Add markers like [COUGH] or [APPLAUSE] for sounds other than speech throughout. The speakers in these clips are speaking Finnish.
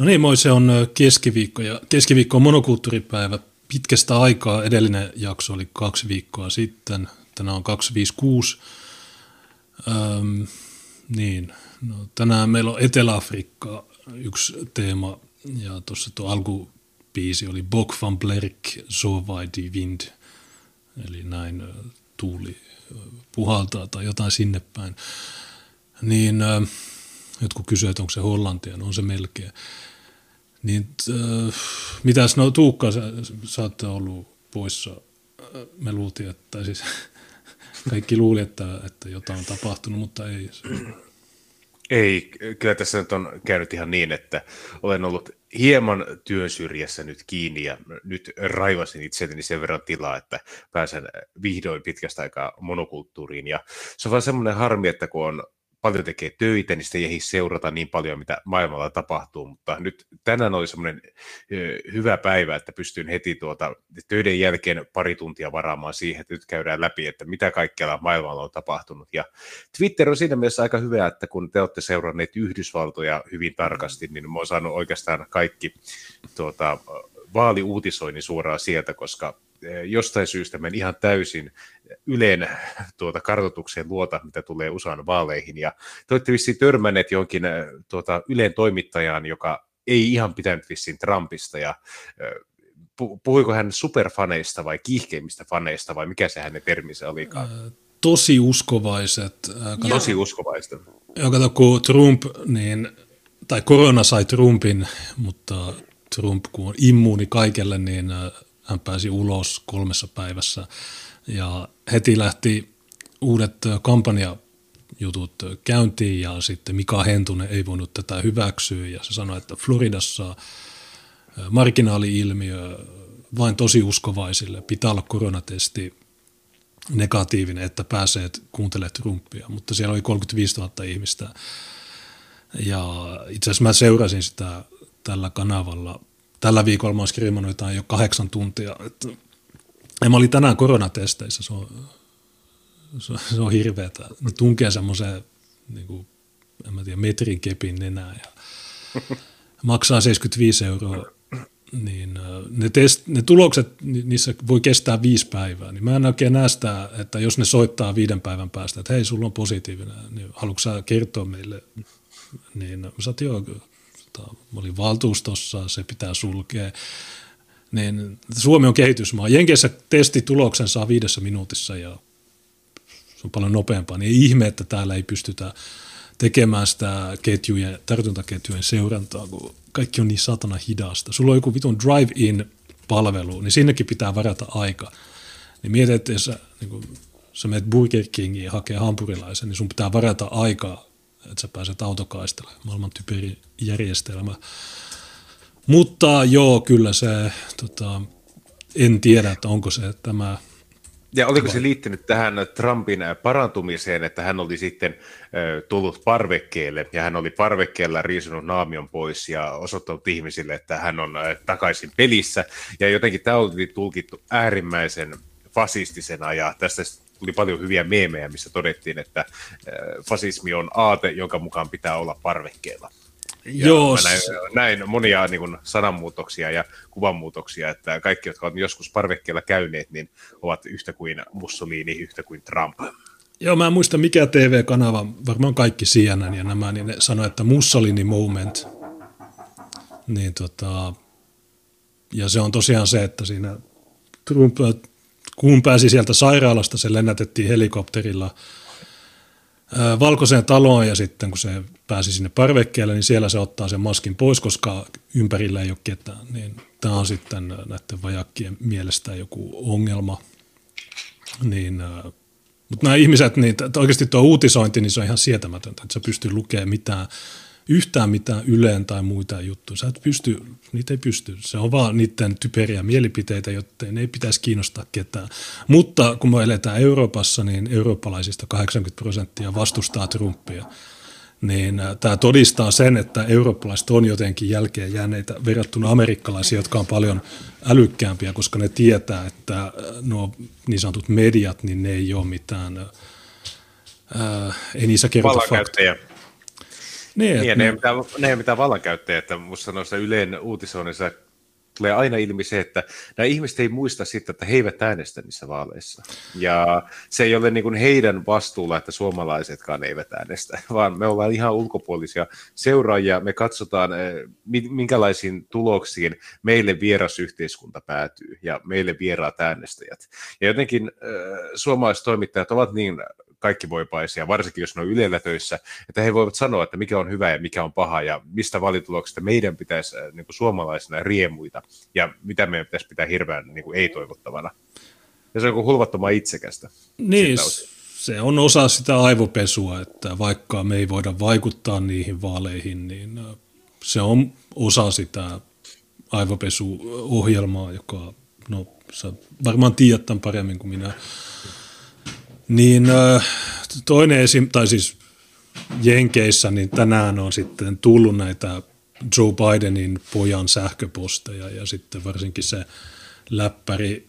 No niin, moi, se on keskiviikko ja keskiviikko on monokulttuuripäivä. Pitkästä aikaa edellinen jakso oli kaksi viikkoa sitten, tänään on 256. Öm, niin, no, tänään meillä on Etelä-Afrikka yksi teema ja tuossa tuo alkupiisi oli Bok van Blerk, Zo die Wind, eli näin tuuli puhaltaa tai jotain sinne päin. Niin jotkut kysyvät, onko se hollantia, no on se melkein. Niin äh, mitäs no Tuukka, sä, sä oot ollut poissa. Me luultiin, että siis [LAUGHS] kaikki luuli, että, että jotain on tapahtunut, mutta ei. Ei, kyllä tässä nyt on käynyt ihan niin, että olen ollut hieman työn syrjässä nyt kiinni ja nyt raivasin itselleni sen verran tilaa, että pääsen vihdoin pitkästä aikaa monokulttuuriin. Ja se on vaan semmoinen harmi, että kun on paljon tekee töitä, niin sitten ei seurata niin paljon, mitä maailmalla tapahtuu, mutta nyt tänään oli semmoinen hyvä päivä, että pystyn heti tuota, töiden jälkeen pari tuntia varaamaan siihen, että nyt käydään läpi, että mitä kaikkialla maailmalla on tapahtunut. Ja Twitter on siinä mielessä aika hyvä, että kun te olette seuranneet Yhdysvaltoja hyvin tarkasti, niin mä oon saanut oikeastaan kaikki tuota, vaaliuutisoinnin suoraan sieltä, koska jostain syystä meni ihan täysin Ylen tuota, kartoitukseen luota, mitä tulee USAn vaaleihin. Ja te olette vissiin törmänneet jonkin tuota, Ylen toimittajaan, joka ei ihan pitänyt vissiin Trumpista, ja puhuiko hän superfaneista vai kiihkeimmistä faneista, vai mikä se hänen terminsä olikaan? Tosi uskovaiset. Kato, Tosi uskovaiset. Ja kato, kun Trump, niin, tai korona sai Trumpin, mutta Trump kun on immuuni kaikelle, niin hän pääsi ulos kolmessa päivässä ja heti lähti uudet kampanjajutut käyntiin ja sitten Mika Hentunen ei voinut tätä hyväksyä ja se sanoi, että Floridassa marginaali-ilmiö vain tosi uskovaisille pitää olla koronatesti negatiivinen, että pääsee kuuntelemaan Trumpia, mutta siellä oli 35 000 ihmistä ja itse asiassa mä seurasin sitä tällä kanavalla. Tällä viikolla mä jotain jo kahdeksan tuntia. Että ja mä olin tänään koronatesteissä, se on, se, se on hirveetä. Ne tunkee semmoiseen, niin kuin, en mä tiedä, metrin kepin nenää ja maksaa 75 euroa. Niin ne, test, ne tulokset, niissä voi kestää viisi päivää. Niin mä en oikein näe sitä, että jos ne soittaa viiden päivän päästä, että hei, sulla on positiivinen, niin haluatko sä kertoa meille? Niin mä sanoin, joo, tota, mä olin valtuustossa, se pitää sulkea niin Suomi on kehitysmaa. Jenkeissä testituloksen saa viidessä minuutissa ja se on paljon nopeampaa. Niin ei ihme, että täällä ei pystytä tekemään sitä ketjujen, tartuntaketjujen seurantaa, kun kaikki on niin satana hidasta. Sulla on joku vitun drive-in palvelu, niin sinnekin pitää varata aika. Niin mietit, että jos sä, niin kun, sä menet Burger Kingiin ja hakee hampurilaisen, niin sun pitää varata aikaa, että sä pääset autokaistelle. Maailman typeri järjestelmä. Mutta joo, kyllä se, tota, en tiedä, että onko se tämä ja oliko se liittynyt tähän Trumpin parantumiseen, että hän oli sitten tullut parvekkeelle ja hän oli parvekkeella riisunut naamion pois ja osoittanut ihmisille, että hän on takaisin pelissä. Ja jotenkin tämä oli tulkittu äärimmäisen fasistisena ja tästä tuli paljon hyviä meemejä, missä todettiin, että fasismi on aate, jonka mukaan pitää olla parvekkeella. Joo. Näin, näin monia niin kuin, sananmuutoksia ja kuvanmuutoksia, että kaikki, jotka ovat joskus parvekkeella käyneet, niin ovat yhtä kuin Mussolini, yhtä kuin Trump. Joo, mä en muista mikä TV-kanava, varmaan kaikki CNN ja nämä, niin ne sanoi, että Mussolini moment. Niin tota, ja se on tosiaan se, että siinä Trump, kun pääsi sieltä sairaalasta, se lennätettiin helikopterilla – valkoiseen taloon ja sitten kun se pääsi sinne parvekkeelle, niin siellä se ottaa sen maskin pois, koska ympärillä ei ole ketään. Niin tämä on sitten näiden vajakkien mielestä joku ongelma. Niin, mutta nämä ihmiset, niin oikeasti tuo uutisointi, niin se on ihan sietämätöntä, että sä pystyy lukemaan mitään yhtään mitään yleen tai muita juttuja. Sä et pysty, niitä ei pysty. Se on vaan niiden typeriä mielipiteitä, joten ei pitäisi kiinnostaa ketään. Mutta kun me eletään Euroopassa, niin eurooppalaisista 80 prosenttia vastustaa Trumpia. Niin äh, tämä todistaa sen, että eurooppalaiset on jotenkin jälkeen jääneitä verrattuna amerikkalaisiin, jotka on paljon älykkäämpiä, koska ne tietää, että äh, nuo niin sanotut mediat, niin ne ei ole mitään, ää, äh, ei niissä kerrota faktoja Niin, niin ne, ei mitään, ne ei mitään vallankäyttäjä, että musta noissa Ylen uutisoinnissa tulee aina ilmi se, että nämä ihmiset ei muista sitten, että he eivät äänestä niissä vaaleissa. Ja se ei ole niin kuin heidän vastuulla, että suomalaisetkaan eivät äänestä, [LAUGHS] vaan me ollaan ihan ulkopuolisia seuraajia. Me katsotaan, eh, minkälaisiin tuloksiin meille vieras yhteiskunta päätyy ja meille vieraat äänestäjät. Ja jotenkin äh, suomalaiset toimittajat ovat niin kaikkivoipaisia, varsinkin jos ne on Ylellä töissä, että he voivat sanoa, että mikä on hyvä ja mikä on paha ja mistä valituloksista meidän pitäisi äh, niin kuin suomalaisina riemuita ja mitä meidän pitäisi pitää hirveän niin kuin ei-toivottavana. Ja se on kuin hulvattoman itsekästä. Niin, se on osa sitä aivopesua, että vaikka me ei voida vaikuttaa niihin vaaleihin, niin äh, se on osa sitä aivopesuohjelmaa, joka, no sä varmaan tiedät tämän paremmin kuin minä, niin toinen esim, tai siis Jenkeissä, niin tänään on sitten tullut näitä Joe Bidenin pojan sähköposteja ja sitten varsinkin se läppäri,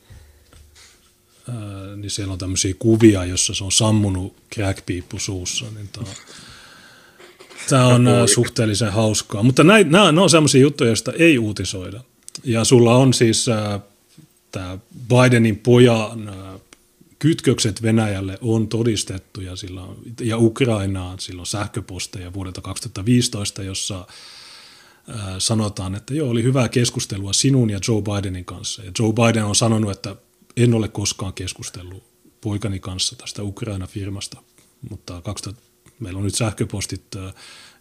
niin siellä on tämmöisiä kuvia, jossa se on sammunut crackpiippu suussa, niin tämä on, tämä on suhteellisen hauskaa. Mutta nämä, nämä on sellaisia juttuja, joista ei uutisoida. Ja sulla on siis tämä Bidenin pojan kytkökset Venäjälle on todistettu ja, sillä on, ja Ukrainaan silloin sähköposteja vuodelta 2015, jossa sanotaan, että joo, oli hyvää keskustelua sinun ja Joe Bidenin kanssa. Ja Joe Biden on sanonut, että en ole koskaan keskustellut poikani kanssa tästä Ukraina-firmasta, mutta 2000, meillä on nyt sähköpostit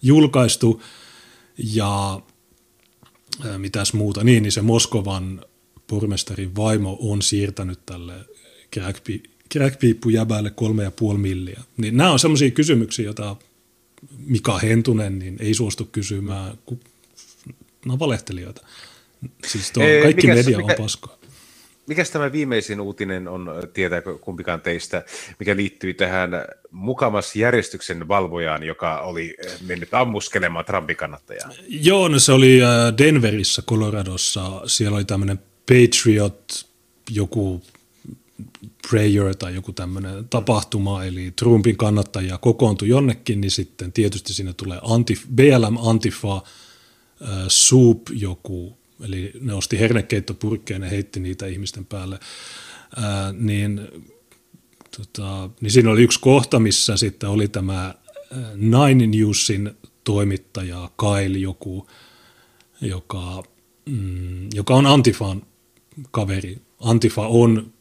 julkaistu ja mitäs muuta. Niin, niin se Moskovan pormestarin vaimo on siirtänyt tälle crackpiippujäbälle kolme ja puoli milliä. Niin nämä on sellaisia kysymyksiä, joita Mika Hentunen niin ei suostu kysymään. Nämä on valehtelijoita. Siis tuo, Ei, kaikki mikäs, media mikä, on paskaa. Mikäs tämä viimeisin uutinen on, tietääkö kumpikaan teistä, mikä liittyy tähän mukamas järjestyksen valvojaan, joka oli mennyt ammuskelemaan Trumpin kannattajaa? Joo, no se oli äh, Denverissä, Coloradossa. Siellä oli tämmöinen Patriot, joku prayer tai joku tämmöinen tapahtuma, eli Trumpin kannattajia kokoontui jonnekin, niin sitten tietysti sinne tulee Antif, BLM Antifa, äh, Soup joku, eli ne osti hernekeittopurkkeja ja heitti niitä ihmisten päälle, äh, niin, tota, niin siinä oli yksi kohta, missä sitten oli tämä äh, Nine Newsin toimittaja Kyle joku, joka, mm, joka on Antifan kaveri. Antifa on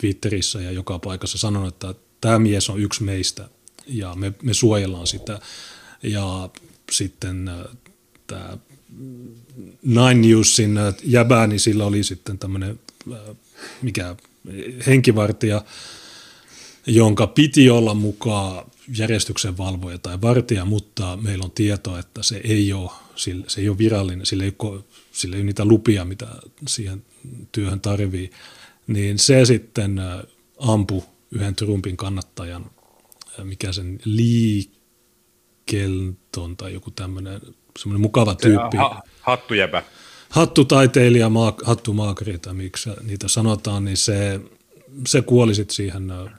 Twitterissä ja joka paikassa sanonut, että tämä mies on yksi meistä ja me, me suojellaan sitä. Ja sitten äh, tämä Nine Newsin äh, jäbää, niin sillä oli sitten tämmöinen äh, mikä henkivartija, jonka piti olla mukaan järjestyksen valvoja tai vartija, mutta meillä on tieto, että se ei ole, se ei ole virallinen, sillä ei ole, sillä ei ole niitä lupia, mitä siihen työhön tarvii niin se sitten äh, ampui yhden Trumpin kannattajan, äh, mikä sen liikelton tai joku tämmöinen semmoinen mukava tyyppi. Ha, hattujäpä. Hattutaiteilija, maa, hattumaakari tai miksi niitä sanotaan, niin se, se kuoli sitten siihen, äh,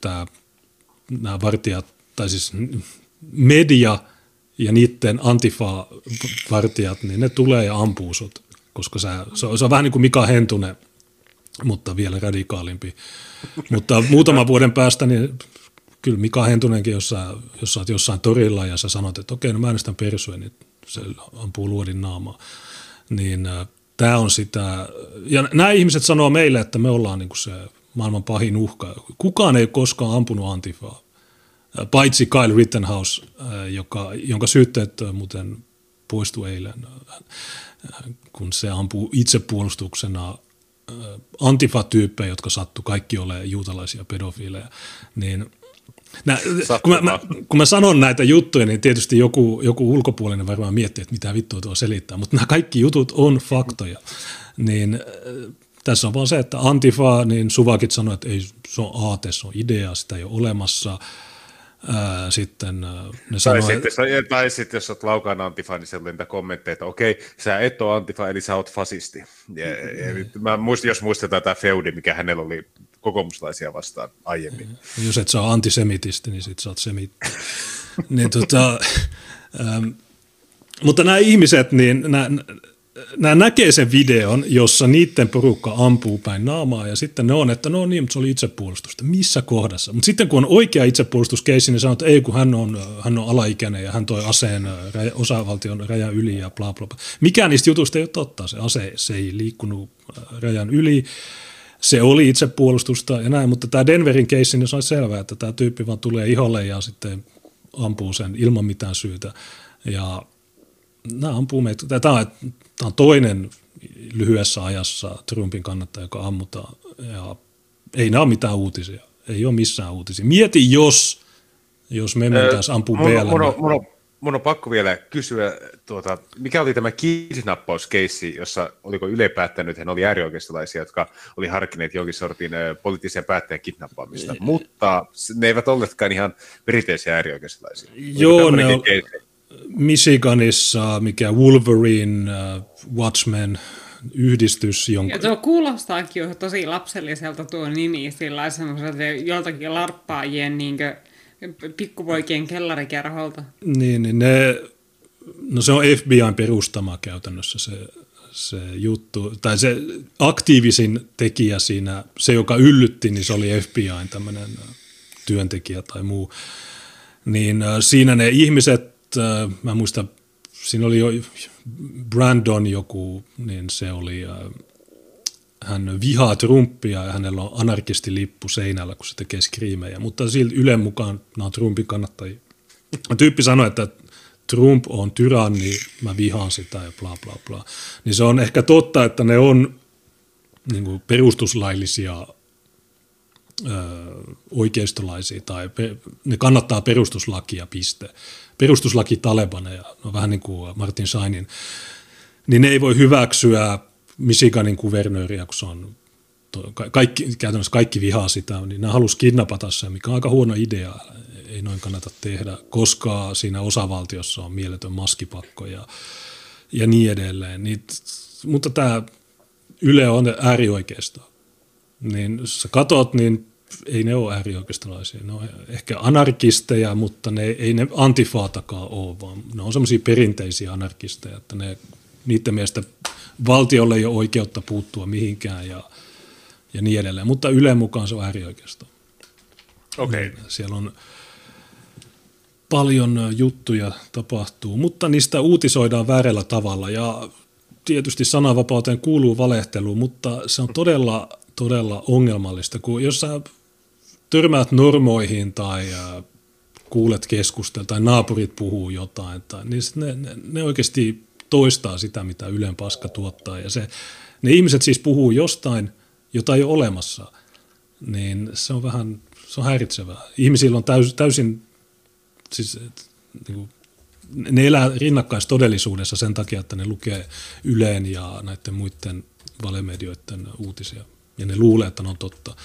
tämä, nämä vartijat, tai siis media ja niiden antifa-vartijat, niin ne tulee ja ampuu sut, koska sä, se, on, se on vähän niin kuin Mika Hentunen mutta vielä radikaalimpi. mutta muutama vuoden päästä, niin kyllä Mika Hentunenkin, jos sä, jos sä oot jossain torilla ja sä sanot, että okei, no mä äänestän persuja, niin se ampuu luodin naamaa. Niin äh, tämä on sitä, ja nämä ihmiset sanoo meille, että me ollaan niin se maailman pahin uhka. Kukaan ei koskaan ampunut antifaa, äh, paitsi Kyle Rittenhouse, äh, joka, jonka syytteet muuten poistui eilen, kun se ampuu itsepuolustuksena antifa-tyyppejä, jotka sattu kaikki olemaan juutalaisia pedofiileja, niin Nä, kun, mä, mä, kun mä sanon näitä juttuja, niin tietysti joku, joku ulkopuolinen varmaan miettii, että mitä vittua tuo selittää, mutta nämä kaikki jutut on faktoja. Niin tässä on vaan se, että Antifa, niin Suvakit sanoi, että ei, se on aate, se on idea, sitä ei ole olemassa – ää, sitten ne sanoo, tai, sitten, tai sitten jos olet laukaan antifa, niin sieltä niitä kommentteja, että okei, sä et ole antifa, eli sä oot fasisti. Ja, ja nyt mä muistin, jos muistetaan tämä feudi, mikä hänellä oli kokoomuslaisia vastaan aiemmin. Jos et saa antisemitisti, niin sit sä oot semitti. [LAUGHS] niin tota, [LAUGHS] Ähm, mutta nämä ihmiset, niin nämä, nämä näkee sen videon, jossa niiden porukka ampuu päin naamaa ja sitten ne on, että no niin, mutta se oli itsepuolustusta. Missä kohdassa? Mutta sitten kun on oikea itsepuolustuskeissi, niin sanoo, että ei kun hän on, hän on alaikäinen ja hän toi aseen osavaltion rajan yli ja bla bla bla. Mikään niistä jutuista ei ole totta. Se ase se ei liikkunut rajan yli. Se oli itsepuolustusta ja näin, mutta tämä Denverin keissi, niin se on selvää, että tämä tyyppi vaan tulee iholle ja sitten ampuu sen ilman mitään syytä. Ja nämä ampuu meitä. Tämä on, tämä on toinen lyhyessä ajassa Trumpin kannattaja, joka ammutaan. Ja ei nämä ole mitään uutisia. Ei ole missään uutisia. Mieti, jos, jos me mentäisiin ampuu mun, mun, on, mun, on, mun on pakko vielä kysyä, tuota, mikä oli tämä kidnappauskeissi, jossa oliko Yle päättänyt, että hän oli äärioikeistolaisia, jotka oli harkineet jonkin sortin poliittisen päättäjän kidnappaamista, mutta ne eivät olleetkaan ihan perinteisiä äärioikeistolaisia. Joo, ne on, Michiganissa, mikä Wolverine, uh, Watchmen, yhdistys, jonka... Ja tuo kuulostaakin jo tosi lapselliselta tuo nimi, sillä semmoiselta joltakin larppaajien niin pikkupoikien kellarikerholta. Niin, niin ne, no se on FBIn perustama käytännössä se, se juttu, tai se aktiivisin tekijä siinä, se joka yllytti, niin se oli FBIn tämmöinen työntekijä tai muu. Niin siinä ne ihmiset äh, mä muistan, siinä oli jo Brandon joku, niin se oli, äh, hän vihaa Trumpia ja hänellä on anarkistilippu seinällä, kun se tekee skriimejä, mutta silti Ylen mukaan nämä on Trumpin kannattajia. Tyyppi sanoi, että Trump on tyranni, mä vihaan sitä ja bla bla bla. Niin se on ehkä totta, että ne on niin kuin perustuslaillisia ö, oikeistolaisia tai pe, ne kannattaa perustuslakia, piste perustuslaki Talebaneja, no vähän niin kuin Martin Sainin, niin ne ei voi hyväksyä Michiganin kuvernööriä, kun se on kaikki, käytännössä kaikki vihaa sitä, niin ne halusi kidnapata sen, mikä on aika huono idea, ei noin kannata tehdä, koska siinä osavaltiossa on mieletön maskipakko ja, ja niin edelleen. Niin, mutta tämä Yle on äärioikeisto. Niin jos sä katot, niin ei ne ole äärioikeistolaisia. Ne on ehkä anarkisteja, mutta ne, ei ne antifaatakaan ole, vaan ne on semmoisia perinteisiä anarkisteja, että ne, niiden mielestä valtiolle ei ole oikeutta puuttua mihinkään ja, ja niin edelleen. Mutta Yle mukaan se on äärioikeisto. Okei. Okay. Siellä on paljon juttuja tapahtuu, mutta niistä uutisoidaan väärällä tavalla ja tietysti sananvapauteen kuuluu valehtelu, mutta se on todella, todella ongelmallista, kun jos sä törmäät normoihin tai äh, kuulet keskustelua tai naapurit puhuu jotain, tai, niin ne, ne, ne oikeasti toistaa sitä, mitä Ylen paska tuottaa. Ja se, ne ihmiset siis puhuu jostain, jota ei ole olemassa, niin se on vähän se on häiritsevää. Ihmisillä on täys, täysin, siis, niin kuin, ne elää rinnakkaistodellisuudessa sen takia, että ne lukee Yleen ja näiden muiden valemedioiden uutisia. Ja ne luulee, että ne on totta.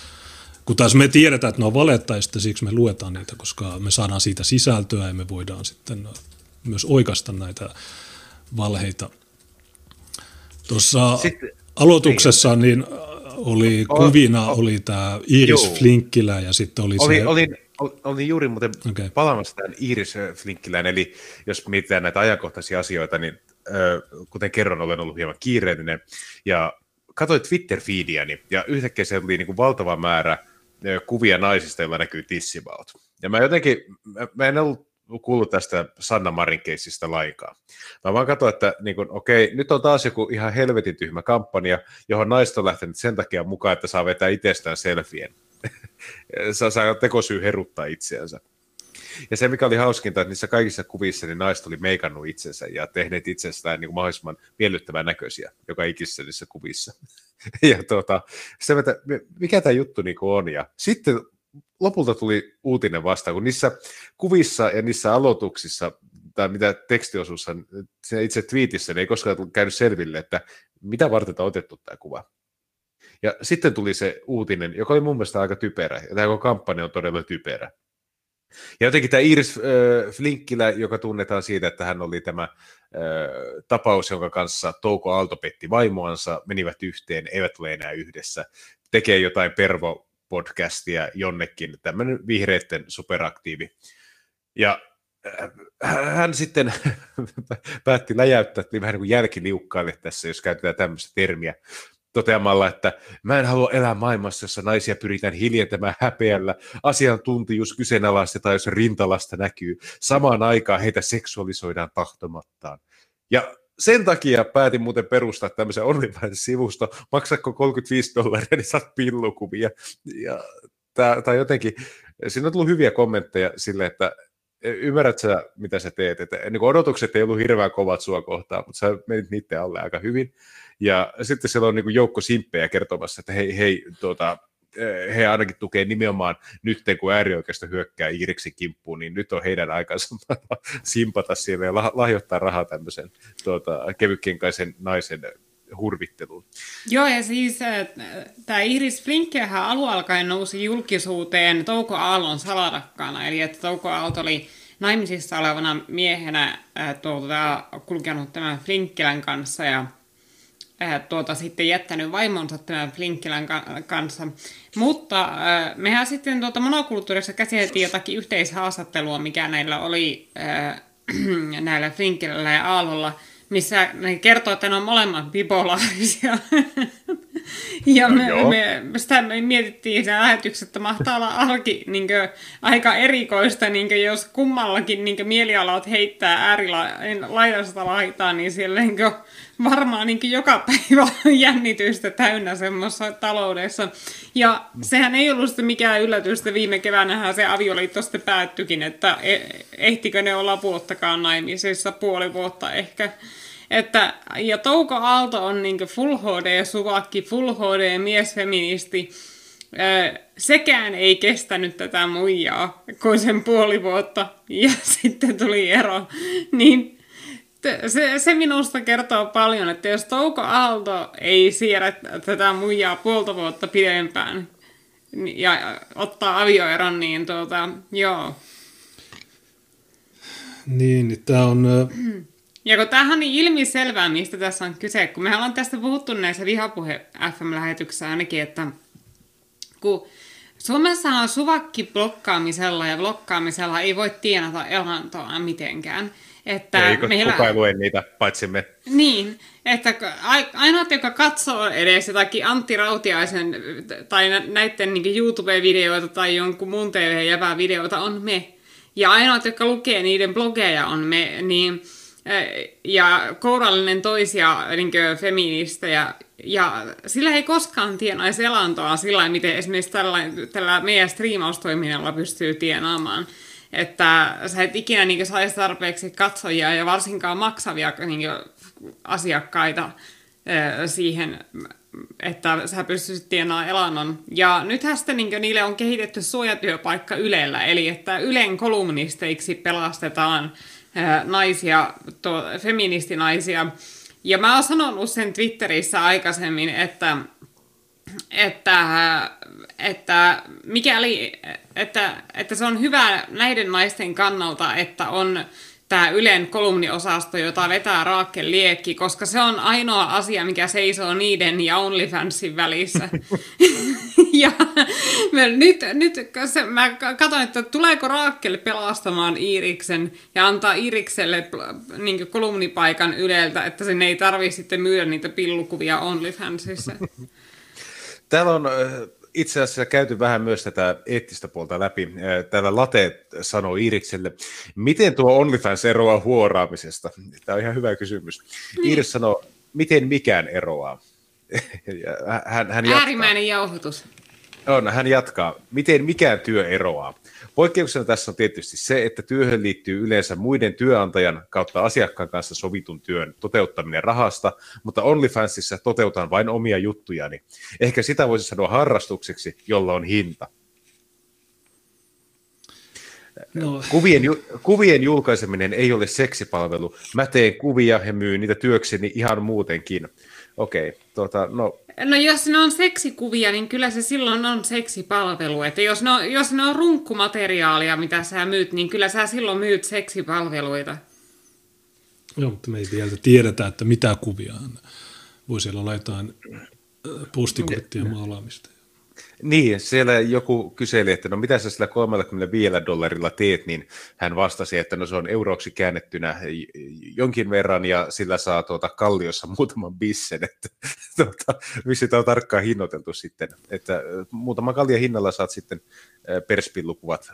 Kun taas me tiedetään, että ne on valetta, ja siksi me luetaan niitä, koska me saadaan siitä sisältöä ja me voidaan sitten myös oikasta näitä valheita. Tuossa aloituksessa niin, niin oli kuvina oli tämä Iris Juu. Flinkkilä ja sitten oli, oli se... Olin, olin juuri muuten okay. palaamassa tämän Iris Flinkkilään, eli jos mietitään näitä ajankohtaisia asioita, niin kuten kerron, olen ollut hieman kiireellinen, ja katsoin Twitter-feediäni, ja yhtäkkiä se oli niin kuin valtava määrä kuvia naisista, joilla näkyy tissimaut. Ja mä jotenkin, mä, mä en ollut kuullut tästä Sanna Marin keissistä lainkaan. Mä vaan katsoin, että niin kun, okei, nyt on taas joku ihan helvetin tyhmä kampanja, johon naiset on lähtenyt sen takia mukaan, että saa vetää itsestään selfien. [LAUGHS] saa, saa tekosyy heruttaa itseänsä. Ja se, mikä oli hauskinta, että niissä kaikissa kuvissa niin naiset oli meikannut itsensä ja tehneet itsestään niin kuin mahdollisimman miellyttävän näköisiä joka ikisessä niissä kuvissa. [LAUGHS] ja tuota, se, että mikä tämä juttu niin on. Ja sitten lopulta tuli uutinen vastaan, kun niissä kuvissa ja niissä aloituksissa, tai mitä tekstiosuussa, itse twiitissä, niin ei koskaan käynyt selville, että mitä varten on otettu tämä kuva. Ja sitten tuli se uutinen, joka oli mun mielestä aika typerä, ja tämä kampanja on todella typerä. Ja jotenkin tämä Iris äh, Flinkkilä, joka tunnetaan siitä, että hän oli tämä äh, tapaus, jonka kanssa Touko Aalto petti vaimoansa, menivät yhteen, eivät ole enää yhdessä, tekee jotain pervo-podcastia jonnekin, tämmöinen vihreitten superaktiivi. Ja hän sitten [LAUGHS] päätti läjäyttää, että vähän niin kuin jälkiliukkaille tässä, jos käytetään tämmöistä termiä, toteamalla, että mä en halua elää maailmassa, jossa naisia pyritään hiljentämään häpeällä, asiantuntijuus kyseenalaistetaan, jos rintalasta näkyy. Samaan aikaan heitä seksuaalisoidaan tahtomattaan. Ja sen takia päätin muuten perustaa tämmöisen OnlyFans-sivusto, maksako 35 dollaria, niin saat pillukuvia. Ja tää, tää jotenkin, siinä on tullut hyviä kommentteja sille, että ymmärrät sä, mitä sä teet. Että, niin odotukset ei ollut hirveän kovat sua kohtaan, mutta sä menit niiden alle aika hyvin. Ja sitten siellä on niin joukko simppejä kertomassa, että hei, hei tuota, eh, he ainakin tukee nimenomaan nyt, kun äärioikeisto hyökkää Iiriksin kimppuun, niin nyt on heidän aikansa [LAUGHS] simpata siellä ja lahjoittaa rahaa tämmöisen tuota, kevykenkaisen naisen hurvitteluun. Joo, ja siis äh, tämä Iris Flinkkehän alun alkaen nousi julkisuuteen Touko Aallon salarakkaana, eli että Touko Aalto oli naimisissa olevana miehenä äh, tuota, kulkenut tämän Flinkkilän kanssa ja äh, tuota, sitten jättänyt vaimonsa tämän Flinkkilän ka- kanssa. Mutta äh, mehän sitten tuota monokulttuurissa käsiteltiin jotakin yhteishaastattelua, mikä näillä oli äh, [CLEARS THROAT] näillä Flinkkilällä ja Aallolla – missä ne kertoo, että ne on molemmat bipolaarisia. [LAUGHS] [LAUGHS] ja me, no, me, sitä me mietittiin siinä lähetyksessä, että mahtaa olla arki niin kuin, aika erikoista, niin kuin, jos kummallakin niin mielialat heittää äärilaidasta laitaan, niin siellä niin kuin, varmaan niin kuin, joka päivä on jännitystä täynnä semmoisessa taloudessa. Ja sehän ei ollut sitten mikään yllätys, että viime keväänähän se avioliitto sitten päättyikin, että e- ehtikö ne olla vuottakaan naimisissa, puoli vuotta ehkä. Että, ja Touko Aalto on niin full HD-suvakki, full HD-miesfeministi. Sekään ei kestänyt tätä muijaa kuin sen puoli vuotta ja [LAUGHS] sitten tuli ero. Niin se, se minusta kertoo paljon, että jos Touko Aalto ei siedä tätä muijaa puolta vuotta pidempään ja ottaa avioeron, niin tuota, joo. Niin, tämä on... Ja kun tämähän on niin ilmiselvää, mistä tässä on kyse, kun me ollaan tästä puhuttu näissä vihapuhe FM-lähetyksissä ainakin, että kun Suomessa on suvakki blokkaamisella ja blokkaamisella ei voi tienata elantoa mitenkään. Että Eikö meillä... kukaan lue niitä, paitsi me. Niin, että ainoat, joka katsoo edes jotakin Antti Rautiaisen tai näiden niin YouTube-videoita tai jonkun muun TV-jävää videoita on me. Ja ainoat, jotka lukee niiden blogeja on me, niin ja kourallinen toisia niin feministejä, ja sillä ei koskaan tienaisi elantoa sillä miten esimerkiksi tällä, tällä meidän striimaustoiminnalla pystyy tienaamaan. Että sä et ikinä niin saisi tarpeeksi katsojia ja varsinkaan maksavia niin asiakkaita siihen, että sä pystyisit tienaamaan elannon. Ja nythän sitten niin niille on kehitetty suojatyöpaikka Ylellä, eli että Ylen kolumnisteiksi pelastetaan naisia, to, feministinaisia. Ja mä oon sanonut sen Twitterissä aikaisemmin, että, että, että mikäli, että, että se on hyvä näiden naisten kannalta, että on tämä Ylen kolumniosasto, jota vetää Raakel Liekki, koska se on ainoa asia, mikä seisoo niiden ja OnlyFansin välissä. [LAUGHS] [LAUGHS] ja nyt, nyt se, mä katson, että tuleeko Raakel pelastamaan Iiriksen ja antaa Iirikselle niin kolumnipaikan Yleltä, että sen ei tarvitse sitten myydä niitä pillukuvia OnlyFansissa. Täällä on itse asiassa käyty vähän myös tätä eettistä puolta läpi. Täällä Late sanoi Iirikselle, miten tuo OnlyFans eroaa huoraamisesta? Tämä on ihan hyvä kysymys. Niin. Iiris sanoi, miten mikään eroaa? [LAUGHS] hän, hän jatkaa. Äärimmäinen jauhotus. On, hän jatkaa. Miten mikään työ eroaa? Poikkeuksena tässä on tietysti se, että työhön liittyy yleensä muiden työnantajan kautta asiakkaan kanssa sovitun työn toteuttaminen rahasta, mutta OnlyFansissa toteutan vain omia juttujani. Ehkä sitä voisi sanoa harrastukseksi, jolla on hinta. No. Kuvien, kuvien julkaiseminen ei ole seksipalvelu. Mä teen kuvia ja myyn niitä työkseni ihan muutenkin. Okei, okay, tota, no No jos ne on seksikuvia, niin kyllä se silloin on seksipalvelu. Että jos ne on, jos ne on runkkumateriaalia, mitä sä myyt, niin kyllä sä silloin myyt seksipalveluita. Joo, mutta me ei vielä tiedetä, että mitä kuvia on. Voi siellä olla jotain postikorttien maalaamista. Niin, siellä joku kyseli, että no mitä sä sillä 35 dollarilla teet, niin hän vastasi, että no se on euroksi käännettynä jonkin verran ja sillä saa tuota kalliossa muutaman bissen, että tuota, missä on tarkkaan hinnoiteltu sitten, että muutaman kallion hinnalla saat sitten perspillukuvat,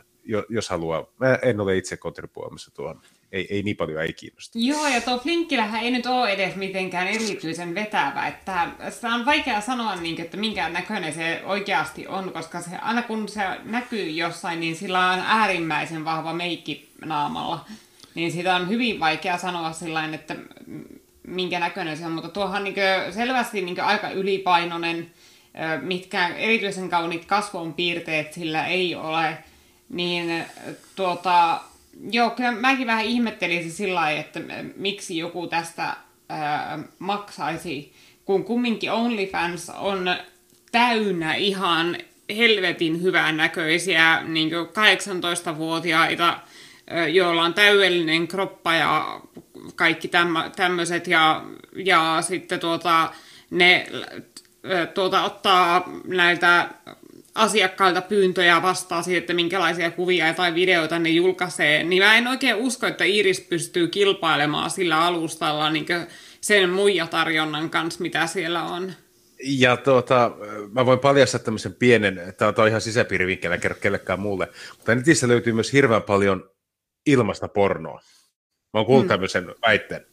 jos haluaa. Mä en ole itse kontribuoimassa tuohon ei, ei niin paljon ei kiinnosta. Joo, ja tuo Flinkkilähän ei nyt ole edes mitenkään erityisen vetävä. Että sitä on vaikea sanoa, niin, että minkä näköinen se oikeasti on, koska se, aina kun se näkyy jossain, niin sillä on äärimmäisen vahva meikki naamalla. Niin sitä on hyvin vaikea sanoa sillä että minkä näköinen se on, mutta tuohan niin selvästi niin aika ylipainoinen, mitkä erityisen kauniit kasvon piirteet sillä ei ole, niin tuota, Joo, kyllä mäkin vähän ihmettelisin sillä lailla, että miksi joku tästä ää, maksaisi, kun kumminkin OnlyFans on täynnä ihan helvetin hyvän näköisiä niin 18-vuotiaita, joilla on täydellinen kroppa ja kaikki tämmöiset ja, ja sitten tuota, ne tuota, ottaa näiltä asiakkailta pyyntöjä vastaa siitä, että minkälaisia kuvia tai videoita ne julkaisee, niin mä en oikein usko, että Iris pystyy kilpailemaan sillä alustalla niin sen muijatarjonnan kanssa, mitä siellä on. Ja tuota, mä voin paljastaa tämmöisen pienen, tämä on ihan sisäpiirivinkkelä, kerro kellekään muulle, mutta netissä löytyy myös hirveän paljon ilmasta pornoa. Mä oon kuullut mm. tämmöisen väitteen.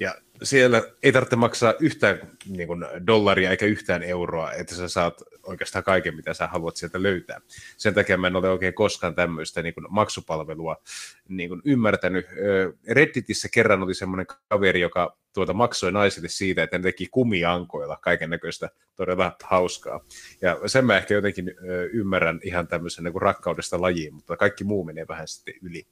Ja siellä ei tarvitse maksaa yhtään niin kuin, dollaria eikä yhtään euroa, että sä saat oikeastaan kaiken, mitä sä haluat sieltä löytää. Sen takia mä en ole oikein koskaan tämmöistä niin kuin, maksupalvelua niin kuin, ymmärtänyt. Redditissä kerran oli semmoinen kaveri, joka tuota, maksoi naisille siitä, että ne teki kumiankoilla kaiken näköistä todella hauskaa. Ja sen mä ehkä jotenkin ymmärrän ihan tämmöisen niin rakkaudesta lajiin, mutta kaikki muu menee vähän sitten yli.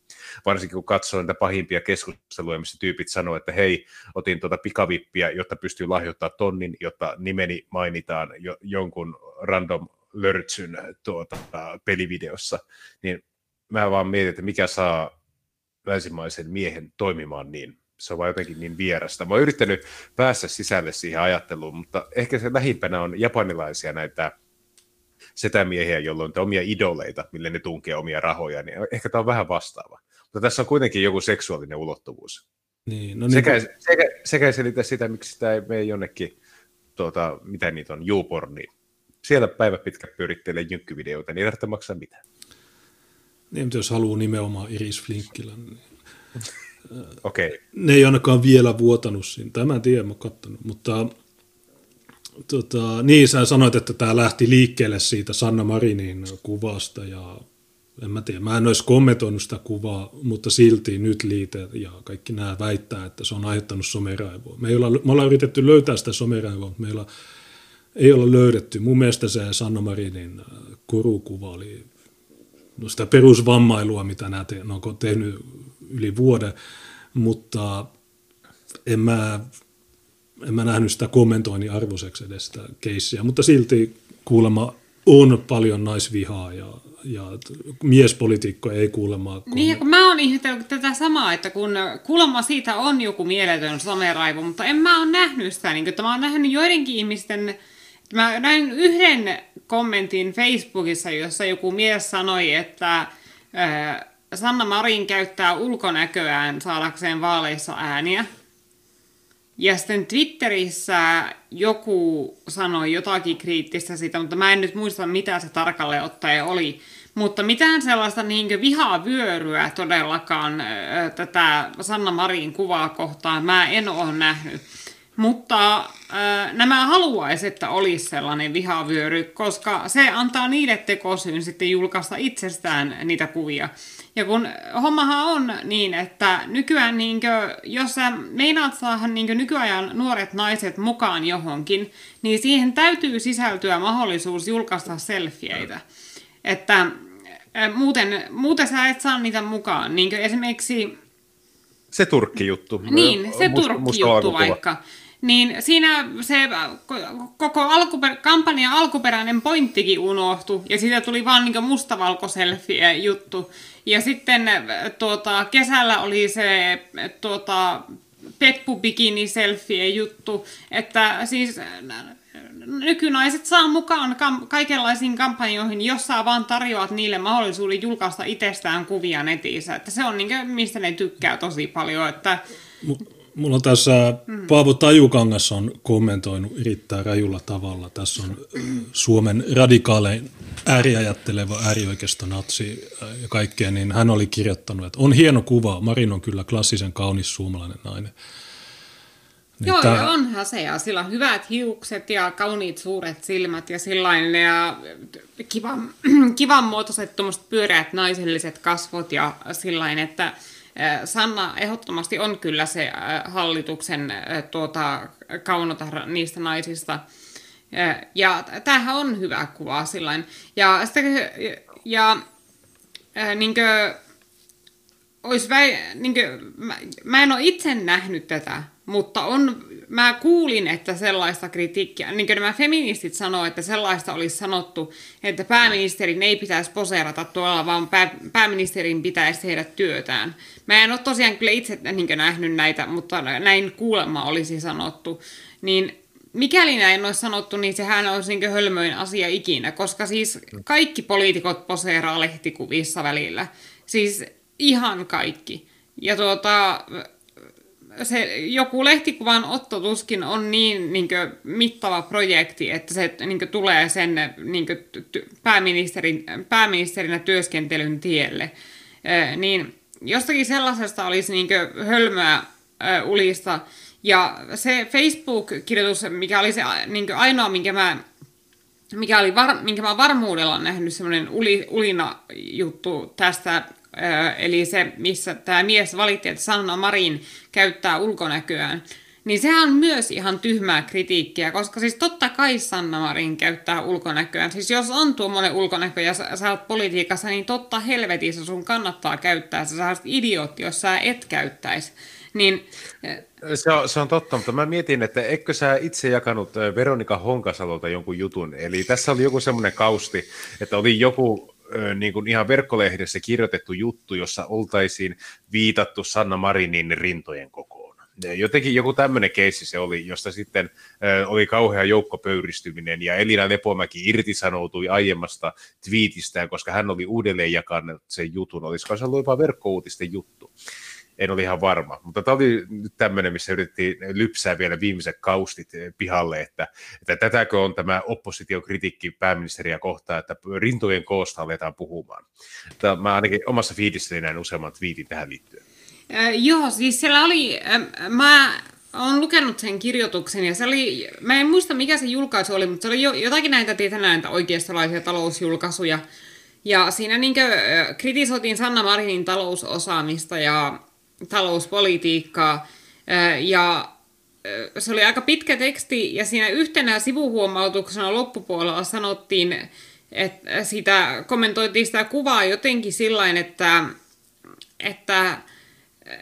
Varsinkin kun katsoo niitä pahimpia keskusteluja, missä tyypit sanoo, että hei, otin tuota pikavippiä, jotta pystyy lahjoittamaan tonnin, jotta nimeni mainitaan jo, jonkun random lörtsyn tuota, pelivideossa, niin mä vaan mietin, että mikä saa länsimaisen miehen toimimaan niin se on vaan jotenkin niin vierasta. Mä oon yrittänyt päästä sisälle siihen ajatteluun, mutta ehkä se lähimpänä on japanilaisia näitä setämiehiä, jolloin on omia idoleita, mille ne tunkee omia rahoja, niin ehkä tämä on vähän vastaava. Mutta tässä on kuitenkin joku seksuaalinen ulottuvuus. Niin, no niin sekä, kuin... sekä, sekä selitä sitä, miksi sitä ei mene jonnekin, tuota, mitä niitä on, YouPorn, niin siellä päivä pitkä pyörittelee jynkkyvideoita, niin ei tarvitse maksaa mitään. Niin, mutta jos haluaa nimenomaan Iris Flinkkilän, niin Okei. Okay. Ne ei ainakaan vielä vuotanut siinä. Tämä en tiedä, mä katsonut. Mutta tota, niin, sä sanoit, että tämä lähti liikkeelle siitä Sanna Marinin kuvasta ja en mä tiedä, mä en olisi kommentoinut sitä kuvaa, mutta silti nyt liite ja kaikki nämä väittää, että se on aiheuttanut someraivoa. Me, ei olla, me ollaan yritetty löytää sitä someraivoa, mutta meillä ei olla löydetty. Mun mielestä se Sanna Marinin korukuva oli no sitä perusvammailua, mitä nämä te, no, on tehnyt yli vuoden, mutta en mä, en mä nähnyt sitä kommentoinnin arvoiseksi edes sitä keissiä, mutta silti kuulemma on paljon naisvihaa ja, ja miespolitiikko ei kuulemma... Kun... Niin, kun mä oon ihmetellyt tätä samaa, että kun kuulemma siitä on joku mieletön someraivo, mutta en mä oon nähnyt sitä, niin että mä oon nähnyt joidenkin ihmisten... Mä näin yhden kommentin Facebookissa, jossa joku mies sanoi, että Sanna Marin käyttää ulkonäköään saadakseen vaaleissa ääniä. Ja sitten Twitterissä joku sanoi jotakin kriittistä siitä, mutta mä en nyt muista, mitä se tarkalleen ottaen oli. Mutta mitään sellaista niin vihaa vyöryä todellakaan tätä Sanna Marin kuvaa kohtaan mä en ole nähnyt. Mutta äh, nämä haluaisi, että olisi sellainen vihavyöry, koska se antaa niille tekosyyn sitten julkaista itsestään niitä kuvia. Ja kun hommahan on niin, että nykyään niinkö, jos sä meinaat saada niinkö nykyajan nuoret naiset mukaan johonkin, niin siihen täytyy sisältyä mahdollisuus julkaista selfieitä. Että muuten, muuten sä et saa niitä mukaan. Niinkö esimerkiksi... Se Turkki-juttu. Niin, se Turkki-juttu vaikka niin siinä se koko alkuper- kampanjan alkuperäinen pointtikin unohtui, ja siitä tuli vaan niin mustavalkoselfie juttu. Ja sitten tuota, kesällä oli se tuota, Peppu Bikini selfie juttu, että siis nykynaiset saa mukaan kam- kaikenlaisiin kampanjoihin, jos sä vaan tarjoat niille mahdollisuuden julkaista itsestään kuvia netissä. Että se on niin mistä ne tykkää tosi paljon. Että... Mulla on tässä, mm. Paavo Tajukangas on kommentoinut erittäin rajulla tavalla. Tässä on Suomen radikaalein ääriajatteleva äärioikeisto natsi ja kaikkea, niin hän oli kirjoittanut, että on hieno kuva, Marin on kyllä klassisen kaunis suomalainen nainen. Niin Joo, tää... onhan se, ja sillä on hyvät hiukset ja kauniit suuret silmät ja sillain, ja kivan, [CLEARS THROAT] kivan muotoiset pyöreät naiselliset kasvot ja sillain, että Sanna ehdottomasti on kyllä se hallituksen tuota, kaunotar niistä naisista. Ja tämähän on hyvä kuva sillain. Ja, sitä, ja niin kuin, olisi väi, niin kuin, mä, mä en ole itse nähnyt tätä, mutta on, mä kuulin, että sellaista kritiikkiä, niin kuin nämä feministit sanoo, että sellaista olisi sanottu, että pääministerin ei pitäisi poseerata tuolla, vaan pää, pääministerin pitäisi tehdä työtään. Mä en ole tosiaan kyllä itse niin nähnyt näitä, mutta näin kuulemma olisi sanottu. Niin mikäli näin olisi sanottu, niin sehän olisi niin hölmöin asia ikinä, koska siis kaikki poliitikot poseeraa lehtikuvissa välillä. Siis ihan kaikki. Ja tuota, se joku lehtikuvan otto tuskin on niin, niin kuin, mittava projekti, että se niin kuin, tulee sen niin kuin, pääministerin, pääministerinä työskentelyn tielle. Äh, niin jostakin sellaisesta olisi niin kuin, hölmöä äh, ulista. Ja se Facebook-kirjoitus, mikä oli se niin kuin, ainoa, minkä mä mikä oli var, minkä mä varmuudella nähnyt semmoinen uli, ulina juttu tästä eli se, missä tämä mies valitti, että Sanna Marin käyttää ulkonäköään, niin sehän on myös ihan tyhmää kritiikkiä, koska siis totta kai Sanna Marin käyttää ulkonäköään. Siis jos on tuommoinen ulkonäkö ja sä, sä oot politiikassa, niin totta helvetissä sun kannattaa käyttää. Sä saat idiootti, jos sä et käyttäisi. Niin, se on, se on totta, mutta mä mietin, että eikö sä itse jakanut Veronika Honkasalolta jonkun jutun? Eli tässä oli joku semmoinen kausti, että oli joku niin kuin ihan verkkolehdessä kirjoitettu juttu, jossa oltaisiin viitattu Sanna Marinin rintojen kokoon. Jotenkin joku tämmöinen keissi se oli, josta sitten oli kauhea joukkopöyristyminen ja Elina Lepomäki irtisanoutui aiemmasta twiitistään, koska hän oli uudelleen jakanut sen jutun. Olisiko se ollut jopa verkkouutisten juttu? En ole ihan varma. Mutta tämä oli nyt tämmöinen, missä yritettiin lypsää vielä viimeiset kaustit pihalle, että, että tätäkö on tämä oppositiokritiikki pääministeriä kohtaan, että rintojen koosta aletaan puhumaan. Tämä, mä ainakin omassa fiidissäni näin useamman twiitin tähän liittyen. Äh, joo, siis siellä oli, äh, mä olen lukenut sen kirjoituksen ja se oli, mä en muista mikä se julkaisu oli, mutta se oli jo, jotakin näitä tietää näitä oikeistolaisia talousjulkaisuja. Ja siinä niin kuin, kritisoitiin Sanna Marinin talousosaamista ja talouspolitiikkaa. Ja se oli aika pitkä teksti ja siinä yhtenä sivuhuomautuksena loppupuolella sanottiin, että sitä kommentoitiin sitä kuvaa jotenkin sillä että, että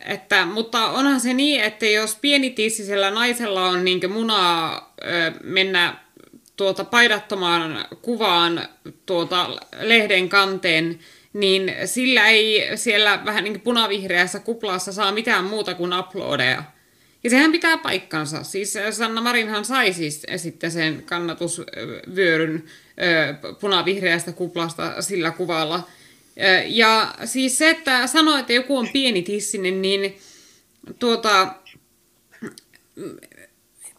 että, mutta onhan se niin, että jos pienitissisellä naisella on niin munaa mennä tuota paidattomaan kuvaan tuota lehden kanteen, niin sillä ei siellä vähän niin kuin punavihreässä kuplassa saa mitään muuta kuin uploadeja. Ja sehän pitää paikkansa. Siis Sanna Marinhan sai siis sitten sen kannatusvyöryn punavihreästä kuplasta sillä kuvalla. Ja siis se, että sanoo, että joku on pieni tissinen, niin tuota,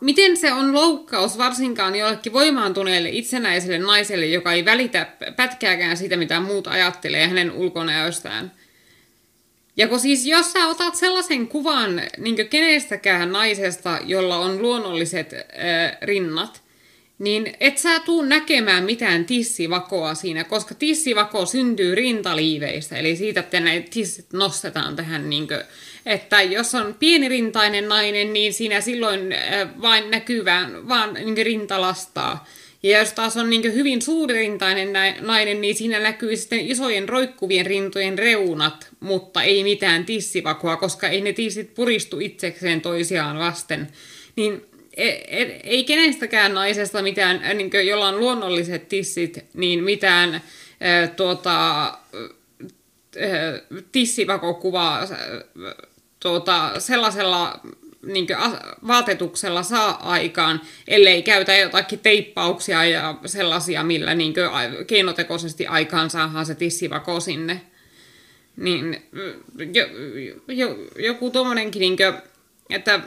Miten se on loukkaus varsinkaan jollekin voimaantuneelle itsenäiselle naiselle, joka ei välitä pätkääkään siitä, mitä muut ajattelee hänen ulkonäöstään? Ja kun siis jos sä otat sellaisen kuvan niin kenestäkään naisesta, jolla on luonnolliset äh, rinnat, niin et sä tuu näkemään mitään tissivakoa siinä, koska tissivako syntyy rintaliiveistä, eli siitä, että ne tissit nostetaan tähän niin kuin, että jos on pienirintainen nainen, niin siinä silloin äh, vain näkyy vaan, niin rintalastaa. Ja jos taas on niin hyvin suuririntainen nainen, niin siinä näkyy sitten isojen roikkuvien rintojen reunat, mutta ei mitään tissivakoa, koska ei ne tissit puristu itsekseen toisiaan vasten. Niin e, e, ei kenestäkään naisesta mitään, äh, niin jolla on luonnolliset tissit, niin mitään äh, tuota, tissivakokuvaa tuota, sellaisella niin vaatetuksella saa aikaan, ellei käytä jotakin teippauksia ja sellaisia, millä niin keinotekoisesti aikaan saadaan se tissivako sinne. Niin jo, jo, joku tuommoinenkin, niin kuin, että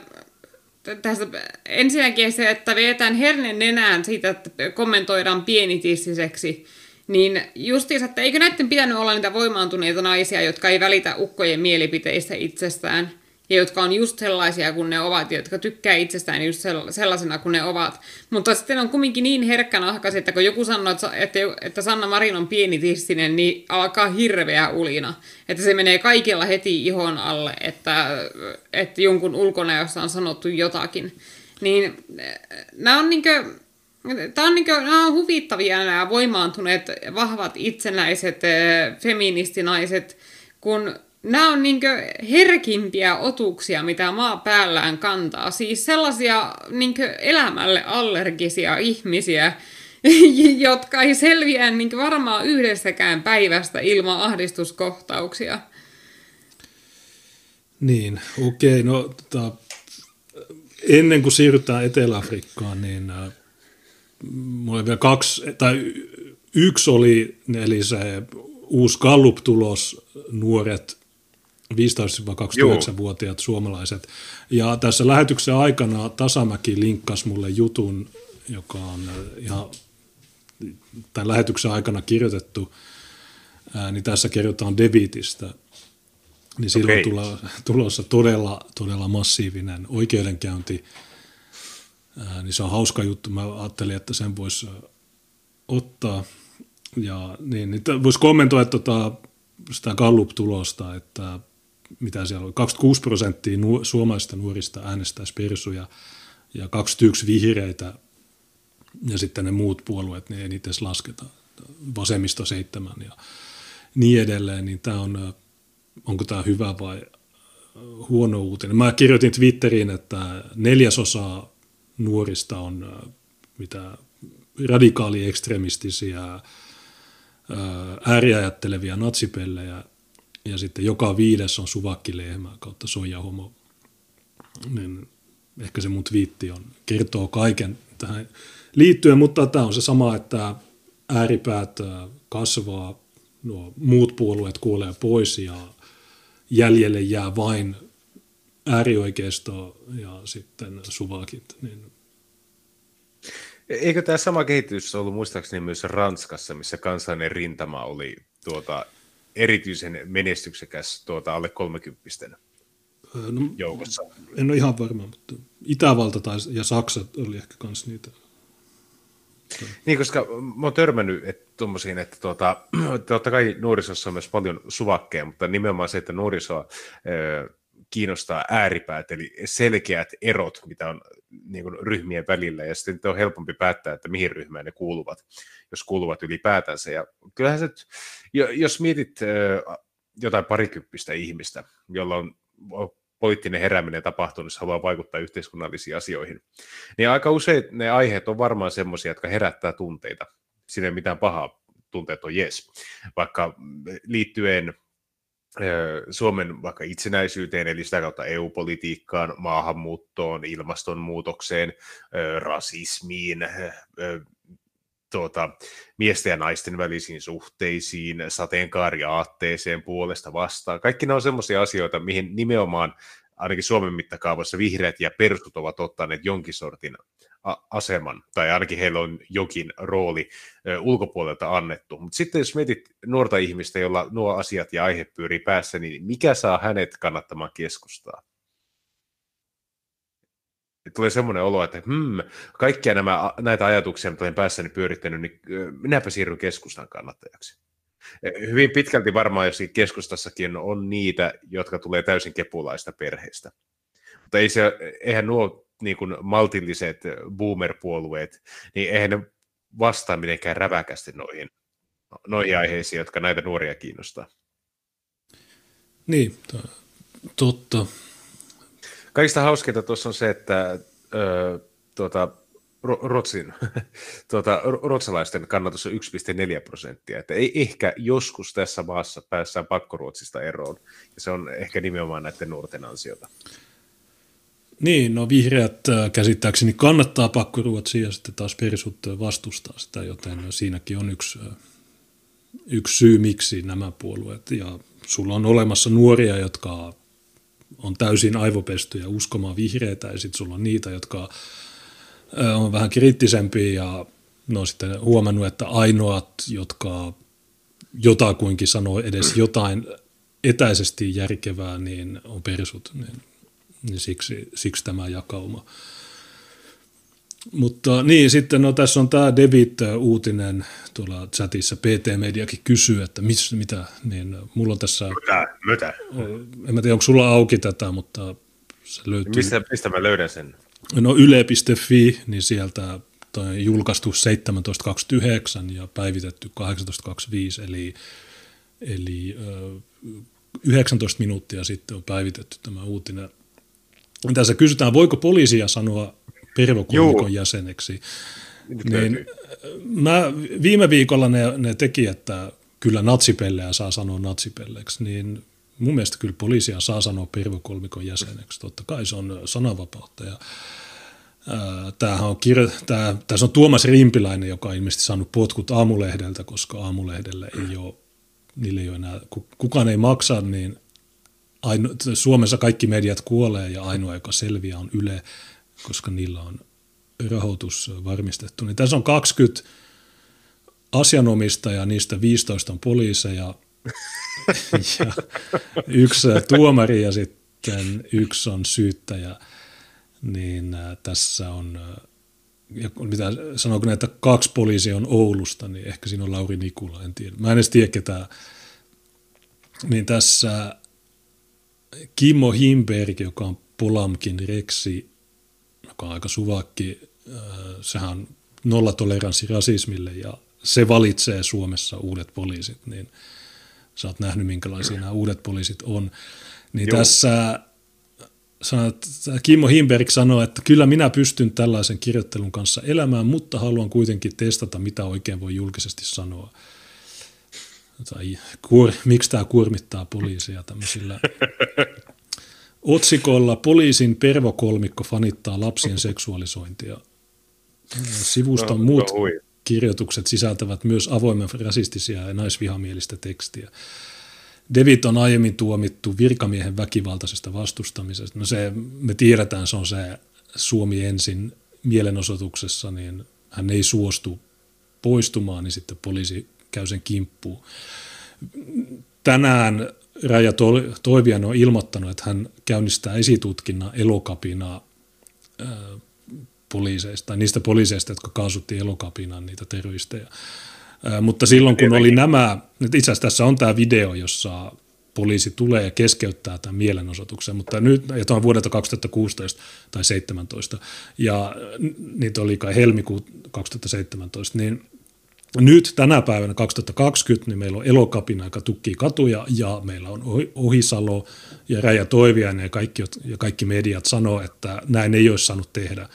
tässä ensinnäkin se, että vietään hernen nenään siitä, että kommentoidaan pienitissiseksi, niin justiinsa, että eikö näiden pitänyt olla niitä voimaantuneita naisia, jotka ei välitä ukkojen mielipiteistä itsestään, ja jotka on just sellaisia kuin ne ovat, jotka tykkää itsestään just sellaisena kuin ne ovat. Mutta sitten on kumminkin niin herkkänahkas, että kun joku sanoo, että, että Sanna Marin on pienitistinen, niin alkaa hirveä ulina. Että se menee kaikilla heti ihon alle, että, että jonkun ulkonäössä on sanottu jotakin. Niin nämä on niinkö... Tämä on, niin kuin, nämä on huvittavia nämä voimaantuneet, vahvat, itsenäiset feministinaiset, kun nämä on niin herkimpiä otuksia, mitä maa päällään kantaa. Siis sellaisia niin elämälle allergisia ihmisiä, [LAUGHS] jotka ei selviä niin varmaan yhdestäkään päivästä ilman ahdistuskohtauksia. Niin, okei. Okay, no tota, ennen kuin siirrytään Etelä-Afrikkaan, niin äh, mulla oli vielä kaksi, tai yksi oli, eli se uusi Gallup-tulos, nuoret 15-29-vuotiaat suomalaiset. Ja tässä lähetyksen aikana Tasamäki linkkasi mulle jutun, joka on äh, ihan tämän lähetyksen aikana kirjoitettu, ää, niin tässä kerrotaan debitistä. Niin silloin okay. tulossa todella, todella massiivinen oikeudenkäynti. Niin se on hauska juttu. Mä ajattelin, että sen voisi ottaa. Ja niin, niin voisi kommentoida tota, sitä Gallup-tulosta, että mitä siellä oli, 26 prosenttia nu- suomalaisista nuorista äänestäisi persuja ja 21 vihreitä ja sitten ne muut puolueet, niin ei niitä edes lasketa, vasemmisto seitsemän ja niin edelleen, niin tämä on, onko tämä hyvä vai huono uutinen. Mä kirjoitin Twitteriin, että neljäsosa nuorista on mitä radikaali-ekstremistisiä ääriajattelevia natsipellejä ja sitten joka viides on suvakkilehmä kautta soijahomo. Niin ehkä se mun twiitti on, kertoo kaiken tähän liittyen, mutta tämä on se sama, että ääripäät kasvaa, nuo muut puolueet kuolee pois ja jäljelle jää vain äärioikeisto ja sitten suvakit. Niin Eikö tämä sama kehitys ollut muistaakseni myös Ranskassa, missä kansallinen rintama oli tuota, erityisen menestyksekäs tuota alle 30 no, joukossa? En ole ihan varma, mutta Itävalta tai, ja Saksa oli ehkä myös niitä. Niin, koska mä oon törmännyt että tuommoisiin, että tuota, totta kai nuorisossa on myös paljon suvakkeja, mutta nimenomaan se, että nuorisoa kiinnostaa ääripäät, eli selkeät erot, mitä on niin kuin, ryhmien välillä, ja sitten on helpompi päättää, että mihin ryhmään ne kuuluvat, jos kuuluvat ylipäätänsä. Ja kyllähän se, jos mietit jotain parikymppistä ihmistä, jolla on poliittinen herääminen tapahtunut, jos haluaa vaikuttaa yhteiskunnallisiin asioihin, niin aika usein ne aiheet on varmaan semmoisia, jotka herättää tunteita. Siinä ei mitään pahaa, tunteet on jes. Vaikka liittyen Suomen vaikka itsenäisyyteen, eli sitä kautta EU-politiikkaan, maahanmuuttoon, ilmastonmuutokseen, rasismiin, tuota, miesten ja naisten välisiin suhteisiin, sateenkaariaatteeseen puolesta vastaan. Kaikki nämä on sellaisia asioita, mihin nimenomaan ainakin Suomen mittakaavassa vihreät ja persut ovat ottaneet jonkin sortin aseman, tai ainakin heillä on jokin rooli ulkopuolelta annettu. Mutta sitten jos mietit nuorta ihmistä, jolla nuo asiat ja aihe pyörii päässä, niin mikä saa hänet kannattamaan keskustaa? tulee semmoinen olo, että hmm, kaikkia nämä, näitä ajatuksia, mitä olen päässäni pyörittänyt, niin minäpä siirryn keskustan kannattajaksi. Hyvin pitkälti varmaan, jos keskustassakin on niitä, jotka tulee täysin kepulaista perheestä. Mutta ei se, eihän nuo niin kuin maltilliset boomer-puolueet, niin eihän ne vastaa mitenkään räväkästi noihin, noihin aiheisiin, jotka näitä nuoria kiinnostaa. Niin, totta. Kaikista hauskinta tuossa on se, että ö, tuota, Ruotsin, [LAUGHS] tuota, ruotsalaisten kannatus on 1,4 prosenttia. Että ei ehkä joskus tässä maassa päässään pakkoruotsista eroon. Ja se on ehkä nimenomaan näiden nuorten ansiota. Niin, no vihreät äh, käsittääkseni kannattaa pakkoruotsia ja sitten taas persut vastustaa sitä, joten siinäkin on yksi, äh, yksi syy, miksi nämä puolueet. Ja sulla on olemassa nuoria, jotka on täysin aivopestyjä uskomaan vihreitä ja sitten sulla on niitä, jotka äh, on vähän kriittisempiä ja no sitten huomannut, että ainoat, jotka jotakuinkin sanoo edes jotain etäisesti järkevää, niin on persut. Niin niin siksi, siksi tämä jakauma. Mutta niin, sitten no, tässä on tämä Debit-uutinen tuolla chatissa. PT Mediakin kysyy, että mis, mitä, niin mulla on tässä... Mitä? Mitä? En mä tiedä, onko sulla auki tätä, mutta se löytyy... Mistä, mistä mä löydän sen? No yle.fi, niin sieltä toi julkaistu 17.29 ja päivitetty 18.25, eli, eli 19 minuuttia sitten on päivitetty tämä uutinen tässä kysytään, voiko poliisia sanoa pervokolmikon jäseneksi. niin, mä, viime viikolla ne, ne teki, että kyllä natsipellejä saa sanoa natsipelleksi, niin mun mielestä kyllä poliisia saa sanoa pervokolmikon jäseneksi. Totta kai se on sananvapautta. Ja, tämähän on kirja, tää, tässä on Tuomas Rimpiläinen, joka on ilmeisesti saanut potkut aamulehdeltä, koska aamulehdelle ei ole, niille ei ole enää, kukaan ei maksa, niin aino, Suomessa kaikki mediat kuolee ja ainoa, joka selviää, on Yle, koska niillä on rahoitus varmistettu. Niin tässä on 20 asianomistajaa, niistä 15 on poliiseja [LAUGHS] ja yksi tuomari ja sitten yksi on syyttäjä. Niin äh, tässä on, äh, ja mitä sanooko ne, että kaksi poliisia on Oulusta, niin ehkä siinä on Lauri Nikula, en tiedä. Mä en edes tiedä ketään. Niin tässä Kimmo Himberg, joka on Polamkin reksi, joka on aika suvakki, äh, sehän on nollatoleranssi rasismille ja se valitsee Suomessa uudet poliisit, niin sä oot nähnyt minkälaisia nämä uudet poliisit on. Niin Joo. tässä sanot, Kimmo Himberg sanoi, että kyllä minä pystyn tällaisen kirjoittelun kanssa elämään, mutta haluan kuitenkin testata, mitä oikein voi julkisesti sanoa tai kuor, miksi tämä kuormittaa poliisia tämmöisillä otsikolla poliisin pervokolmikko fanittaa lapsien seksuaalisointia. Sivuston no, muut no, kirjoitukset sisältävät myös avoimen rasistisia ja naisvihamielistä tekstiä. Devit on aiemmin tuomittu virkamiehen väkivaltaisesta vastustamisesta. No se, me tiedetään, se on se Suomi ensin mielenosoituksessa, niin hän ei suostu poistumaan, niin sitten poliisi käy sen kimppuun. Tänään Raja Toivian on ilmoittanut, että hän käynnistää esitutkinnan elokapinaa poliiseista, niistä poliiseista, jotka kaasutti elokapinaan niitä terroristeja. Mutta silloin kun oli nämä, itse asiassa tässä on tämä video, jossa poliisi tulee ja keskeyttää tämän mielenosoituksen, mutta nyt, ja tämä on vuodelta 2016 tai 2017, ja niitä oli kai helmikuun 2017, niin nyt tänä päivänä 2020 niin meillä on elokapina, joka tukkii katuja ja meillä on Ohisalo ja Räjä Toiviainen ja kaikki, ja kaikki mediat sanoo, että näin ei olisi saanut tehdä.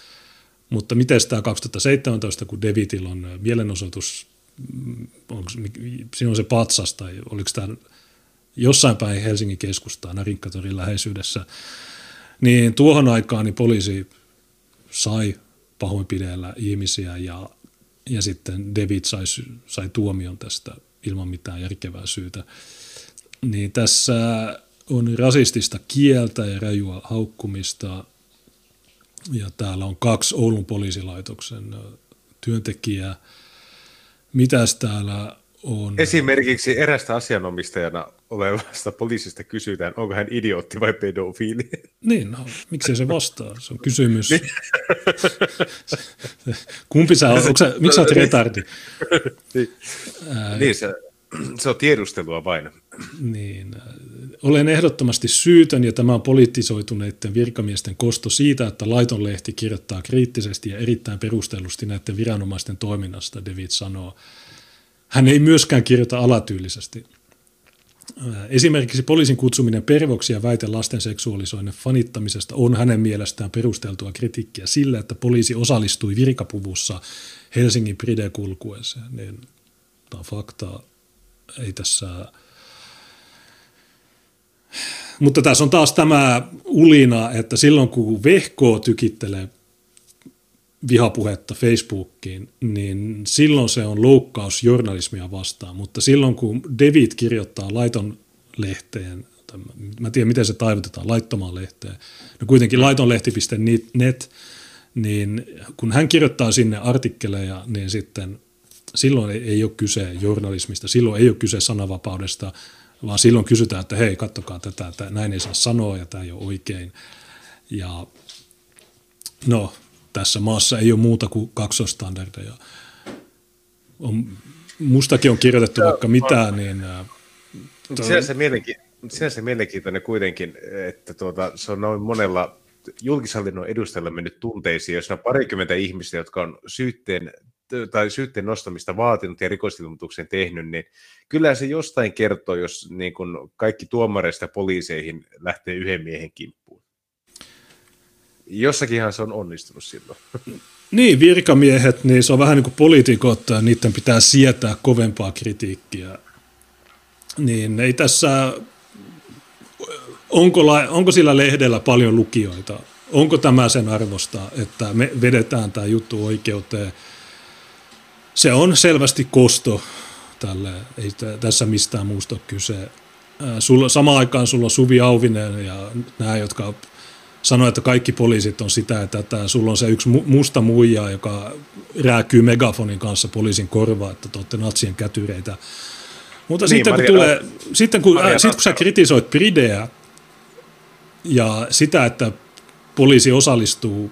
Mutta miten tämä 2017, kun Devitillä on mielenosoitus, mm, onko, siinä on se patsas tai oliko tämä jossain päin Helsingin keskustaa Narinkatorin läheisyydessä, niin tuohon aikaan niin poliisi sai pahoinpidellä ihmisiä ja ja sitten David sai, sai tuomion tästä ilman mitään järkevää syytä. Niin tässä on rasistista kieltä ja rajua haukkumista, ja täällä on kaksi Oulun poliisilaitoksen työntekijää. Mitäs täällä on? Esimerkiksi erästä asianomistajana olevasta poliisista kysytään, onko hän idiootti vai pedofiili. Niin, no, miksi se vastaa? Se on kysymys. Niin. [LAUGHS] Kumpi sä oot? Onko sä, miksi sä oot retardi? niin, niin se, se on tiedustelua vain. Niin, olen ehdottomasti syytön ja tämä on poliittisoituneiden virkamiesten kosto siitä, että laiton lehti kirjoittaa kriittisesti ja erittäin perustellusti näiden viranomaisten toiminnasta, David sanoo. Hän ei myöskään kirjoita alatyylisesti. Esimerkiksi poliisin kutsuminen pervoksi ja väite lasten seksuaalisoinnin fanittamisesta on hänen mielestään perusteltua kritiikkiä sillä, että poliisi osallistui virkapuvussa Helsingin Pride-kulkueeseen. Niin, tämä on faktaa. Ei tässä... Mutta tässä on taas tämä ulina, että silloin kun vehko tykittelee vihapuhetta Facebookiin, niin silloin se on loukkaus journalismia vastaan. Mutta silloin kun David kirjoittaa laiton lehteen, mä en tiedä miten se taivutetaan, laittomaan lehteen, no kuitenkin laitonlehti.net, niin kun hän kirjoittaa sinne artikkeleja, niin sitten silloin ei, ei ole kyse journalismista, silloin ei ole kyse sananvapaudesta, vaan silloin kysytään, että hei, kattokaa tätä, että näin ei saa sanoa ja tämä ei ole oikein. Ja no, tässä maassa ei ole muuta kuin kaksostandardeja. On, mustakin on kirjoitettu Joo, vaikka mitään, niin... To... Sinänsä, mielenki- sinänsä mielenkiintoinen kuitenkin, että tuota, se on noin monella julkishallinnon edustajalla mennyt tunteisiin, jos on parikymmentä ihmistä, jotka on syytteen tai syytteen nostamista vaatinut ja rikosilmoituksen tehnyt, niin kyllä se jostain kertoo, jos niin kun kaikki tuomareista poliiseihin lähtee yhden miehen kimppuun. Jossakinhan se on onnistunut silloin. [LAUGHS] Niin, virkamiehet, niin se on vähän niin kuin poliitikot, niiden pitää sietää kovempaa kritiikkiä. Niin ei tässä, onko, onko sillä lehdellä paljon lukijoita? Onko tämä sen arvosta, että me vedetään tämä juttu oikeuteen? Se on selvästi kosto tälle, ei tässä mistään muusta ole kyse. Sulla, samaan aikaan sulla on Suvi Auvinen ja nämä, jotka sanoi, että kaikki poliisit on sitä ja tätä. Sulla on se yksi musta muija, joka rääkyy megafonin kanssa poliisin korvaa, että te olette natsien kätyreitä. Mutta niin, sitten, Maria, kun tulee, sitten, kun, äh, sitten kun sä kritisoit Prideä ja sitä, että poliisi osallistuu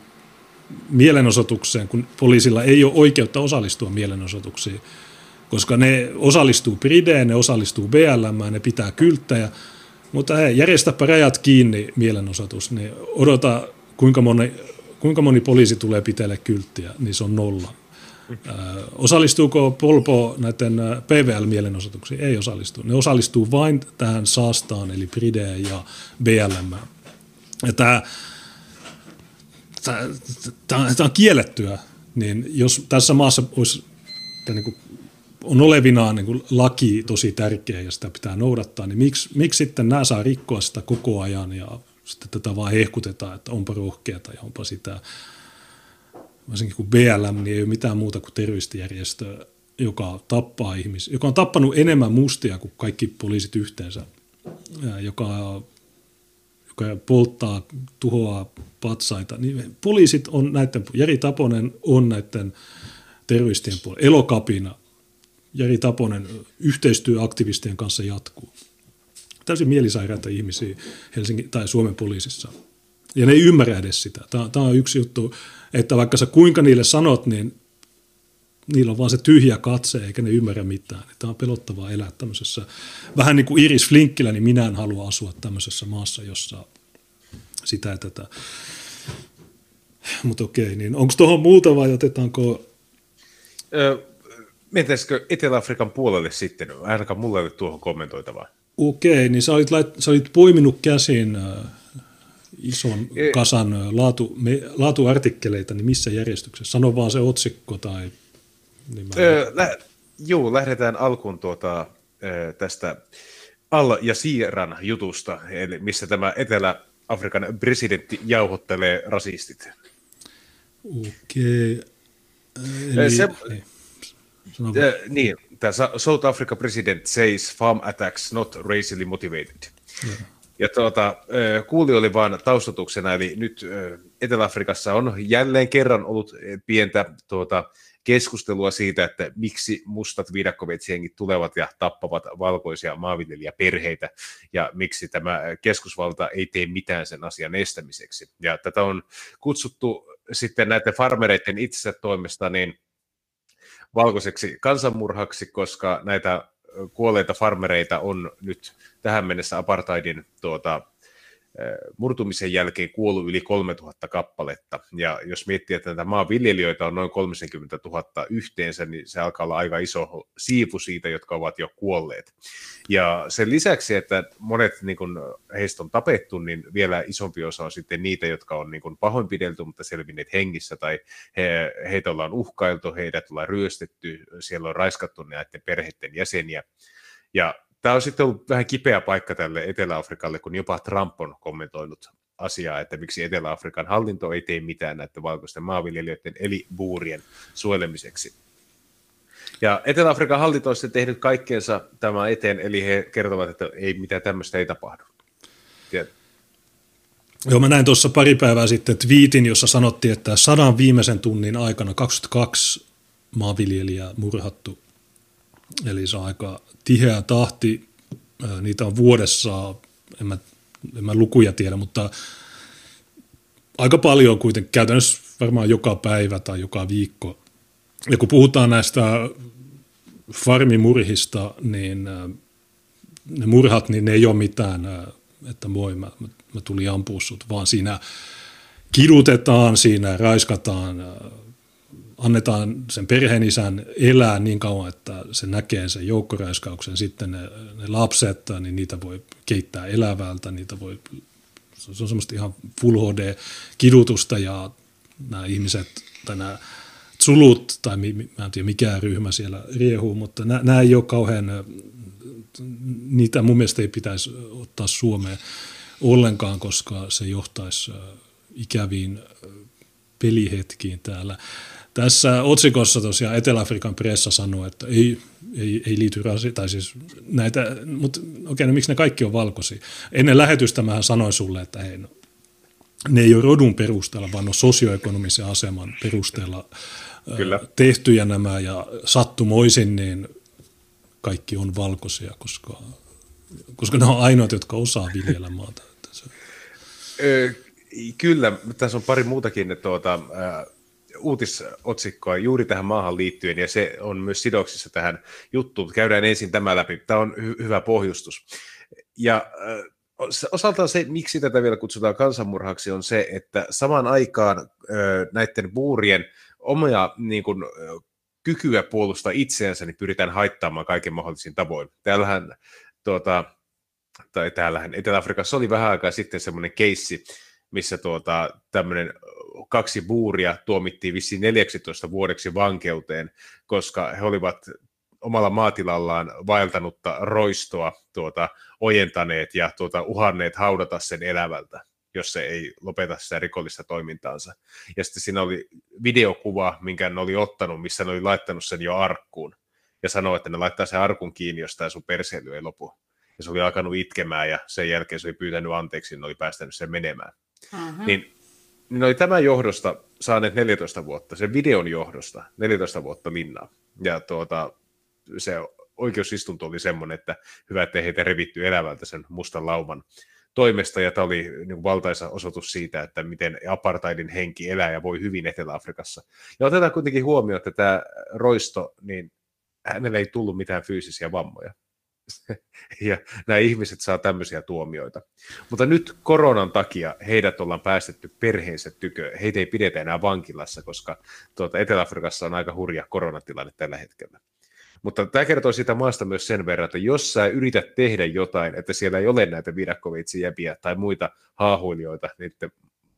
mielenosoitukseen, kun poliisilla ei ole oikeutta osallistua mielenosoituksiin, koska ne osallistuu Prideen, ne osallistuu BLM, ne pitää kylttäjä, mutta hei, järjestäpä rajat kiinni mielenosoitus, niin odota kuinka moni, kuinka moni poliisi tulee pitää kylttiä, niin se on nolla. Osallistuuko Polpo näiden PVL-mielenosoituksiin? Ei osallistu. Ne osallistuu vain tähän saastaan, eli Prideen ja BLM. Ja tämä, tämä, tämä on kiellettyä, niin jos tässä maassa olisi niin kuin on olevinaan niin laki tosi tärkeä ja sitä pitää noudattaa, niin miksi, miksi sitten nämä saa rikkoa sitä koko ajan ja sitten tätä vaan hehkutetaan, että onpa rohkeata ja onpa sitä. Varsinkin kun BLM niin ei ole mitään muuta kuin terroristijärjestö, joka tappaa ihmisiä, joka on tappanut enemmän mustia kuin kaikki poliisit yhteensä, joka, joka polttaa, tuhoaa patsaita. Niin poliisit on näiden, Jari Taponen on näiden terroristien puolella, elokapina – Jari Taponen yhteistyöaktivistien kanssa jatkuu. Täysin mielisairaita ihmisiä Helsingin tai Suomen poliisissa. Ja ne ei ymmärrä edes sitä. Tämä, on yksi juttu, että vaikka sä kuinka niille sanot, niin niillä on vaan se tyhjä katse, eikä ne ymmärrä mitään. Tämä on pelottavaa elää tämmöisessä, vähän niin kuin Iris Flinkkilä, niin minä en halua asua tämmöisessä maassa, jossa sitä ja tätä. Mutta okei, niin onko tuohon muuta vai otetaanko... Ö, Mentäisikö Etelä-Afrikan puolelle sitten? Ainakaan mulla ei ole tuohon kommentoitavaa. Okei, niin sä olit, lait, sä olit poiminut käsin äh, ison e- kasan äh, laatu, me, laatuartikkeleita, niin missä järjestyksessä? Sano vaan se otsikko tai... Niin mä... öö, lä- joo, lähdetään alkuun tuota, tästä Al ja Siiran jutusta, eli missä tämä Etelä-Afrikan presidentti jauhottelee rasistit. Okei. Eli, se, niin. Uh, niin, tämä South Africa president says farm attacks not racially motivated. Yeah. Ja tuota, kuuli oli vain taustatuksena, eli nyt Etelä-Afrikassa on jälleen kerran ollut pientä tuota, keskustelua siitä, että miksi mustat viidakkovetsiengit tulevat ja tappavat valkoisia maanviljelijäperheitä, ja miksi tämä keskusvalta ei tee mitään sen asian estämiseksi. Ja tätä on kutsuttu sitten näiden farmereiden itsensä toimesta niin valkoiseksi kansanmurhaksi, koska näitä kuolleita farmereita on nyt tähän mennessä apartheidin tuota, murtumisen jälkeen kuollut yli 3000 kappaletta. Ja jos miettii, että näitä maanviljelijöitä on noin 30 000 yhteensä, niin se alkaa olla aika iso siivu siitä, jotka ovat jo kuolleet. Ja sen lisäksi, että monet niin kun, heistä on tapettu, niin vielä isompi osa on sitten niitä, jotka on niin kun, pahoinpidelty, mutta selvinneet hengissä, tai he, heitä ollaan uhkailtu, heidät ollaan ryöstetty, siellä on raiskattu näiden perheiden jäseniä. Ja tämä on sitten ollut vähän kipeä paikka tälle Etelä-Afrikalle, kun jopa Trump on kommentoinut asiaa, että miksi Etelä-Afrikan hallinto ei tee mitään näiden valkoisten maanviljelijöiden eli buurien suojelemiseksi. Ja Etelä-Afrikan hallinto on sitten tehnyt kaikkeensa tämä eteen, eli he kertovat, että ei mitään tämmöistä ei tapahdu. Tiedät? Joo, mä näin tuossa pari päivää sitten twiitin, jossa sanottiin, että sadan viimeisen tunnin aikana 22 maanviljelijää murhattu. Eli se on aika tiheä tahti. Niitä on vuodessa, en mä, en mä lukuja tiedä, mutta aika paljon kuitenkin, käytännössä varmaan joka päivä tai joka viikko. Ja kun puhutaan näistä farmimurhista, niin ne murhat, niin ne ei ole mitään, että moi, mä, mä tulin ampua sut, vaan siinä kidutetaan, siinä raiskataan, annetaan sen perheenisän elää niin kauan, että se näkee sen joukkoraiskauksen. Sitten ne, ne lapset, niin niitä voi keittää elävältä, niitä voi, se on semmoista ihan full HD-kidutusta ja nämä ihmiset tai nämä Zulut, tai mä en tiedä mikä ryhmä siellä riehuu, mutta nämä, nämä ei ole kauhean, niitä mun mielestä ei pitäisi ottaa Suomeen ollenkaan, koska se johtaisi ikäviin pelihetkiin täällä. Tässä otsikossa tosiaan Etelä-Afrikan pressa sanoo, että ei, ei, ei liity rasi, tai siis näitä, mutta okei, no miksi ne kaikki on valkoisia? Ennen lähetystä mä sanoin sulle, että hei, no, ne ei ole rodun perusteella, vaan on sosioekonomisen aseman perusteella Kyllä. tehtyjä nämä, ja sattumoisin niin kaikki on valkoisia, koska, koska ne on ainoat, jotka osaa viljellä maata. Kyllä, tässä on pari muutakin tuota, uutisotsikkoa juuri tähän maahan liittyen, ja se on myös sidoksissa tähän juttuun. Käydään ensin tämä läpi. Tämä on hy- hyvä pohjustus. Ja osaltaan se, miksi tätä vielä kutsutaan kansanmurhaksi, on se, että samaan aikaan näiden buurien omia niin kuin, kykyä puolustaa itseänsä, niin pyritään haittaamaan kaiken mahdollisin tavoin. Täällähän, tuota, tai täällähän Etelä-Afrikassa oli vähän aikaa sitten semmoinen keissi, missä tuota, tämmöinen kaksi buuria tuomittiin vissiin 14 vuodeksi vankeuteen, koska he olivat omalla maatilallaan vaeltanutta roistoa tuota, ojentaneet ja tuota, uhanneet haudata sen elävältä, jos se ei lopeta sitä rikollista toimintaansa. Ja sitten siinä oli videokuva, minkä ne oli ottanut, missä ne oli laittanut sen jo arkkuun. Ja sanoi, että ne laittaa sen arkun kiinni, jos tämä sun perseily ei lopu. Ja se oli alkanut itkemään ja sen jälkeen se oli pyytänyt anteeksi, ne oli päästänyt sen menemään. Uh-huh. Niin niin oli tämän johdosta saaneet 14 vuotta, sen videon johdosta 14 vuotta linnaa. Ja tuota, se oikeusistunto oli semmoinen, että hyvä, että heitä revitty elävältä sen mustan lauman toimesta, ja tämä oli niin valtaisa osoitus siitä, että miten apartheidin henki elää ja voi hyvin Etelä-Afrikassa. Ja otetaan kuitenkin huomioon, että tämä roisto, niin hänelle ei tullut mitään fyysisiä vammoja. [LAUGHS] ja nämä ihmiset saa tämmöisiä tuomioita. Mutta nyt koronan takia heidät ollaan päästetty perheensä tykö. Heitä ei pidetä enää vankilassa, koska tuota, Etelä-Afrikassa on aika hurja koronatilanne tällä hetkellä. Mutta tämä kertoo siitä maasta myös sen verran, että jos sä yrität tehdä jotain, että siellä ei ole näitä viidakkovitsijäpiä tai muita haahuilijoita niiden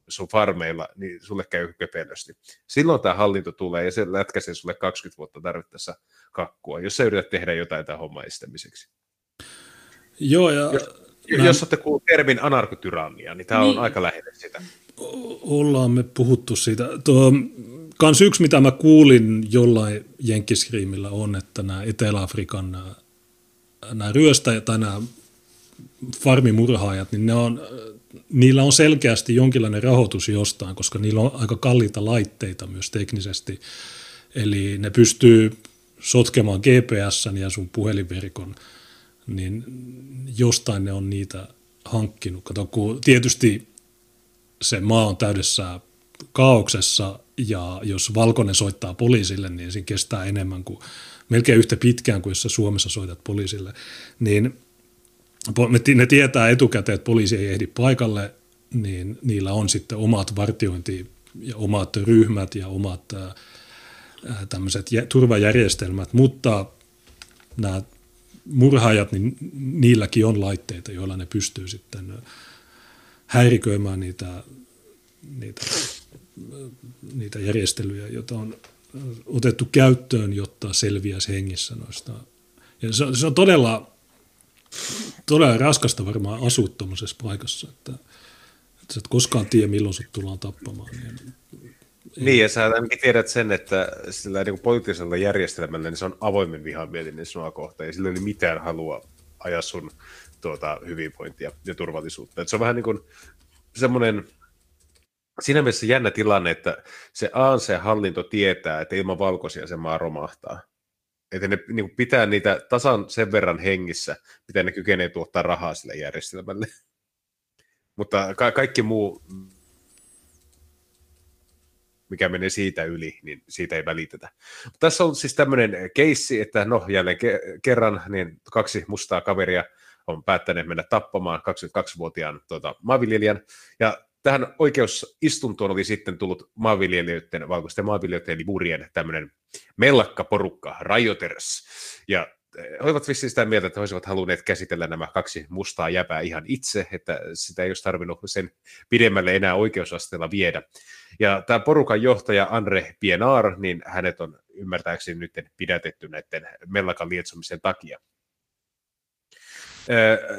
sun farmeilla, niin sulle käy köpelösti. Silloin tämä hallinto tulee ja se lätkäsee sulle 20 vuotta tarvittaessa kakkua, jos sä yrität tehdä jotain tämän homman estämiseksi. Joo, ja... Jos, mä... jos olette kuullut termin anarkotyrannia, niin tämä niin. on aika lähellä sitä. Ollaan me puhuttu siitä. Tuo, kans yksi, mitä mä kuulin jollain jenkkiskriimillä on, että nämä Etelä-Afrikan nämä, nämä ryöstäjät tai nämä farmimurhaajat, niin ne on, niillä on selkeästi jonkinlainen rahoitus jostain, koska niillä on aika kalliita laitteita myös teknisesti. Eli ne pystyy sotkemaan GPS ja sun puhelinverkon, niin jostain ne on niitä hankkinut. Kato, kun tietysti se maa on täydessä kaauksessa ja jos valkoinen soittaa poliisille, niin siinä kestää enemmän kuin melkein yhtä pitkään kuin jos sä Suomessa soitat poliisille. Niin ne tietää etukäteen, että poliisi ei ehdi paikalle, niin niillä on sitten omat vartiointi- ja omat ryhmät ja omat tämmöiset turvajärjestelmät, mutta nämä murhaajat, niin niilläkin on laitteita, joilla ne pystyy sitten häiriköimään niitä, niitä, niitä järjestelyjä, joita on otettu käyttöön, jotta selviäisi hengissä noista. Ja se, on, se on todella todella raskasta varmaan asua tuommoisessa paikassa, että, että sä et koskaan tiedä, milloin sut tullaan tappamaan. Niin, niin, ja sä ainakin tiedät sen, että sillä niin poliittisella järjestelmällä niin se on avoimen vihamielinen sinua kohtaan, ja sillä ei ole mitään halua ajaa sun tuota, hyvinvointia ja turvallisuutta. Et se on vähän niin kuin semmoinen siinä mielessä jännä tilanne, että se ANC-hallinto tietää, että ilman valkoisia se maa romahtaa. Että ne niin pitää niitä tasan sen verran hengissä, mitä ne kykenee tuottaa rahaa sille järjestelmälle. [LAUGHS] Mutta ka- kaikki muu, mikä menee siitä yli, niin siitä ei välitetä. Tässä on siis tämmöinen keissi, että no jälleen ke- kerran niin kaksi mustaa kaveria on päättäneet mennä tappamaan 22-vuotiaan tuota, maanviljelijän, ja tähän oikeusistuntoon oli sitten tullut maanviljelijöiden, valkoisten maanviljelijöiden eli burien tämmöinen mellakkaporukka, Rioters, ja he olivat vissiin sitä mieltä, että he olisivat halunneet käsitellä nämä kaksi mustaa jäpää ihan itse, että sitä ei olisi tarvinnut sen pidemmälle enää oikeusasteella viedä. Ja tämä porukan johtaja Andre Pienaar, niin hänet on ymmärtääkseni nyt pidätetty näiden mellakan lietsomisen takia.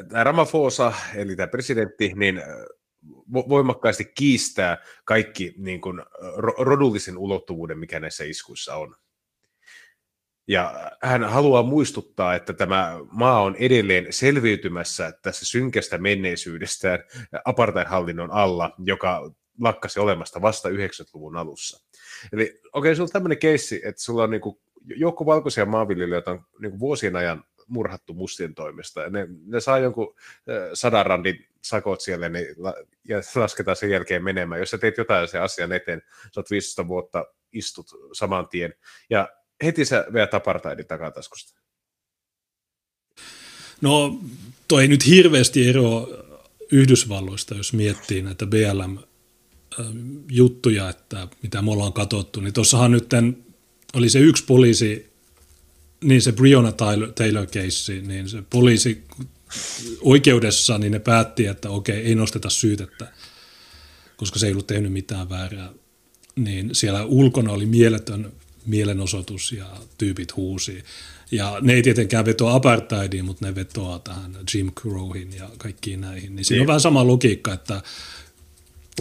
Tämä Ramaphosa, eli tämä presidentti, niin voimakkaasti kiistää kaikki niin kuin, rodullisen ulottuvuuden, mikä näissä iskuissa on. Ja hän haluaa muistuttaa, että tämä maa on edelleen selviytymässä tässä synkästä menneisyydestään apartheid-hallinnon alla, joka lakkasi olemasta vasta 90-luvun alussa. Eli okei, okay, sulla on tämmöinen keissi, että sulla on niin kuin, joukko valkoisia maanviljelijöitä on niin kuin vuosien ajan murhattu mustien toimesta. Ja ne, ne saa jonkun sadan randin sakot siellä niin, ja lasketaan sen jälkeen menemään. Jos sä teet jotain sen asian eteen, sä oot 15 vuotta istut saman tien. Ja heti sä veät apartheidin takataskusta. No, toi ei nyt hirveästi ero Yhdysvalloista, jos miettii näitä BLM-juttuja, että mitä me ollaan katsottu, niin tuossahan nyt oli se yksi poliisi niin se Breonna Taylor, Taylor case, niin se poliisi oikeudessa, niin ne päätti, että okei, ei nosteta syytettä, koska se ei ollut tehnyt mitään väärää. Niin siellä ulkona oli mieletön mielenosoitus ja tyypit huusi. Ja ne ei tietenkään vetoa apartheidiin, mutta ne vetoaa tähän Jim Crowhin ja kaikkiin näihin. Niin siinä on niin. vähän sama logiikka, että,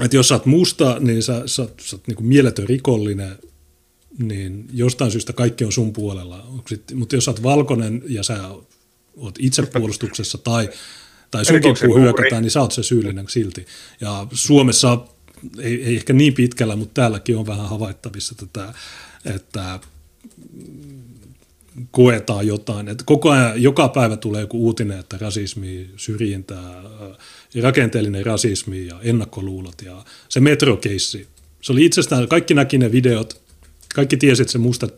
että jos sä oot musta, niin sä, sä, sä oot niin mieletön rikollinen, niin jostain syystä kaikki on sun puolella. Mutta jos sä oot valkoinen ja sä oot itsepuolustuksessa tai, tai sun kimppuun hyökätään, niin sä oot se syyllinen silti. Ja Suomessa ei, ei ehkä niin pitkällä, mutta täälläkin on vähän havaittavissa tätä, että koetaan jotain. Että koko ajan, joka päivä tulee joku uutinen, että rasismi, syrjintää, rakenteellinen rasismi ja ennakkoluulot ja se metrokeissi. Se oli itsestään, kaikki näki ne videot, kaikki tiesi, että se musta,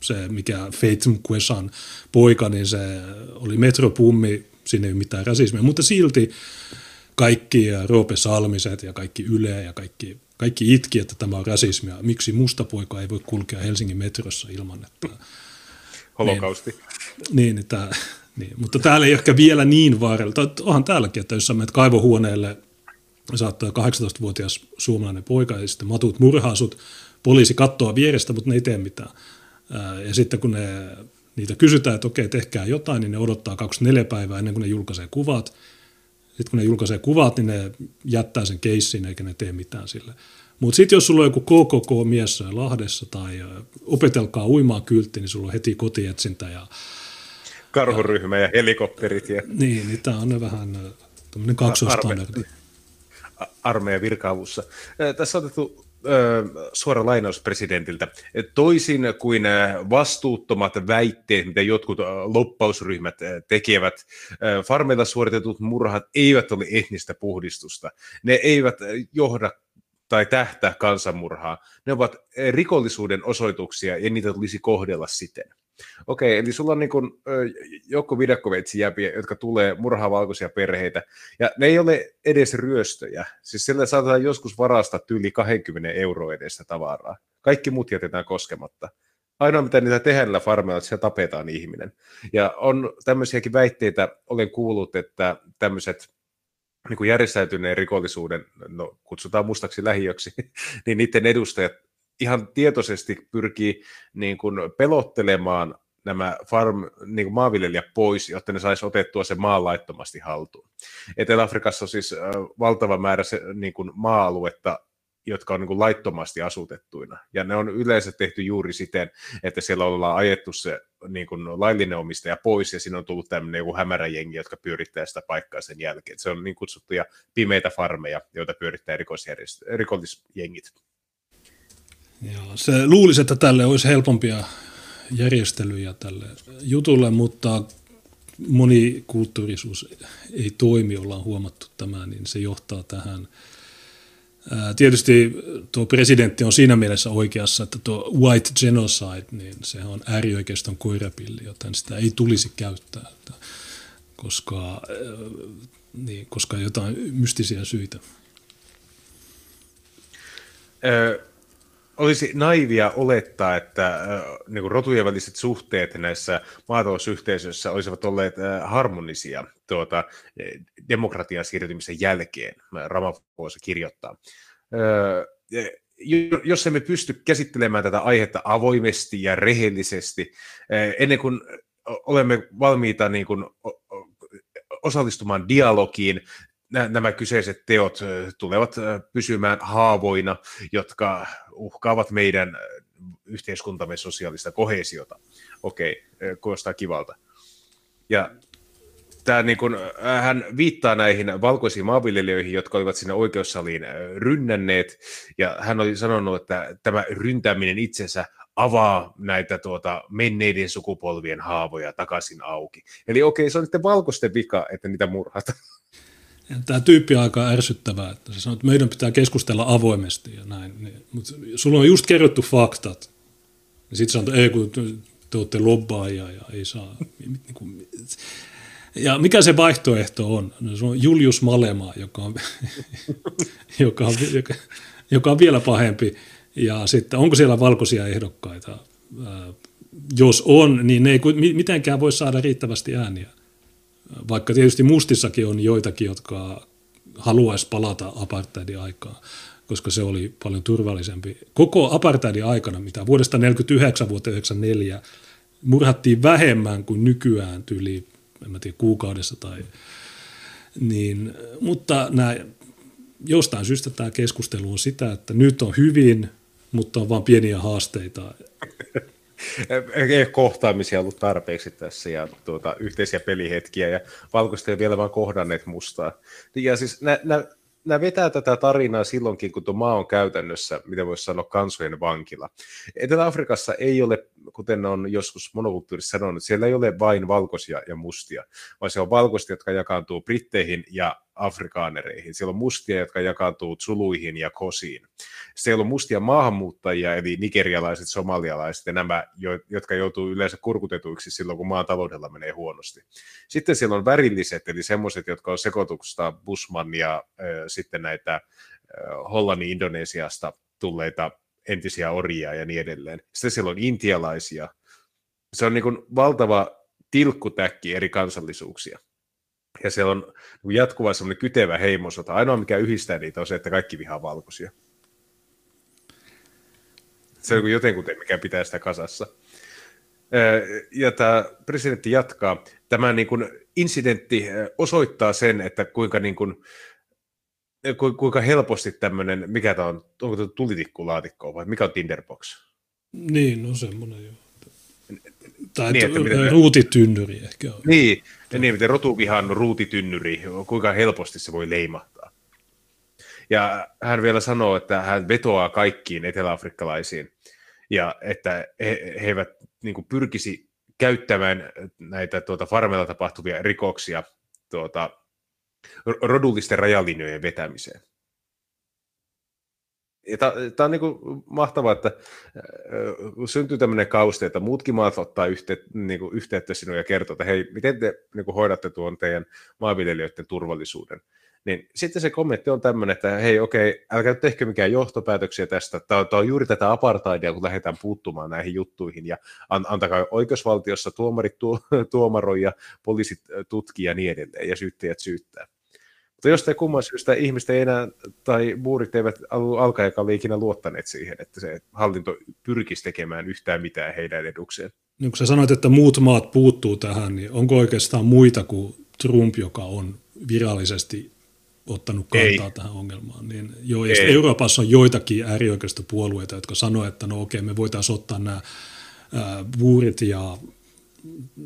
se mikä Faith Mkwesan poika, niin se oli metropummi, siinä ei ole mitään rasismia, mutta silti kaikki Roope Salmiset ja kaikki Yle ja kaikki, kaikki itki, että tämä on rasismia. Miksi musta poika ei voi kulkea Helsingin metrossa ilman, että... Holokausti. Niin, niin, että, niin, mutta täällä ei ehkä vielä niin vaarella. Onhan täälläkin, että jos sä menet kaivohuoneelle, saattaa 18-vuotias suomalainen poika ja sitten matut murhaa sut, poliisi katsoo vierestä, mutta ne ei tee mitään. Ja sitten kun ne, niitä kysytään, että okei, tehkää jotain, niin ne odottaa 24 päivää ennen kuin ne julkaisee kuvat. Sitten kun ne julkaisee kuvat, niin ne jättää sen keissin eikä ne tee mitään sille. Mutta sitten jos sulla on joku KKK-mies Lahdessa tai opetelkaa uimaan kyltti, niin sulla on heti kotietsintä ja karhuryhmä ja helikopterit. Ja... Niin, niin tämä on vähän tämmöinen kaksoistandardi. Armeijan virkaavussa. Tässä on otettu suora lainaus presidentiltä. Toisin kuin vastuuttomat väitteet, mitä jotkut loppausryhmät tekevät, farmeilla suoritetut murhat eivät ole etnistä puhdistusta. Ne eivät johda tai tähtää kansanmurhaa. Ne ovat rikollisuuden osoituksia ja niitä tulisi kohdella siten. Okei, eli sulla on niin joku jäpiä, jotka tulee murhaa valkoisia perheitä, ja ne ei ole edes ryöstöjä. Siis sillä saatetaan joskus varastaa yli 20 euroa edestä tavaraa. Kaikki muut jätetään koskematta. Ainoa, mitä niitä tehdään niillä farmeilla, että siellä tapetaan ihminen. Ja on tämmöisiäkin väitteitä, olen kuullut, että tämmöiset niin kuin järjestäytyneen rikollisuuden, no kutsutaan mustaksi lähiöksi, [LAUGHS] niin niiden edustajat ihan tietoisesti pyrkii niin kuin pelottelemaan nämä farm, niin kuin maanviljelijät pois, jotta ne saisi otettua sen maan laittomasti haltuun. Etelä-Afrikassa on siis valtava määrä se, niin kuin maa-aluetta, jotka on niin kuin laittomasti asutettuina. Ja ne on yleensä tehty juuri siten, että siellä ollaan ajettu se niin kuin laillinen omistaja pois, ja siinä on tullut tämmöinen joku hämäräjengi, jotka pyörittää sitä paikkaa sen jälkeen. Se on niin kutsuttuja pimeitä farmeja, joita pyörittää rikollisjengit. Ja se luulisi, että tälle olisi helpompia järjestelyjä tälle jutulle, mutta monikulttuurisuus ei toimi, ollaan huomattu tämä, niin se johtaa tähän. Tietysti tuo presidentti on siinä mielessä oikeassa, että tuo white genocide, niin se on äärioikeiston koirapilli, joten sitä ei tulisi käyttää, koska, niin, koska jotain mystisiä syitä. Ö- olisi naivia olettaa, että äh, niin rotujen väliset suhteet näissä maatalousyhteisöissä olisivat olleet äh, harmonisia tuota, demokratian siirtymisen jälkeen, Ramaphosa kirjoittaa. Äh, jos emme pysty käsittelemään tätä aihetta avoimesti ja rehellisesti, äh, ennen kuin olemme valmiita niin kuin, osallistumaan dialogiin, nämä kyseiset teot tulevat pysymään haavoina, jotka uhkaavat meidän yhteiskuntamme sosiaalista kohesiota. Okei, kuulostaa kivalta. Ja tämä niin kun, hän viittaa näihin valkoisiin maanviljelijöihin, jotka olivat sinne oikeussaliin rynnänneet, ja hän oli sanonut, että tämä ryntäminen itsensä avaa näitä tuota, menneiden sukupolvien haavoja takaisin auki. Eli okei, se on sitten valkoisten vika, että niitä murhataan. Tämä tyyppi on aika ärsyttävää, että se sanoo, että meidän pitää keskustella avoimesti ja näin. Niin, mutta sulla on just kerrottu faktat. Ja sitten että ei kun te olette lobbaajia ja ei saa. [LAUGHS] Niin ja mikä se vaihtoehto on? No, se on Julius Malema, joka on, [LAUGHS] joka, on, joka, joka on vielä pahempi. Ja sitten onko siellä valkoisia ehdokkaita? Jos on, niin ne ei mitenkään voi saada riittävästi ääniä. Vaikka tietysti mustissakin on joitakin, jotka haluaisi palata apartheidin aikaan, koska se oli paljon turvallisempi. Koko apartheidin aikana, mitä vuodesta 1949 vuoteen 1994, murhattiin vähemmän kuin nykyään tyyli, en mä tiedä, kuukaudessa tai niin, mutta nämä, jostain syystä tämä keskustelu on sitä, että nyt on hyvin, mutta on vain pieniä haasteita ei kohtaamisia ollut tarpeeksi tässä ja tuota, yhteisiä pelihetkiä ja valkoiset ei vielä vaan kohdanneet mustaa. Ja siis nä, nä, nämä vetää tätä tarinaa silloinkin, kun tuo maa on käytännössä, mitä voisi sanoa, kansojen vankila. Etelä-Afrikassa ei ole, kuten on joskus monokulttuurissa sanonut, siellä ei ole vain valkoisia ja mustia, vaan se on valkoisia, jotka jakaantuu britteihin ja afrikaanereihin. Siellä on mustia, jotka jakaantuu suluihin ja kosiin. Siellä on mustia maahanmuuttajia, eli nigerialaiset, somalialaiset ja nämä, jotka joutuu yleensä kurkutetuiksi silloin, kun maan taloudella menee huonosti. Sitten siellä on värilliset, eli semmoiset, jotka on sekoituksesta Busman ja äh, sitten näitä äh, Hollannin Indonesiasta tulleita entisiä orjia ja niin edelleen. Sitten siellä on intialaisia. Se on niin kuin valtava tilkkutäkki eri kansallisuuksia. Ja siellä on jatkuva semmoinen kytevä heimosota. Ainoa, mikä yhdistää niitä, on se, että kaikki vihaa valkoisia. Se on jotenkin, mikä pitää sitä kasassa. Ja tämä presidentti jatkaa. Tämä niin kuin incidentti osoittaa sen, että kuinka, niin kuin, kuinka helposti tämmöinen, mikä tämä on, onko tämä tulitikkulaatikko vai mikä on Tinderbox? Niin, no semmoinen joo. Tai niin, että miten ruutitynnyri ehkä on. Niin, ja niin miten rotuvihan ruutitynnyri, kuinka helposti se voi leimahtaa. Ja hän vielä sanoo, että hän vetoaa kaikkiin eteläafrikkalaisiin, ja että he, he eivät niin kuin pyrkisi käyttämään näitä tuota, farmella tapahtuvia rikoksia tuota, rodullisten rajalinjojen vetämiseen. Tämä on niin mahtavaa, että syntyy tämmöinen kauste, että muutkin maat ottaa yhteyttä, niin yhteyttä sinuun ja kertoo, että hei, miten te niin hoidatte tuon teidän maanviljelijöiden turvallisuuden. Niin sitten se kommentti on tämmöinen, että hei okei, älkää nyt tehkö mikään johtopäätöksiä tästä. Tämä on, tämä on juuri tätä apartheidia, kun lähdetään puuttumaan näihin juttuihin ja antakaa oikeusvaltiossa tuomarit [LAUGHS] tuomaroi ja poliisit tutkia ja niin edelleen ja syyttäjät syyttää. Mutta jostain kumman syystä ihmiset ei enää, tai muurit eivät alkajakaan ikinä luottaneet siihen, että se hallinto pyrkisi tekemään yhtään mitään heidän edukseen. niin kun sä sanoit, että muut maat puuttuu tähän, niin onko oikeastaan muita kuin Trump, joka on virallisesti ottanut kantaa Ei. tähän ongelmaan. Niin joo, ja Euroopassa on joitakin äärioikeistopuolueita, jotka sanoo, että no okei, me voitaisiin ottaa nämä vuurit ja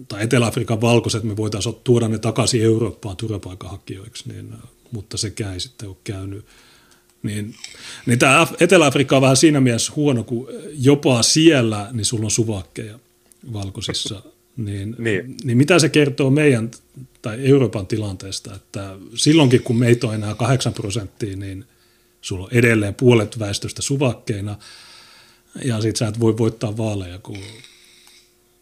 tai Etelä-Afrikan valkoiset, me voitaisiin tuoda ne takaisin Eurooppaan turvapaikanhakijoiksi, niin, mutta sekään ei sitten ole käynyt. Niin, niin tämä Etelä-Afrikka on vähän siinä mielessä huono, kun jopa siellä niin sulla on suvakkeja valkoisissa. Niin, niin. niin mitä se kertoo meidän tai Euroopan tilanteesta, että silloinkin kun meitä on enää 8 prosenttia, niin sulla on edelleen puolet väestöstä suvakkeina, ja sit sä et voi voittaa vaaleja, kun,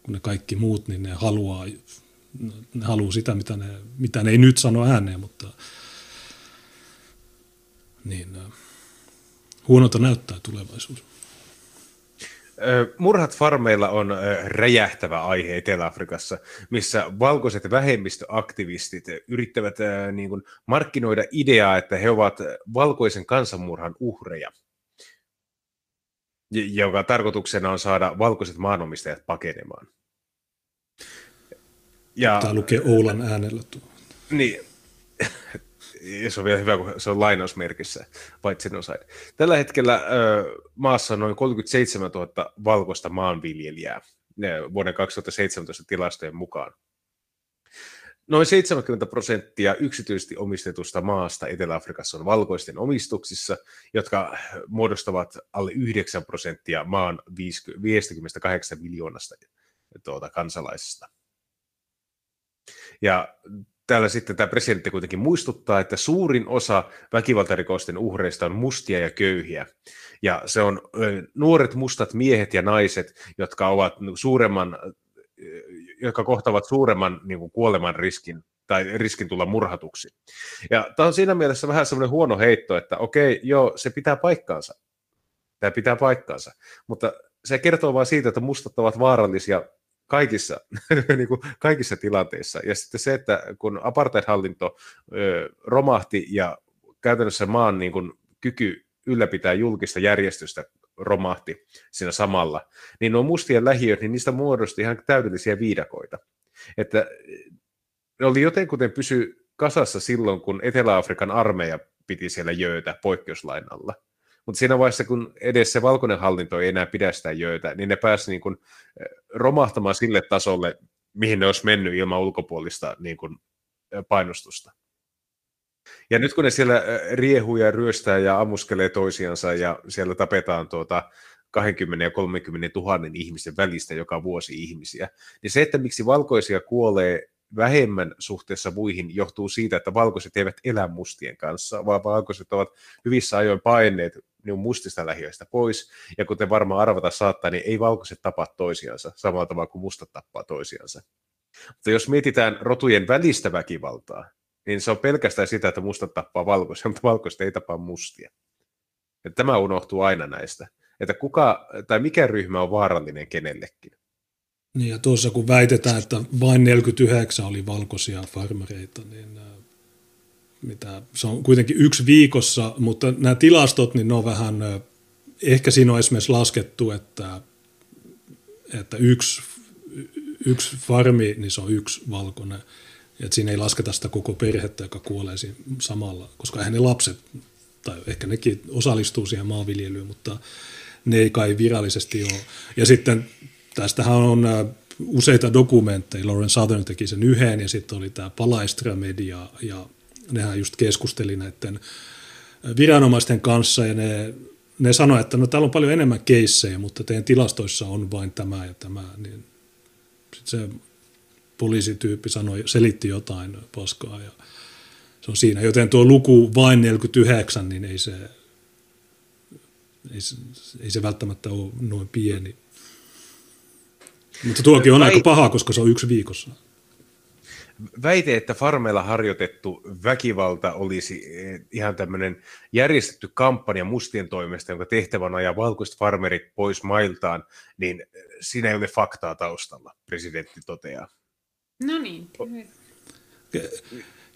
kun ne kaikki muut, niin ne haluaa, ne haluaa sitä, mitä ne, mitä ne ei nyt sano ääneen, mutta niin, huonolta näyttää tulevaisuus. Murhat farmeilla on räjähtävä aihe Etelä-Afrikassa, missä valkoiset vähemmistöaktivistit yrittävät niin kuin, markkinoida ideaa, että he ovat valkoisen kansanmurhan uhreja, joka tarkoituksena on saada valkoiset maanomistajat pakenemaan. Ja, Tämä lukee Oulan äänellä tuo. Niin, se on vielä hyvä, kun se on lainausmerkissä, paitsi osain. Tällä hetkellä ö, maassa on noin 37 000 valkoista maanviljelijää vuoden 2017 tilastojen mukaan. Noin 70 prosenttia yksityisesti omistetusta maasta Etelä-Afrikassa on valkoisten omistuksissa, jotka muodostavat alle 9 prosenttia maan 58 miljoonasta tuota, kansalaisesta. Ja täällä sitten tämä presidentti kuitenkin muistuttaa, että suurin osa väkivaltarikosten uhreista on mustia ja köyhiä. Ja se on nuoret mustat miehet ja naiset, jotka ovat suuremman, jotka kohtavat suuremman niin kuin kuoleman riskin tai riskin tulla murhatuksi. Ja tämä on siinä mielessä vähän semmoinen huono heitto, että okei, joo, se pitää paikkaansa. Tämä pitää paikkaansa. Mutta se kertoo vain siitä, että mustat ovat vaarallisia kaikissa, [LAUGHS] niin kuin kaikissa tilanteissa. Ja sitten se, että kun apartheid-hallinto ö, romahti ja käytännössä maan niin kuin, kyky ylläpitää julkista järjestystä romahti siinä samalla, niin nuo mustien lähiöt, niin niistä muodosti ihan täydellisiä viidakoita. Että ne oli jotenkuten pysy kasassa silloin, kun Etelä-Afrikan armeija piti siellä jöötä poikkeuslain alla. Mutta siinä vaiheessa, kun edes se valkoinen hallinto ei enää pidä sitä jöötä, niin ne pääsi niin kuin eh, romahtamaan sille tasolle, mihin ne olisi mennyt ilman ulkopuolista niin kuin painostusta. Ja nyt kun ne siellä eh, riehuu ja ryöstää ja ammuskelee toisiansa ja siellä tapetaan tuota 20 ja 30 000 ihmisten välistä joka vuosi ihmisiä, niin se, että miksi valkoisia kuolee vähemmän suhteessa muihin johtuu siitä, että valkoiset eivät elä mustien kanssa, vaan valkoiset ovat hyvissä ajoin paineet niin mustista lähiöistä pois, ja kuten varmaan arvata saattaa, niin ei valkoiset tapaa toisiansa samalla tavalla kuin mustat tappaa toisiansa. Mutta jos mietitään rotujen välistä väkivaltaa, niin se on pelkästään sitä, että mustat tappaa valkoisia, mutta valkoiset ei tapaa mustia. Ja tämä unohtuu aina näistä, että kuka tai mikä ryhmä on vaarallinen kenellekin. Niin ja tuossa kun väitetään, että vain 49 oli valkoisia farmareita, niin mitä, se on kuitenkin yksi viikossa, mutta nämä tilastot, niin ne on vähän, ehkä siinä on esimerkiksi laskettu, että, että yksi, yksi farmi, niin se on yksi valkoinen, että siinä ei lasketa sitä koko perhettä, joka kuolee siinä samalla, koska eihän ne lapset, tai ehkä nekin osallistuu siihen maanviljelyyn, mutta ne ei kai virallisesti ole. Ja sitten tästähän on useita dokumentteja, Lauren Southern teki sen yhden, ja sitten oli tämä Palaistra Media, ja nehän just keskusteli näiden viranomaisten kanssa ja ne, ne sanoi, että no täällä on paljon enemmän keissejä, mutta teidän tilastoissa on vain tämä ja tämä, niin sitten se poliisityyppi sanoi, selitti jotain paskaa ja se on siinä. Joten tuo luku vain 49, niin ei se, ei se, ei se välttämättä ole noin pieni. Mutta tuokin on aika paha, koska se on yksi viikossa väite, että farmeilla harjoitettu väkivalta olisi eh, ihan tämmöinen järjestetty kampanja mustien toimesta, jonka tehtävänä ajaa valkoiset farmerit pois mailtaan, niin eh, siinä ei ole faktaa taustalla, presidentti toteaa. No niin.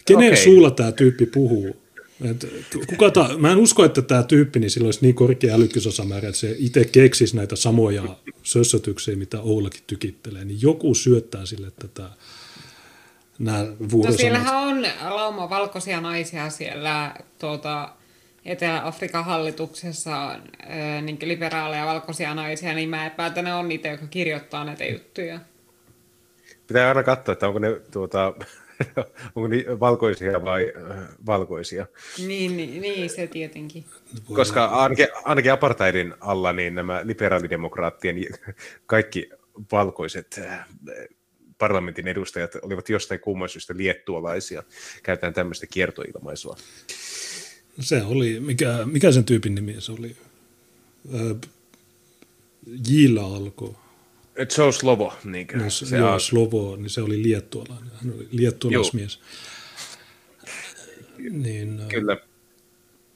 Kenen okay. suulla tämä tyyppi puhuu? Et kuka ta, mä en usko, että tämä tyyppi niin sillä olisi niin korkea älykkysosamäärä, että se itse keksisi näitä samoja sössötyksiä, mitä Oulakin tykittelee, niin joku syöttää sille tätä nämä No siellähän on lauma valkoisia naisia siellä tuota, Etelä-Afrikan hallituksessa on niin liberaaleja valkoisia naisia, niin mä epäilen, että ne on niitä, jotka kirjoittaa näitä juttuja. Pitää aina katsoa, että onko ne tuota, [LAUGHS] onko ne valkoisia vai äh, valkoisia. Niin, niin, niin, se tietenkin. Koska ainakin, ainakin apartheidin alla niin nämä liberaalidemokraattien kaikki valkoiset äh, parlamentin edustajat olivat jostain kumman syystä liettualaisia. Käytetään tämmöistä kiertoilmaisua. Se oli, mikä, mikä sen tyypin nimi se oli? Jillä alkoi. Joe Slovo. Niin no, se joo, Slovo, niin se oli liettualainen. Hän oli liettualaismies. Niin, Kyllä.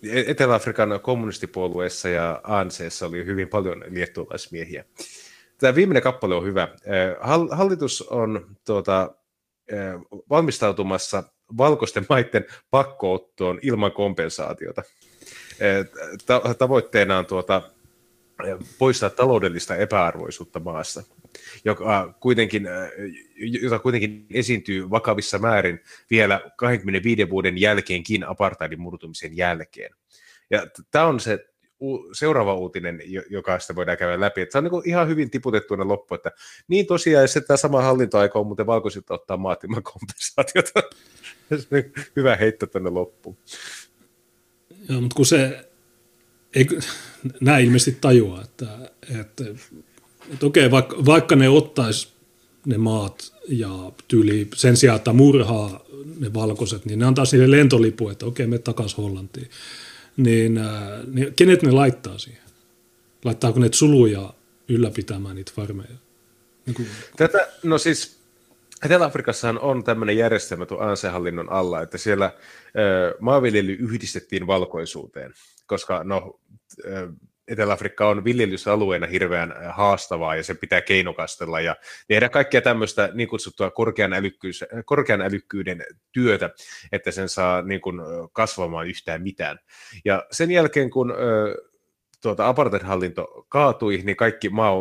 E- Etelä-Afrikan kommunistipuolueessa ja ANCssa oli hyvin paljon liettualaismiehiä. Tämä viimeinen kappale on hyvä. Hallitus on tuota, valmistautumassa valkoisten [LAUGHS] maiden pakkoottoon ilman kompensaatiota. Tavoitteena on tuota, poistaa taloudellista epäarvoisuutta maassa, joka kuitenkin, jota kuitenkin esiintyy vakavissa määrin vielä 25 vuoden jälkeenkin apartheidin murtumisen jälkeen. Ja tämä on se seuraava uutinen, joka sitä voidaan käydä läpi. Että se on niin ihan hyvin tiputettu loppu, että niin tosiaan, se tämä sama hallintoaika on muuten valkoisilta ottaa maat ilman kompensaatiota. [LAUGHS] Hyvä heitto tänne loppuun. Joo, mutta kun se, ei, nämä ilmeisesti tajua, että, että, että okei, vaikka, vaikka ne ottaisi ne maat ja tyyli sen sijaan, että murhaa ne valkoiset, niin ne antaa sille lentolipu, että okei, me takaisin Hollantiin niin, niin kenet ne laittaa siihen? Laittaako ne suluja ylläpitämään niitä farmeja? Niin kuin... Tätä, no siis Etelä-Afrikassahan on tämmöinen järjestelmä tuon ANC-hallinnon alla, että siellä ö, maanviljely yhdistettiin valkoisuuteen, koska no, Etelä-Afrikka on viljelysalueena hirveän haastavaa ja se pitää keinokastella ja tehdä kaikkea tämmöistä niin kutsuttua korkean, älykkyys, korkean älykkyyden työtä, että sen saa niin kuin, kasvamaan yhtään mitään. Ja sen jälkeen, kun tuota, apartheid-hallinto kaatui, niin kaikki maa,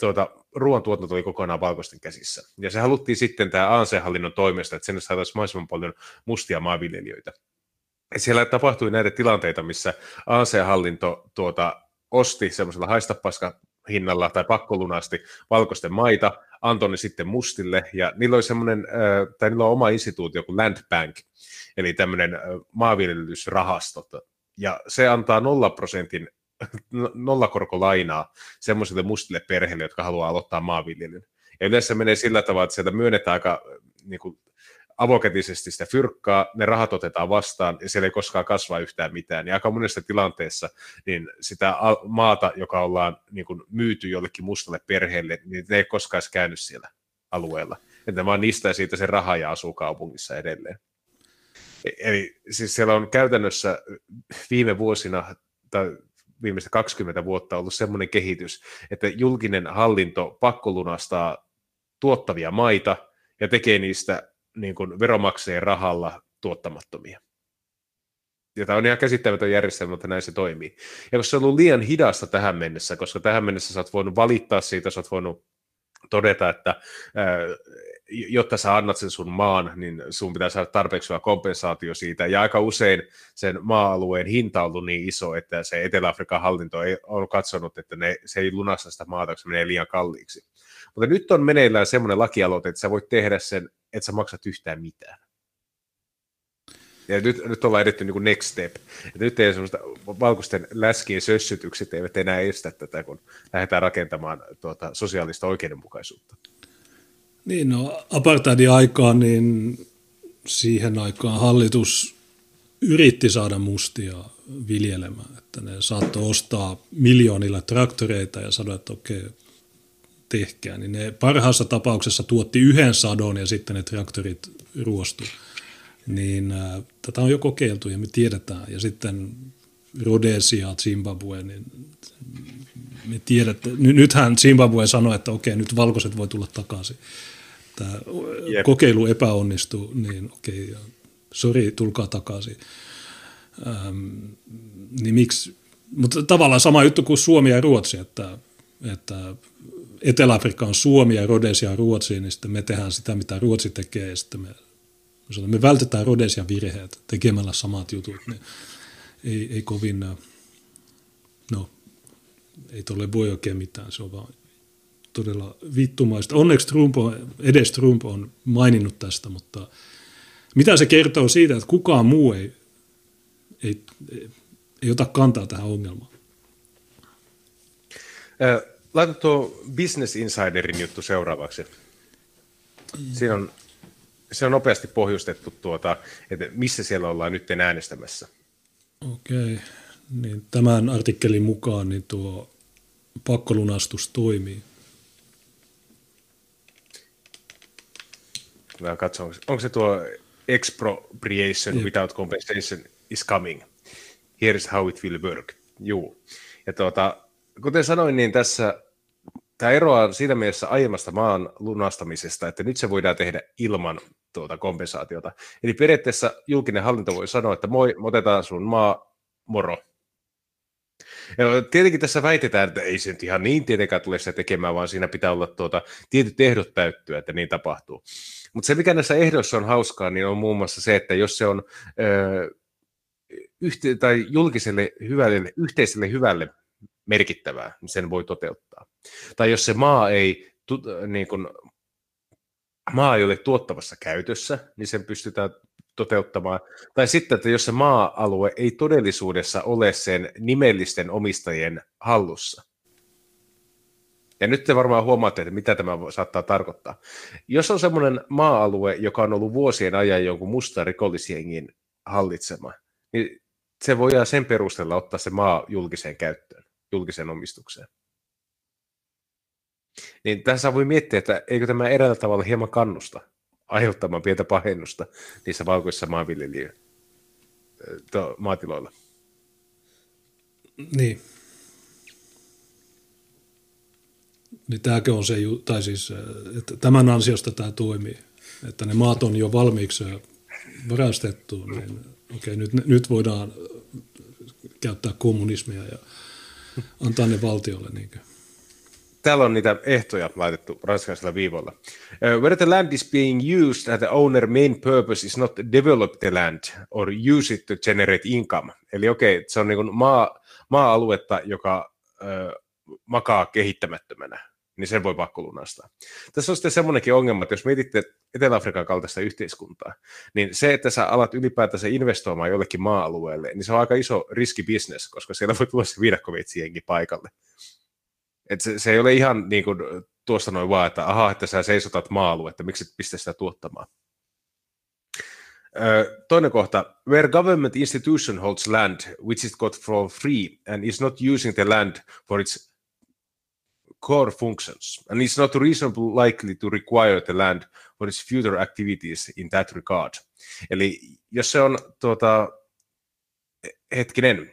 tuota, ruoantuotanto oli kokonaan valkoisten käsissä. Ja se haluttiin sitten tämä ANC-hallinnon toimesta, että sen saataisiin mahdollisimman paljon mustia maanviljelijöitä siellä tapahtui näitä tilanteita, missä ANC-hallinto tuota, osti semmoisella haistapaska hinnalla tai pakkolunasti valkoisten maita, antoi ne sitten mustille, ja niillä oli semmoinen, tai niillä on oma instituutio kuin Land Bank, eli tämmöinen maanviljelysrahasto, ja se antaa nolla prosentin [LAUGHS] nollakorkolainaa semmoisille mustille perheille, jotka haluaa aloittaa maanviljelyn. Ja yleensä menee sillä tavalla, että sieltä myönnetään aika niin kuin, avokätisesti sitä fyrkkaa, ne rahat otetaan vastaan ja siellä ei koskaan kasva yhtään mitään. Ja aika monessa tilanteessa niin sitä maata, joka ollaan niin kuin myyty jollekin mustalle perheelle, niin ne ei koskaan edes käynyt siellä alueella. Että vaan niistä siitä se raha ja asuu kaupungissa edelleen. E-, eli siis siellä on käytännössä viime vuosina tai viimeistä 20 vuotta ollut semmoinen kehitys, että julkinen hallinto pakkolunastaa tuottavia maita ja tekee niistä niin kuin veromaksajien rahalla tuottamattomia. Ja tämä on ihan käsittämätön järjestelmä, mutta näin se toimii. Ja koska se on ollut liian hidasta tähän mennessä, koska tähän mennessä sä oot voinut valittaa siitä, sä oot voinut todeta, että jotta sä annat sen sun maan, niin sun pitää saada tarpeeksi hyvä kompensaatio siitä. Ja aika usein sen maa-alueen hinta on ollut niin iso, että se Etelä-Afrikan hallinto ei ole katsonut, että ne, se ei lunasta sitä maata, koska se menee liian kalliiksi. Mutta nyt on meneillään semmoinen lakialoite, että sä voit tehdä sen, että sä maksat yhtään mitään. Ja nyt, nyt ollaan edetty niin next step. Et nyt ei semmoista valkoisten läskien sössytykset eivät enää estä tätä, kun lähdetään rakentamaan tuota sosiaalista oikeudenmukaisuutta. Niin, no apartheidin aikaan, niin siihen aikaan hallitus yritti saada mustia viljelemään, että ne saattoi ostaa miljoonilla traktoreita ja sanoa, että okei, tehkää, niin ne parhaassa tapauksessa tuotti yhden sadon ja sitten ne traktorit ruostu. Niin äh, tätä on jo kokeiltu ja me tiedetään. Ja sitten Rhodesia, Zimbabwe, niin me tiedätte. Nythän Zimbabwe sanoi, että okei, nyt valkoiset voi tulla takaisin. Tämä yep. kokeilu epäonnistui, niin okei, sori, tulkaa takaisin. Ähm, niin miksi, mutta tavallaan sama juttu kuin Suomi ja Ruotsi, että että Etelä-Afrikka on Suomi ja Rhodesia on Ruotsi, niin sitten me tehdään sitä, mitä Ruotsi tekee, ja sitten me, me, me vältetään Rhodesian virheet tekemällä samat jutut. Niin ei, ei kovin, no, ei tuolle voi oikein mitään, se on vaan todella vittumaista. Onneksi Trump on, edes Trump on maininnut tästä, mutta mitä se kertoo siitä, että kukaan muu ei, ei, ei, ota kantaa tähän ongelmaan? Laita tuo Business Insiderin juttu seuraavaksi. Siinä on, se on nopeasti pohjustettu, tuota, että missä siellä ollaan nyt äänestämässä. Okei, niin tämän artikkelin mukaan niin tuo pakkolunastus toimii. Mä katson, onko se tuo expropriation Jep. without compensation is coming. Here's how it will work. Juu. Ja tuota, kuten sanoin, niin tässä tämä eroaa siinä mielessä aiemmasta maan lunastamisesta, että nyt se voidaan tehdä ilman tuota kompensaatiota. Eli periaatteessa julkinen hallinto voi sanoa, että moi, otetaan sun maa, moro. Ja tietenkin tässä väitetään, että ei se nyt ihan niin tietenkään tule sitä tekemään, vaan siinä pitää olla tuota, tietyt ehdot täyttyä, että niin tapahtuu. Mutta se, mikä näissä ehdoissa on hauskaa, niin on muun muassa se, että jos se on ö, yhte- tai julkiselle hyvälle, yhteiselle hyvälle merkittävää, niin sen voi toteuttaa. Tai jos se maa ei, tu, niin kun, maa ei ole tuottavassa käytössä, niin sen pystytään toteuttamaan. Tai sitten, että jos se maa-alue ei todellisuudessa ole sen nimellisten omistajien hallussa. Ja nyt te varmaan huomaatte, että mitä tämä saattaa tarkoittaa. Jos on semmoinen maa-alue, joka on ollut vuosien ajan jonkun musta rikollisjengin hallitsema, niin se voidaan sen perusteella ottaa se maa julkiseen käyttöön, julkiseen omistukseen. Niin tässä voi miettiä, että eikö tämä eräällä tavalla hieman kannusta aiheuttamaan pientä pahennusta niissä valkoisissa maanviljelijöissä maatiloilla. Niin. Niin tämäkö on se, tai siis, että tämän ansiosta tämä toimii, että ne maat on jo valmiiksi varastettu, niin okei, nyt, nyt voidaan käyttää kommunismia ja antaa ne valtiolle. Niin täällä on niitä ehtoja laitettu ranskalaisella viivoilla. Uh, whether the land is being used and the owner main purpose is not develop the land or use it to generate income. Eli okei, okay, se on niin maa, maa-aluetta, joka uh, makaa kehittämättömänä, niin sen voi pakkolunastaa. Tässä on sitten semmoinenkin ongelma, että jos mietitte Etelä-Afrikan kaltaista yhteiskuntaa, niin se, että sä alat ylipäätänsä investoimaan jollekin maa-alueelle, niin se on aika iso riskibisnes, koska siellä voi tulla se viidakkoveitsienkin paikalle. Et se, se ei ole ihan niin kuin tuosta noin vaan, että aha, että sä seisotat maa että miksi et pistä sitä tuottamaan. Toinen kohta, where government institution holds land which is got for free and is not using the land for its core functions and is not reasonably likely to require the land for its future activities in that regard. Eli jos se on tuota, hetkinen,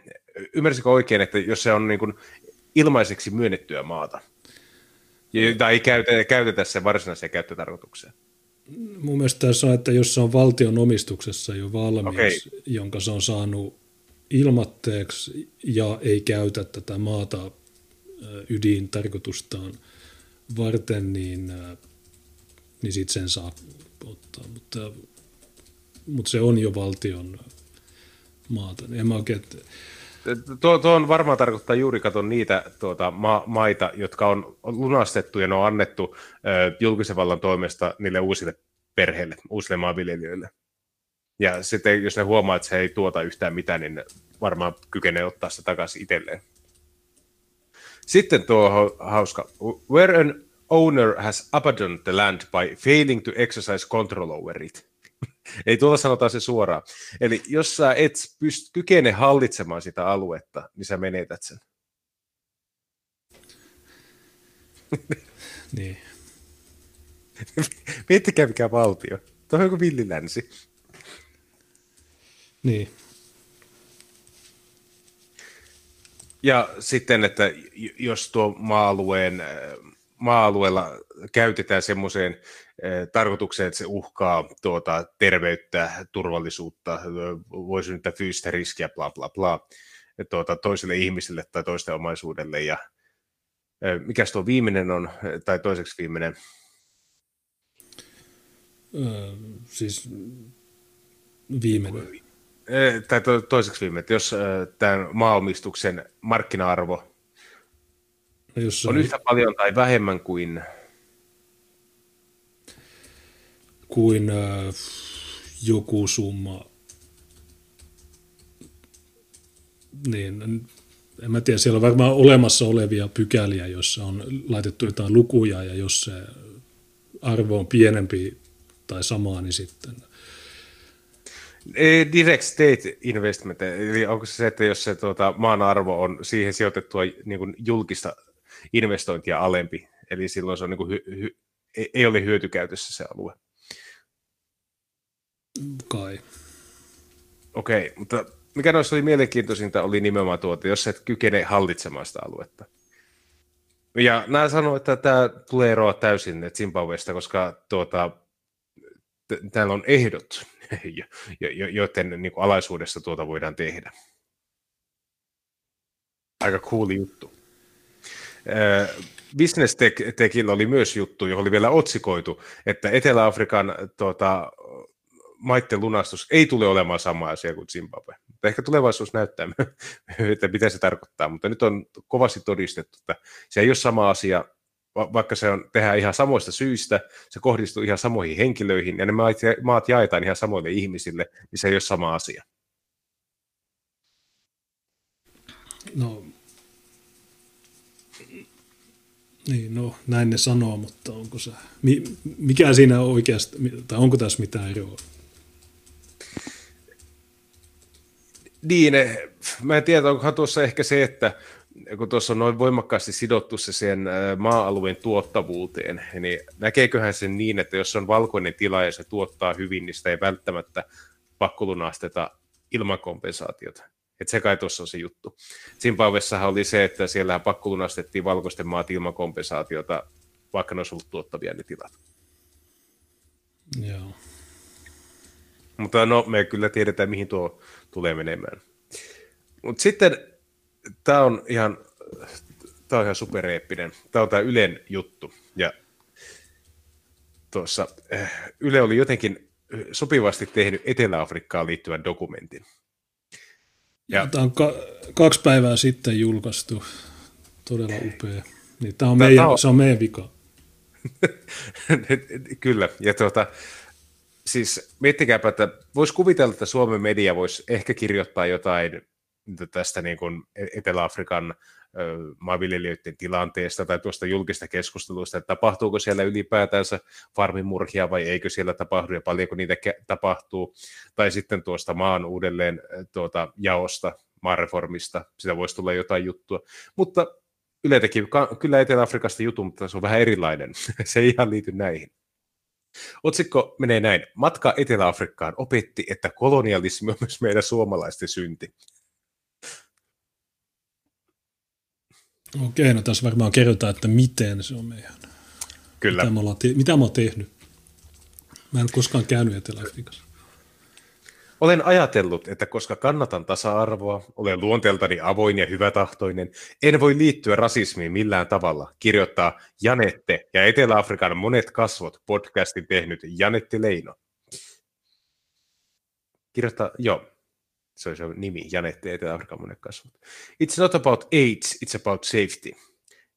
ymmärsikö oikein, että jos se on niin kuin ilmaiseksi myönnettyä maata, jota ei käytetä, käytetä sen varsinaiseen käyttötarkoitukseen. Mun mielestä tässä on, että jos se on valtion omistuksessa jo valmiiksi, okay. jonka se on saanut ilmatteeksi ja ei käytä tätä maata ydintarkoitustaan varten, niin, niin sitten sen saa ottaa. Mutta, mutta se on jo valtion maata. En mä oikein, Tuo, tuo on varmaan tarkoittaa juuri katon niitä tuota, ma- maita, jotka on lunastettu ja ne on annettu ö, julkisen vallan toimesta niille uusille perheille, uusille maanviljelijöille. Ja sitten jos ne huomaa, että se ei tuota yhtään mitään, niin varmaan kykenee ottaa sitä takaisin itselleen. Sitten tuo hauska. Where an owner has abandoned the land by failing to exercise control over it. [LAUGHS] Ei tuolla sanotaan se suoraan. Eli jos sä et pyst- kykene hallitsemaan sitä aluetta, niin sä menetät sen. [LAUGHS] niin. Miettikää mikä valtio. Tuo on joku villilänsi. Niin. Ja sitten, että jos tuo maa-alueen, maa-alueella käytetään semmoiseen tarkoitukseen, että se uhkaa tuota, terveyttä, turvallisuutta, voi synnyttää fyysistä riskiä, bla bla bla, tuota, toiselle ihmiselle tai toisten omaisuudelle ja Mikäs tuo viimeinen on, tai toiseksi viimeinen? Öö, siis viimeinen. Tai to, toiseksi viimeinen, jos tämän maaomistuksen markkina-arvo no jos on yhtä paljon tai vähemmän kuin... Kuin äh, joku summa. Niin, en mä tiedä, siellä on varmaan olemassa olevia pykäliä, joissa on laitettu jotain lukuja ja jos se arvo on pienempi tai samaa, niin sitten... Direct state investment, eli onko se se, että jos se tuota, maan arvo on siihen sijoitettua niin kuin julkista investointia alempi, eli silloin se on niin kuin hy, hy, ei ole hyötykäytössä se alue. Kai. Okei, okay, mutta mikä noissa oli mielenkiintoisinta oli nimenomaan tuota, jos et kykene hallitsemaan sitä aluetta. Ja nämä sanoo, että tämä tulee eroa täysin Zimbabwesta, koska tuota, täällä on ehdot, [LAUGHS] joiden niin kuin alaisuudessa tuota voidaan tehdä. Aika cool juttu. Business Techillä oli myös juttu, johon oli vielä otsikoitu, että Etelä-Afrikan tuota, maitten lunastus ei tule olemaan sama asia kuin Zimbabwe. Mutta ehkä tulevaisuus näyttää, [LAUGHS] että mitä se tarkoittaa, mutta nyt on kovasti todistettu, että se ei ole sama asia, vaikka se on tehdään ihan samoista syistä, se kohdistuu ihan samoihin henkilöihin, ja ne maat jaetaan ihan samoille ihmisille, niin se ei ole sama asia. No, niin, no näin ne sanoo, mutta onko se, mikä siinä oikeasti, tai onko tässä mitään eroa? Niin, eh, mä en tiedä, onkohan tuossa ehkä se, että kun tuossa on noin voimakkaasti sidottu se sen eh, maa-alueen tuottavuuteen, niin näkeeköhän sen niin, että jos on valkoinen tila ja se tuottaa hyvin, niin sitä ei välttämättä pakkolunasteta ilman kompensaatiota. Et se kai tuossa on se juttu. Zimbabwessahan oli se, että siellä pakkolunastettiin valkoisten maat ilman kompensaatiota, vaikka ne olisi ollut tuottavia ne tilat. Joo. Mutta no, me kyllä tiedetään, mihin tuo tulee menemään. Mutta sitten tämä on ihan, tää on ihan supereeppinen. Tämä on tämä Ylen juttu. Ja tuossa äh, Yle oli jotenkin sopivasti tehnyt Etelä-Afrikkaan liittyvän dokumentin. Ja, tämä on ka- kaksi päivää sitten julkaistu. Todella upea. Niin, tämä on meidän, on... se on meidän vika. [LAUGHS] Kyllä, ja tuota, siis miettikääpä, että voisi kuvitella, että Suomen media voisi ehkä kirjoittaa jotain tästä niin kuin Etelä-Afrikan maanviljelijöiden tilanteesta tai tuosta julkista keskustelusta, että tapahtuuko siellä ylipäätänsä farmimurhia vai eikö siellä tapahdu ja paljonko niitä tapahtuu, tai sitten tuosta maan uudelleen tuota, jaosta, maanreformista, sitä voisi tulla jotain juttua, mutta Yle teki kyllä Etelä-Afrikasta jutun, mutta se on vähän erilainen, [LAUGHS] se ei ihan liity näihin. Otsikko menee näin. Matka Etelä-Afrikkaan opetti, että kolonialismi on myös meidän suomalaisten synti. Okei, no tässä varmaan kerrotaan, että miten se on meidän. Kyllä. Mitä me, te- mitä me oon tehnyt. Mä en koskaan käynyt Etelä-Afrikassa. Olen ajatellut, että koska kannatan tasa-arvoa, olen luonteeltani avoin ja hyvätahtoinen, en voi liittyä rasismiin millään tavalla, kirjoittaa Janette ja Etelä-Afrikan monet kasvot podcastin tehnyt Janetti Leino. Kirjoittaa, joo, se on se nimi, Janette Etelä-Afrikan monet kasvot. It's not about AIDS, it's about safety.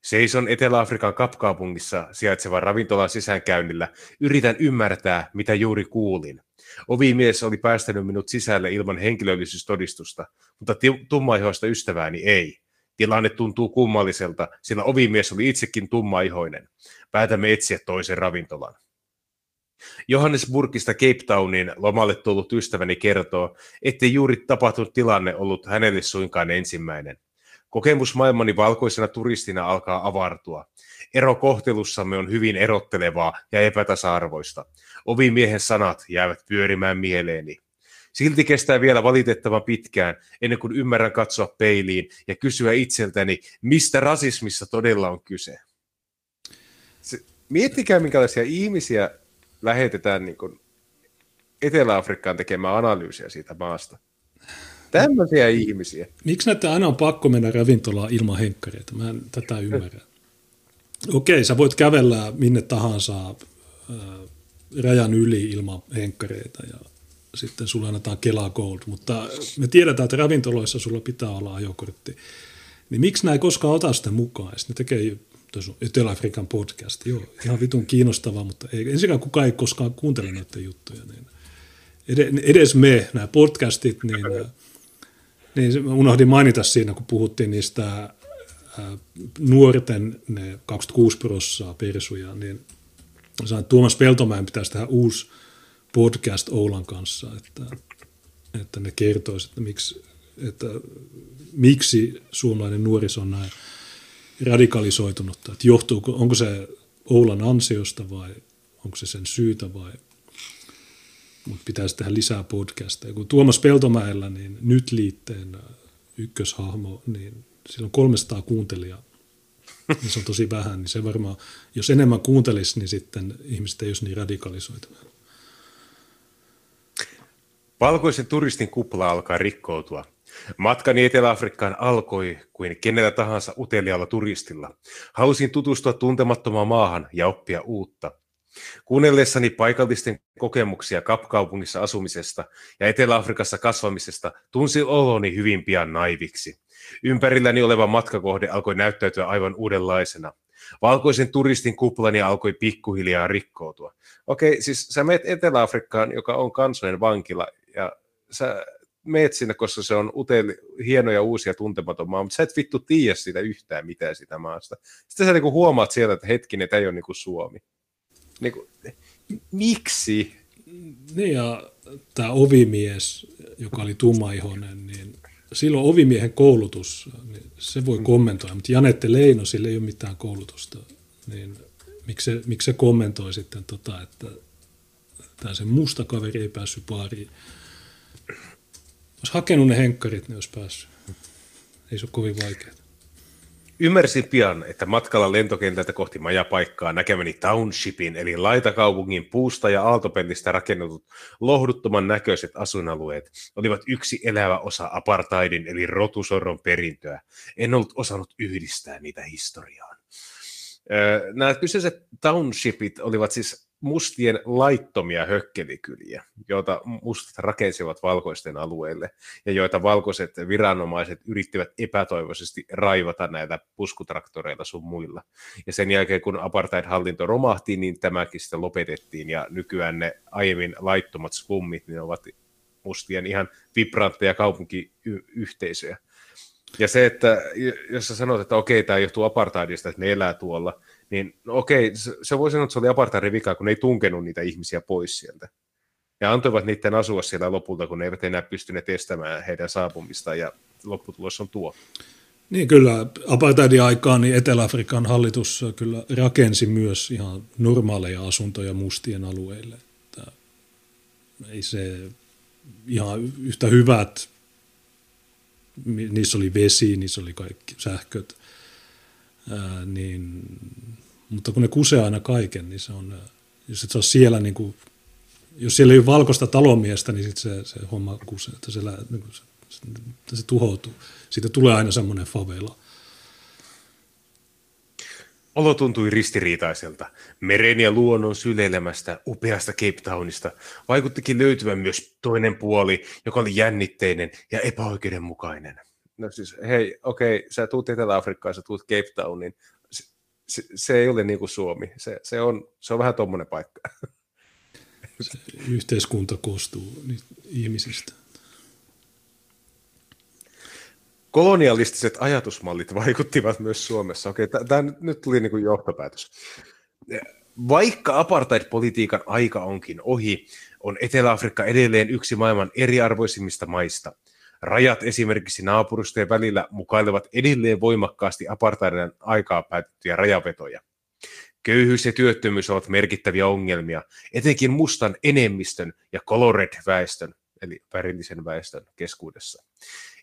Seison Etelä-Afrikan kapkaupungissa sijaitsevan ravintolan sisäänkäynnillä. Yritän ymmärtää, mitä juuri kuulin. Ovimies oli päästänyt minut sisälle ilman henkilöllisyystodistusta, mutta tummaihoista ystävääni ei. Tilanne tuntuu kummalliselta, sillä ovimies oli itsekin tummaihoinen. Päätämme etsiä toisen ravintolan. Johannesburgista Cape Townin lomalle tullut ystäväni kertoo, ettei juuri tapahtunut tilanne ollut hänelle suinkaan ensimmäinen. Kokemus maailmani valkoisena turistina alkaa avartua. Ero kohtelussamme on hyvin erottelevaa ja epätasa-arvoista. Ovimiehen sanat jäävät pyörimään mieleeni. Silti kestää vielä valitettavan pitkään, ennen kuin ymmärrän katsoa peiliin ja kysyä itseltäni, mistä rasismissa todella on kyse. Se, miettikää, minkälaisia ihmisiä lähetetään niin kuin Etelä-Afrikkaan tekemään analyysiä siitä maasta. Tämmöisiä ihmisiä. Miksi näitä aina on pakko mennä ravintolaan ilman henkkareita? Mä en tätä ymmärrä. okei, sä voit kävellä minne tahansa äh, rajan yli ilman henkkareita ja sitten sulle annetaan Kela Gold, mutta me tiedetään, että ravintoloissa sulla pitää olla ajokortti. Niin miksi näin koskaan ota sitä mukaan? Sitten ne tekee Etelä-Afrikan podcast. Joo, ihan vitun kiinnostavaa, mutta ei, ensinnäkään kukaan ei koskaan kuuntele näitä juttuja. Niin edes me, nämä podcastit, niin, niin unohdin mainita siinä, kun puhuttiin niistä nuorten ne 26 prossaa persuja, niin sain Tuomas Peltomäen pitäisi tehdä uusi podcast Oulan kanssa, että, että ne kertoisivat, että miksi, että miksi suomalainen nuoriso on näin radikalisoitunutta, että johtuuko, onko se Oulan ansiosta vai onko se sen syytä vai mutta pitäisi tehdä lisää podcasteja. Kun Tuomas Peltomäellä, niin nyt liitteen ykköshahmo, niin sillä on 300 kuuntelijaa. Niin se on tosi vähän, niin se varmaan, jos enemmän kuuntelisi, niin sitten ihmiset ei olisi niin radikalisoituneet. Valkoisen turistin kupla alkaa rikkoutua. Matkani Etelä-Afrikkaan alkoi kuin kenellä tahansa uteliaalla turistilla. Halusin tutustua tuntemattomaan maahan ja oppia uutta. Kuunnellessani paikallisten kokemuksia Kapkaupungissa asumisesta ja Etelä-Afrikassa kasvamisesta tunsin oloni hyvin pian naiviksi. Ympärilläni oleva matkakohde alkoi näyttäytyä aivan uudenlaisena. Valkoisen turistin kuplani alkoi pikkuhiljaa rikkoutua. Okei, siis sä meet Etelä-Afrikkaan, joka on kansojen vankila, ja sä meet sinne, koska se on uteli, hieno ja uusi ja tuntematon maa, mutta sä et vittu tiedä sitä yhtään mitään sitä maasta. Sitten sä niinku huomaat sieltä, että hetkinen, tämä ei ole niinku Suomi. Niinku, miksi? Niin ja tämä ovimies, joka oli tummaihoinen, niin silloin ovimiehen koulutus, niin se voi kommentoida, mutta Janette Leino, sillä ei ole mitään koulutusta, niin miksi se, miksi se kommentoi sitten, tota, että tämä se musta kaveri ei päässyt baariin. Olisi hakenut ne henkkarit, ne olisi päässyt. Ei se ole kovin vaikeaa. Ymmärsin pian, että matkalla lentokentältä kohti majapaikkaa näkemäni townshipin, eli laitakaupungin puusta ja aaltopellistä rakennetut lohduttoman näköiset asuinalueet, olivat yksi elävä osa apartheidin, eli rotusorron perintöä. En ollut osannut yhdistää niitä historiaan. Nämä kyseiset townshipit olivat siis mustien laittomia hökkelikyliä, joita mustat rakensivat valkoisten alueille ja joita valkoiset viranomaiset yrittivät epätoivoisesti raivata näillä puskutraktoreilla sun muilla. Ja sen jälkeen, kun apartheid-hallinto romahti, niin tämäkin sitten lopetettiin ja nykyään ne aiemmin laittomat slummit, niin ovat mustien ihan vibrantteja kaupunkiyhteisöjä. Ja se, että jos sä sanot, että okei, tämä johtuu apartheidista, että ne elää tuolla, niin no okei, se voi sanoa, että se oli apartheidin vika, kun ne ei tunkenut niitä ihmisiä pois sieltä. Ja antoivat niiden asua siellä lopulta, kun ne eivät enää pystyneet estämään heidän saapumista, ja lopputulos on tuo. Niin kyllä, apartheidin aikaan niin Etelä-Afrikan hallitus kyllä rakensi myös ihan normaaleja asuntoja mustien alueille. Että ei se ihan yhtä hyvät, niissä oli vesi, niissä oli kaikki sähköt, ää, niin mutta kun ne kusee aina kaiken, niin se on, jos et saa siellä niin kuin, jos siellä ei ole valkoista talomiestä, niin sit se, se homma kusee, että se, niin se, se, se tuhoutuu. Siitä tulee aina semmoinen favela. Olo tuntui ristiriitaiselta. Meren ja luonnon syleilemästä upeasta Cape Townista vaikuttikin löytyvän myös toinen puoli, joka oli jännitteinen ja epäoikeudenmukainen. No siis, hei, okei, okay, sä tuut Etelä-Afrikkaan, sä tuut Cape Towniin, se, se ei ole niin kuin Suomi. Se, se, on, se on vähän tuommoinen paikka. Se yhteiskunta koostuu ihmisistä. Kolonialistiset ajatusmallit vaikuttivat myös Suomessa. Okei, tämä nyt tuli niin kuin johtopäätös. Vaikka apartheid-politiikan aika onkin ohi, on Etelä-Afrikka edelleen yksi maailman eriarvoisimmista maista – Rajat esimerkiksi naapurustojen välillä mukailevat edelleen voimakkaasti apartheidin aikaa päätettyjä rajavetoja. Köyhyys ja työttömyys ovat merkittäviä ongelmia, etenkin mustan enemmistön ja colored-väestön, eli värillisen väestön keskuudessa.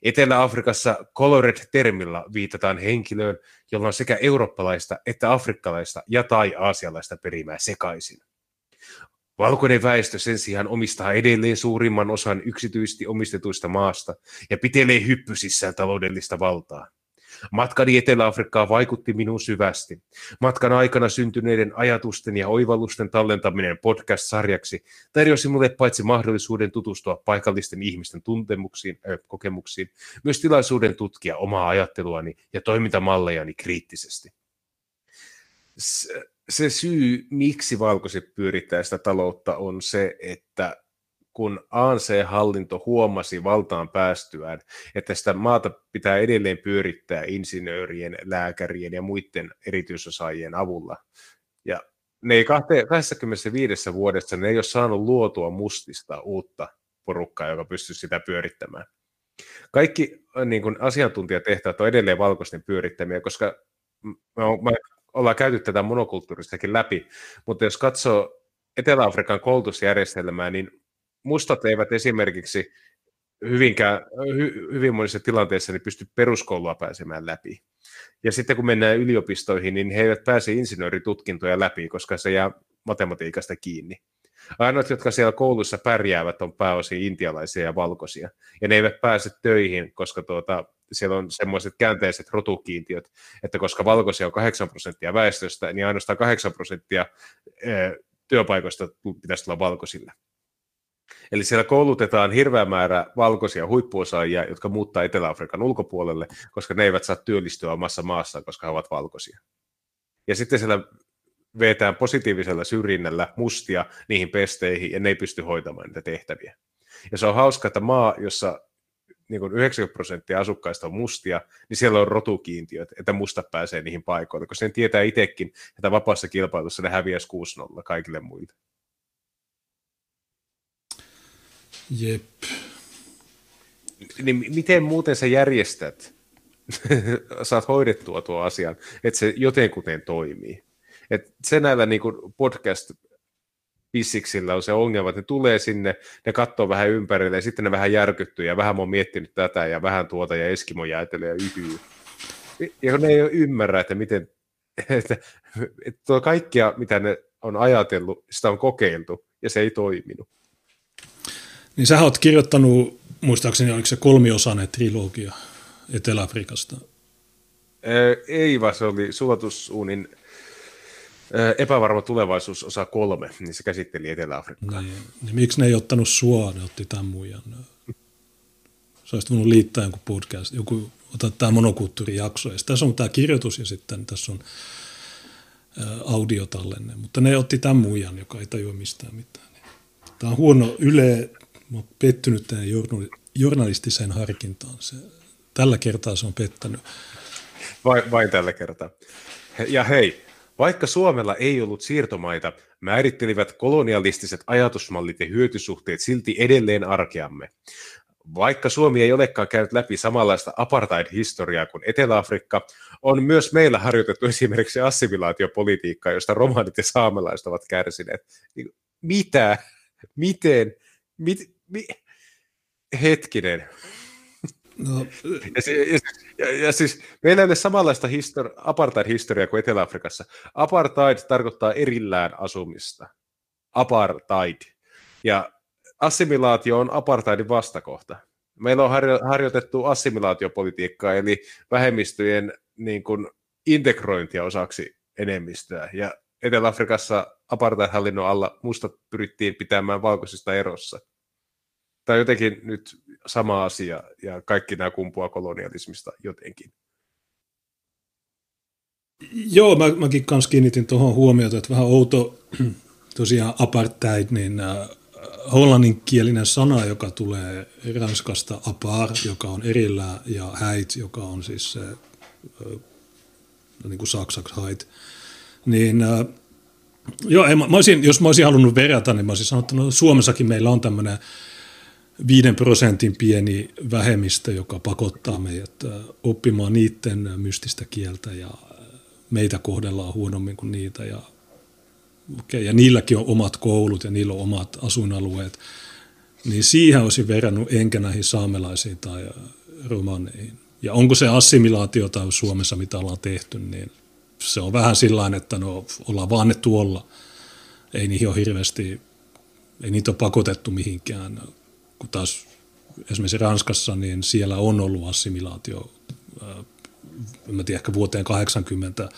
Etelä-Afrikassa colored-termillä viitataan henkilöön, jolla on sekä eurooppalaista että afrikkalaista ja tai aasialaista perimää sekaisin. Valkoinen väestö sen sijaan omistaa edelleen suurimman osan yksityisesti omistetuista maasta ja pitelee hyppysissään taloudellista valtaa. Matkani Etelä-Afrikkaan vaikutti minun syvästi. Matkan aikana syntyneiden ajatusten ja oivallusten tallentaminen podcast-sarjaksi tarjosi minulle paitsi mahdollisuuden tutustua paikallisten ihmisten tuntemuksiin, äh, kokemuksiin, myös tilaisuuden tutkia omaa ajatteluani ja toimintamallejani kriittisesti. Se syy, miksi valkoiset pyörittää sitä taloutta, on se, että kun ANC-hallinto huomasi valtaan päästyään, että sitä maata pitää edelleen pyörittää insinöörien, lääkärien ja muiden erityisosaajien avulla. Ja ne ei 25 vuodessa ne ei ole saanut luotua mustista uutta porukkaa, joka pystyisi sitä pyörittämään. Kaikki niin kuin asiantuntijatehtävät on edelleen valkoisten pyörittämiä, koska me ollaan käyty tätä monokulttuuristakin läpi, mutta jos katsoo Etelä-Afrikan koulutusjärjestelmää, niin mustat eivät esimerkiksi hyvinkään, hy, hyvin monissa tilanteissa niin pysty peruskoulua pääsemään läpi. Ja sitten kun mennään yliopistoihin, niin he eivät pääse insinööritutkintoja läpi, koska se jää matematiikasta kiinni. Ainoat, jotka siellä koulussa pärjäävät, on pääosin intialaisia ja valkoisia. Ja ne eivät pääse töihin, koska tuota, siellä on semmoiset käänteiset rotukiintiöt, että koska valkoisia on 8 prosenttia väestöstä, niin ainoastaan 8 prosenttia työpaikoista pitäisi tulla valkoisille. Eli siellä koulutetaan hirveä määrä valkoisia huippuosaajia, jotka muuttaa Etelä-Afrikan ulkopuolelle, koska ne eivät saa työllistyä omassa maassaan, koska he ovat valkoisia. Ja sitten siellä vetään positiivisella syrjinnällä mustia niihin pesteihin, ja ne ei pysty hoitamaan niitä tehtäviä. Ja se on hauska, että maa, jossa niin kuin 90 prosenttia asukkaista on mustia, niin siellä on rotukiintiöt, että musta pääsee niihin paikoille, koska sen tietää itsekin, että vapaassa kilpailussa ne häviäisi 6-0 kaikille muille. Jep. Niin miten muuten sä järjestät, [LAUGHS] saat hoidettua tuo asian, että se jotenkuten toimii? Et se näillä niin podcast pissiksillä on se ongelma, että ne tulee sinne, ne katsoo vähän ympärille ja sitten ne vähän järkyttyy ja vähän mä oon miettinyt tätä ja vähän tuota ja Eskimo jäätelee ja yhyy. Ja ne ei ymmärrä, että miten, [LAUGHS] että, että tuo kaikkia, mitä ne on ajatellut, sitä on kokeiltu ja se ei toiminut. Niin sä oot kirjoittanut, muistaakseni oliko se kolmiosainen trilogia Etelä-Afrikasta? Ei, vaan se oli sulatussuunin epävarma tulevaisuus osa kolme, niin se käsitteli Etelä-Afrikkaa. Niin, niin miksi ne ei ottanut sua, ne otti tämän muijan? Se olisi voinut liittää jonkun podcast, joku, ota tämä monokulttuurijakso. Ja tässä on tämä kirjoitus ja sitten tässä on audiotallenne, mutta ne otti tämän muijan, joka ei tajua mistään mitään. Tämä on huono Yle, mä oon pettynyt tähän journalistiseen harkintaan. Se, tällä kertaa se on pettänyt. Vain, vain tällä kertaa. Ja hei, vaikka Suomella ei ollut siirtomaita, määrittelivät kolonialistiset ajatusmallit ja hyötysuhteet silti edelleen arkeamme. Vaikka Suomi ei olekaan käynyt läpi samanlaista apartheid-historiaa kuin Etelä-Afrikka, on myös meillä harjoitettu esimerkiksi assimilaatiopolitiikkaa, josta romanit ja saamelaiset ovat kärsineet. Niin mitä? Miten? Mit, mi, hetkinen. No. Ja, ja, ja, ja siis meillä ei ole samanlaista histori- apartheid-historiaa kuin Etelä-Afrikassa. Apartheid tarkoittaa erillään asumista. Apartheid. Ja assimilaatio on apartheidin vastakohta. Meillä on harjo- harjoitettu assimilaatiopolitiikkaa, eli vähemmistöjen niin kuin, integrointia osaksi enemmistöä. Ja Etelä-Afrikassa apartheid-hallinnon alla mustat pyrittiin pitämään valkoisista erossa. Tämä jotenkin nyt sama asia, ja kaikki nämä kumpuaa kolonialismista jotenkin. Joo, mä, mäkin kanssa kiinnitin tuohon huomiota, että vähän outo [CLEARS THROAT] tosiaan apartheid, niin äh, hollanninkielinen sana, joka tulee ranskasta apar, joka on erillään, ja häit, joka on siis se, äh, niin kuin saksaksi hait, niin äh, joo, mä, mä olisin, jos mä olisin halunnut verrata, niin mä olisin sanonut, että no, Suomessakin meillä on tämmöinen viiden prosentin pieni vähemmistö, joka pakottaa meidät oppimaan niiden mystistä kieltä ja meitä kohdellaan huonommin kuin niitä ja, okay, ja niilläkin on omat koulut ja niillä on omat asuinalueet, niin siihen olisin verrannut enkä näihin saamelaisiin tai romaneihin. Ja onko se assimilaatio tai Suomessa, mitä ollaan tehty, niin se on vähän sillä että no, ollaan vaan ne tuolla. Ei niihin ole hirveästi, ei niitä ole pakotettu mihinkään kun taas esimerkiksi Ranskassa, niin siellä on ollut assimilaatio en mä tiedä, ehkä vuoteen 80,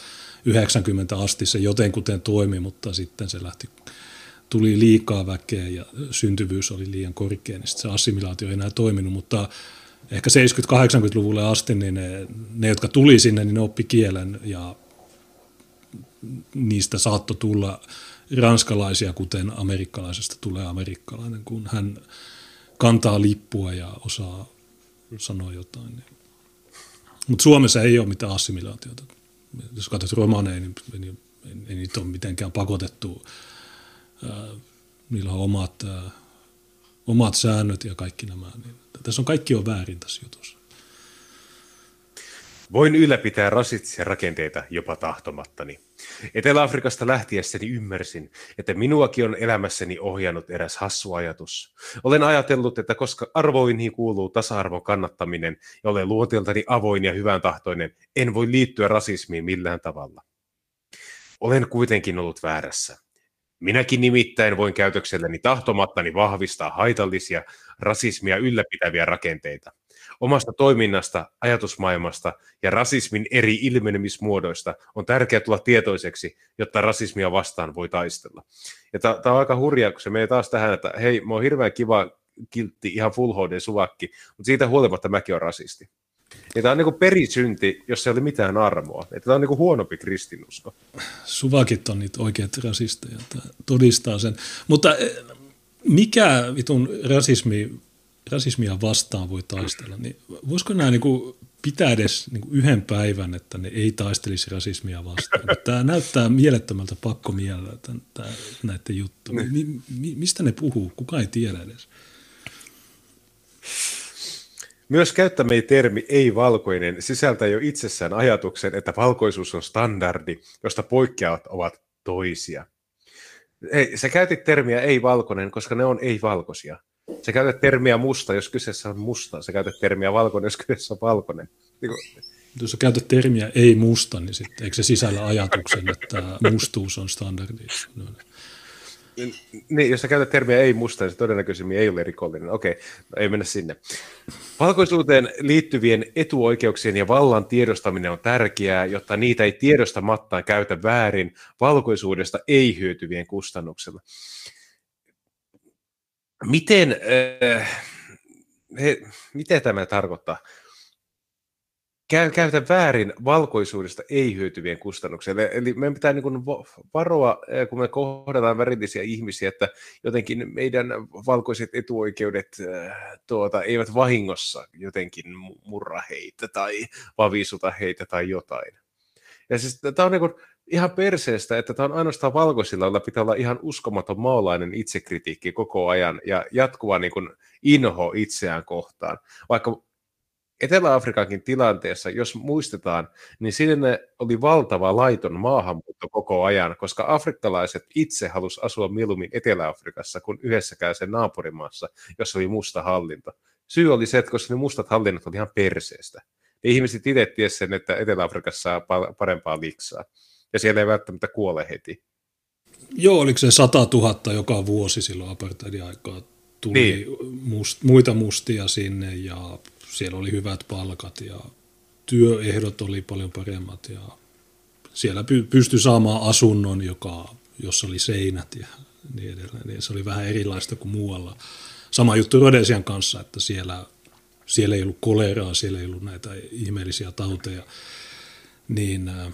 90 asti se jotenkuten toimi, mutta sitten se lähti, tuli liikaa väkeä ja syntyvyys oli liian korkea, niin se assimilaatio ei enää toiminut, mutta ehkä 70-80-luvulle asti, niin ne, ne, jotka tuli sinne, niin ne oppi kielen ja niistä saattoi tulla ranskalaisia, kuten amerikkalaisesta tulee amerikkalainen, kun hän kantaa lippua ja osaa sanoa jotain. Niin. Mutta Suomessa ei ole mitään assimilaatiota. Jos katsot romaneja, niin ei, niin ei, ei niitä ole mitenkään pakotettu. niillä on omat, omat säännöt ja kaikki nämä. Niin tässä on kaikki on väärin tässä jutussa. Voin ylläpitää rasistisia rakenteita jopa tahtomattani. Etelä-Afrikasta lähtiessäni ymmärsin, että minuakin on elämässäni ohjannut eräs hassu ajatus. Olen ajatellut, että koska arvoihin kuuluu tasa-arvon kannattaminen ja olen luonteeltani avoin ja hyvän tahtoinen, en voi liittyä rasismiin millään tavalla. Olen kuitenkin ollut väärässä. Minäkin nimittäin voin käytökselläni tahtomattani vahvistaa haitallisia, rasismia ylläpitäviä rakenteita – Omasta toiminnasta, ajatusmaailmasta ja rasismin eri ilmenemismuodoista on tärkeää tulla tietoiseksi, jotta rasismia vastaan voi taistella. Ja tämä on aika hurjaa, kun se menee taas tähän, että hei, mä oon hirveän kiva kiltti, ihan full HD suvakki, mutta siitä huolimatta mäkin on rasisti. Ja tämä on niin perisynti, jos ei ole mitään armoa. Että tämä on niin huonompi kristinusko. Suvakit on niitä oikeat rasisteja, todistaa sen. Mutta eh, mikä vitun rasismi rasismia vastaan voi taistella, niin voisiko nämä niin kuin pitää edes niin kuin yhden päivän, että ne ei taistelisi rasismia vastaan? Tämä näyttää mielettömältä pakkomielellä tämä, näiden juttuja. Mi, mi, mistä ne puhuu? Kuka ei tiedä edes. Myös käyttämäni termi ei-valkoinen sisältää jo itsessään ajatuksen, että valkoisuus on standardi, josta poikkeavat ovat toisia. Hei, sä käytit termiä ei-valkoinen, koska ne on ei-valkoisia. Sä käytät termiä musta, jos kyseessä on musta. Sä käytät termiä valkoinen, jos kyseessä on valkoinen. Niin kuin... Jos sä käytät termiä ei musta, niin sitten eikö se sisällä ajatuksen, että mustuus on standardi? No, niin, jos sä käytät termiä ei musta, niin se todennäköisemmin ei ole rikollinen. Okei, no ei mennä sinne. Valkoisuuteen liittyvien etuoikeuksien ja vallan tiedostaminen on tärkeää, jotta niitä ei tiedostamattaan käytä väärin valkoisuudesta ei hyötyvien kustannuksella miten, äh, he, miten tämä tarkoittaa? Käy, käytä väärin valkoisuudesta ei hyötyvien kustannuksella. Eli meidän pitää niin varoa, äh, kun me kohdataan värillisiä ihmisiä, että jotenkin meidän valkoiset etuoikeudet äh, tuota, eivät vahingossa jotenkin murra heitä tai vavisuta heitä tai jotain. Ja siis tämä on niin kuin, ihan perseestä, että tämä on ainoastaan valkoisilla, joilla pitää olla ihan uskomaton maalainen itsekritiikki koko ajan ja jatkuva niin kuin inho itseään kohtaan. Vaikka Etelä-Afrikankin tilanteessa, jos muistetaan, niin sinne oli valtava laiton maahanmuutto koko ajan, koska afrikkalaiset itse halusi asua mieluummin Etelä-Afrikassa kuin yhdessäkään sen naapurimaassa, jossa oli musta hallinto. Syy oli se, että koska ne mustat hallinnot oli ihan perseestä. Ne ihmiset itse sen, että Etelä-Afrikassa saa parempaa liksaa ja siellä ei välttämättä kuole heti. Joo, oliko se 100 000 joka vuosi silloin apartheidin aikaa tuli niin. must, muita mustia sinne ja siellä oli hyvät palkat ja työehdot oli paljon paremmat ja siellä py, pystyi saamaan asunnon, joka, jossa oli seinät ja niin edelleen. Niin se oli vähän erilaista kuin muualla. Sama juttu Rodesian kanssa, että siellä, siellä ei ollut koleraa, siellä ei ollut näitä ihmeellisiä tauteja. Niin äh,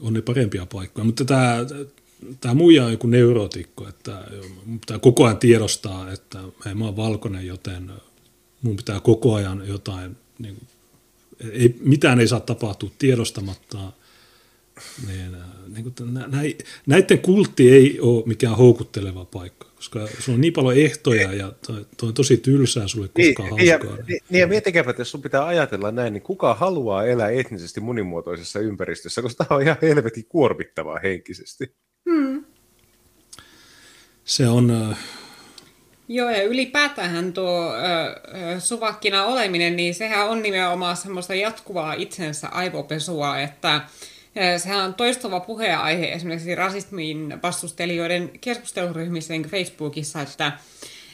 on ne parempia paikkoja. Mutta tämä, tämä muija on joku neurotikko, että pitää koko ajan tiedostaa, että mä oon valkoinen, joten mun pitää koko ajan jotain, niin ei, mitään ei saa tapahtua tiedostamatta. Niin, niin kuin, näiden kultti ei ole mikään houkutteleva paikka koska sulla on niin paljon ehtoja ja toi, toi on tosi tylsää sulle koskaan niin, hauskaa. Ja, niin, niin ja miettikääpä, että jos sun pitää ajatella näin, niin kuka haluaa elää etnisesti monimuotoisessa ympäristössä, koska tämä on ihan helvetin kuormittavaa henkisesti. Hmm. Se on... Äh... Joo, ja ylipäätään tuo äh, suvakkina oleminen, niin sehän on nimenomaan semmoista jatkuvaa itsensä aivopesua, että Sehän on toistuva puheenaihe esimerkiksi rasismin vastustelijoiden keskusteluryhmissä niin Facebookissa, että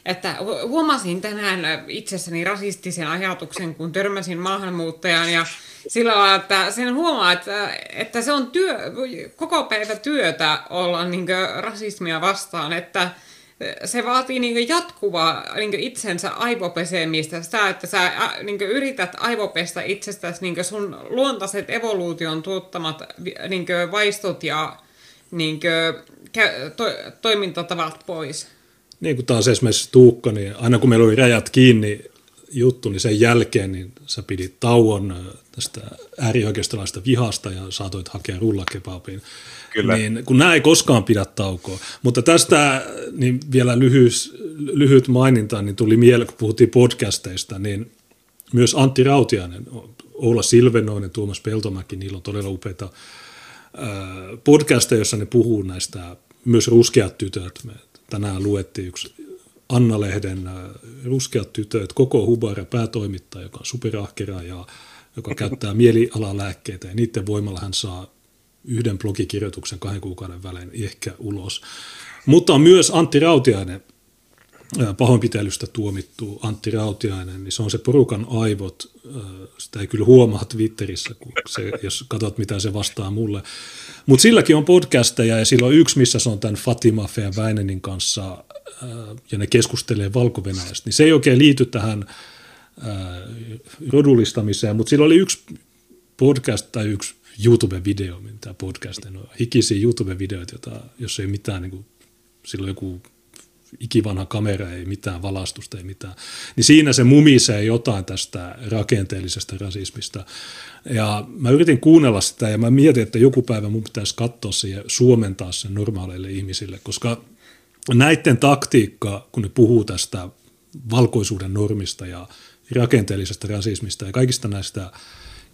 että huomasin tänään itsessäni rasistisen ajatuksen, kun törmäsin maahanmuuttajan ja sillä lailla, että sen huomaa, että, että se on työ, koko päivä työtä olla niin rasismia vastaan, että se vaatii niin jatkuvaa niin itsensä aivopesemistä, sitä, että sä niin yrität aivopesta itsestäsi niin sun luontaiset evoluution tuottamat niin vaistot ja niin to, toimintatavat pois. Niin kuin taas esimerkiksi Tuukka, niin aina kun meillä oli rajat kiinni juttu, niin sen jälkeen niin sä pidit tauon tästä äärioikeistolaista vihasta ja saatoit hakea rullakebabin. Kyllä. Niin, kun nämä ei koskaan pidä taukoa. Mutta tästä niin vielä lyhyys, lyhyt maininta, niin tuli mieleen, kun puhuttiin podcasteista, niin myös Antti Rautiainen, Oula Silvenoinen, Tuomas Peltomäki, niillä on todella upeita podcasteja, joissa ne puhuu näistä myös ruskeat tytöt. Me tänään luettiin yksi Anna-lehden ruskeat tytöt, koko Hubara päätoimittaja, joka on superahkera ja joka käyttää mielialalääkkeitä ja niiden voimalla hän saa yhden blogikirjoituksen kahden kuukauden välein ehkä ulos. Mutta on myös Antti Rautiainen, pahoinpitelystä tuomittu Antti Rautiainen, niin se on se porukan aivot, sitä ei kyllä huomaa Twitterissä, kun se, jos katsot mitä se vastaa mulle. Mutta silläkin on podcasteja ja sillä on yksi, missä se on tämän Fatima Fea Väinenin kanssa ja ne keskustelee valko niin se ei oikein liity tähän rodullistamiseen, mutta sillä oli yksi podcast tai yksi YouTube-video, mitä podcast, on hikisiä YouTube-videoita, jota, jos ei mitään, niin kuin, silloin joku ikivanha kamera, ei mitään valastusta, ei mitään, niin siinä se mumisee jotain tästä rakenteellisesta rasismista. Ja mä yritin kuunnella sitä ja mä mietin, että joku päivä mun pitäisi katsoa se ja suomentaa sen normaaleille ihmisille, koska näiden taktiikka, kun ne puhuu tästä valkoisuuden normista ja rakenteellisesta rasismista ja kaikista näistä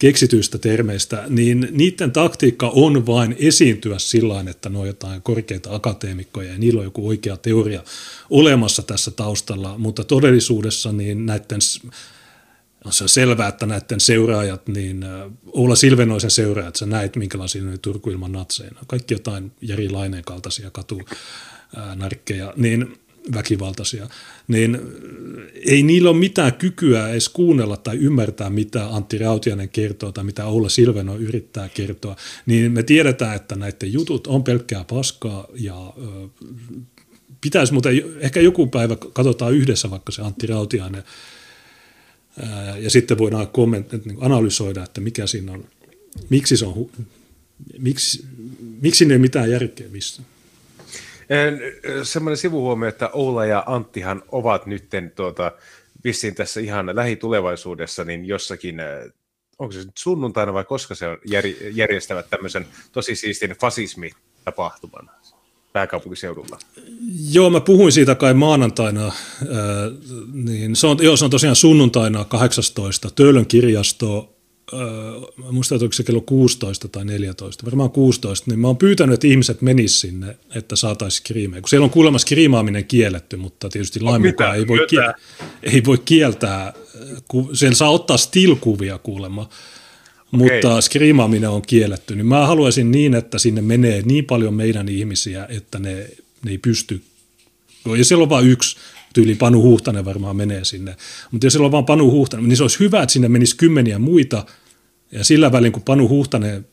keksityistä termeistä, niin niiden taktiikka on vain esiintyä sillä että ne on jotain korkeita akateemikkoja ja niillä on joku oikea teoria olemassa tässä taustalla, mutta todellisuudessa niin näiden on se selvää, että näiden seuraajat, niin Oula Silvenoisen seuraajat, sä näit minkälaisia ne Turku ilman natseina, kaikki jotain Jari Laineen kaltaisia katunarkkeja, niin väkivaltaisia, niin ei niillä ole mitään kykyä edes kuunnella tai ymmärtää, mitä Antti Rautianen kertoo tai mitä Oula Silveno yrittää kertoa, niin me tiedetään, että näiden jutut on pelkkää paskaa ja pitäisi muuten, ehkä joku päivä katsotaan yhdessä vaikka se Antti Rautiainen ja sitten voidaan komment, niin analysoida, että mikä siinä on, miksi se on, miksi, miksi ne ei mitään järkeä missä. Semmoinen sivuhuomio, että Oula ja Anttihan ovat nyt tuota, vissiin tässä ihan lähitulevaisuudessa, niin jossakin, onko se nyt sunnuntaina vai koska se järjestävät tämmöisen tosi siistin fasismitapahtuman pääkaupunkiseudulla? Joo, mä puhuin siitä kai maanantaina, äh, niin se on, joo, se on tosiaan sunnuntaina 18. Töölön kirjasto äh, muistan, että se kello 16 tai 14, varmaan 16, niin mä oon pyytänyt, että ihmiset menis sinne, että saataisiin skriimejä. Kun siellä on kuulemma skriimaaminen kielletty, mutta tietysti lain mukaan ei voi, kiel- ei voi kieltää, ku- siellä saa ottaa stilkuvia kuulemma, mutta okay. skriimaaminen on kielletty. Niin mä haluaisin niin, että sinne menee niin paljon meidän ihmisiä, että ne, ne ei pysty, ja siellä on vain yksi, tyyli Panu Huhtanen varmaan menee sinne. Mutta jos siellä on vain Panu Huhtanen, niin se olisi hyvä, että sinne menisi kymmeniä muita, ja sillä välin, kun Panu Huhtanen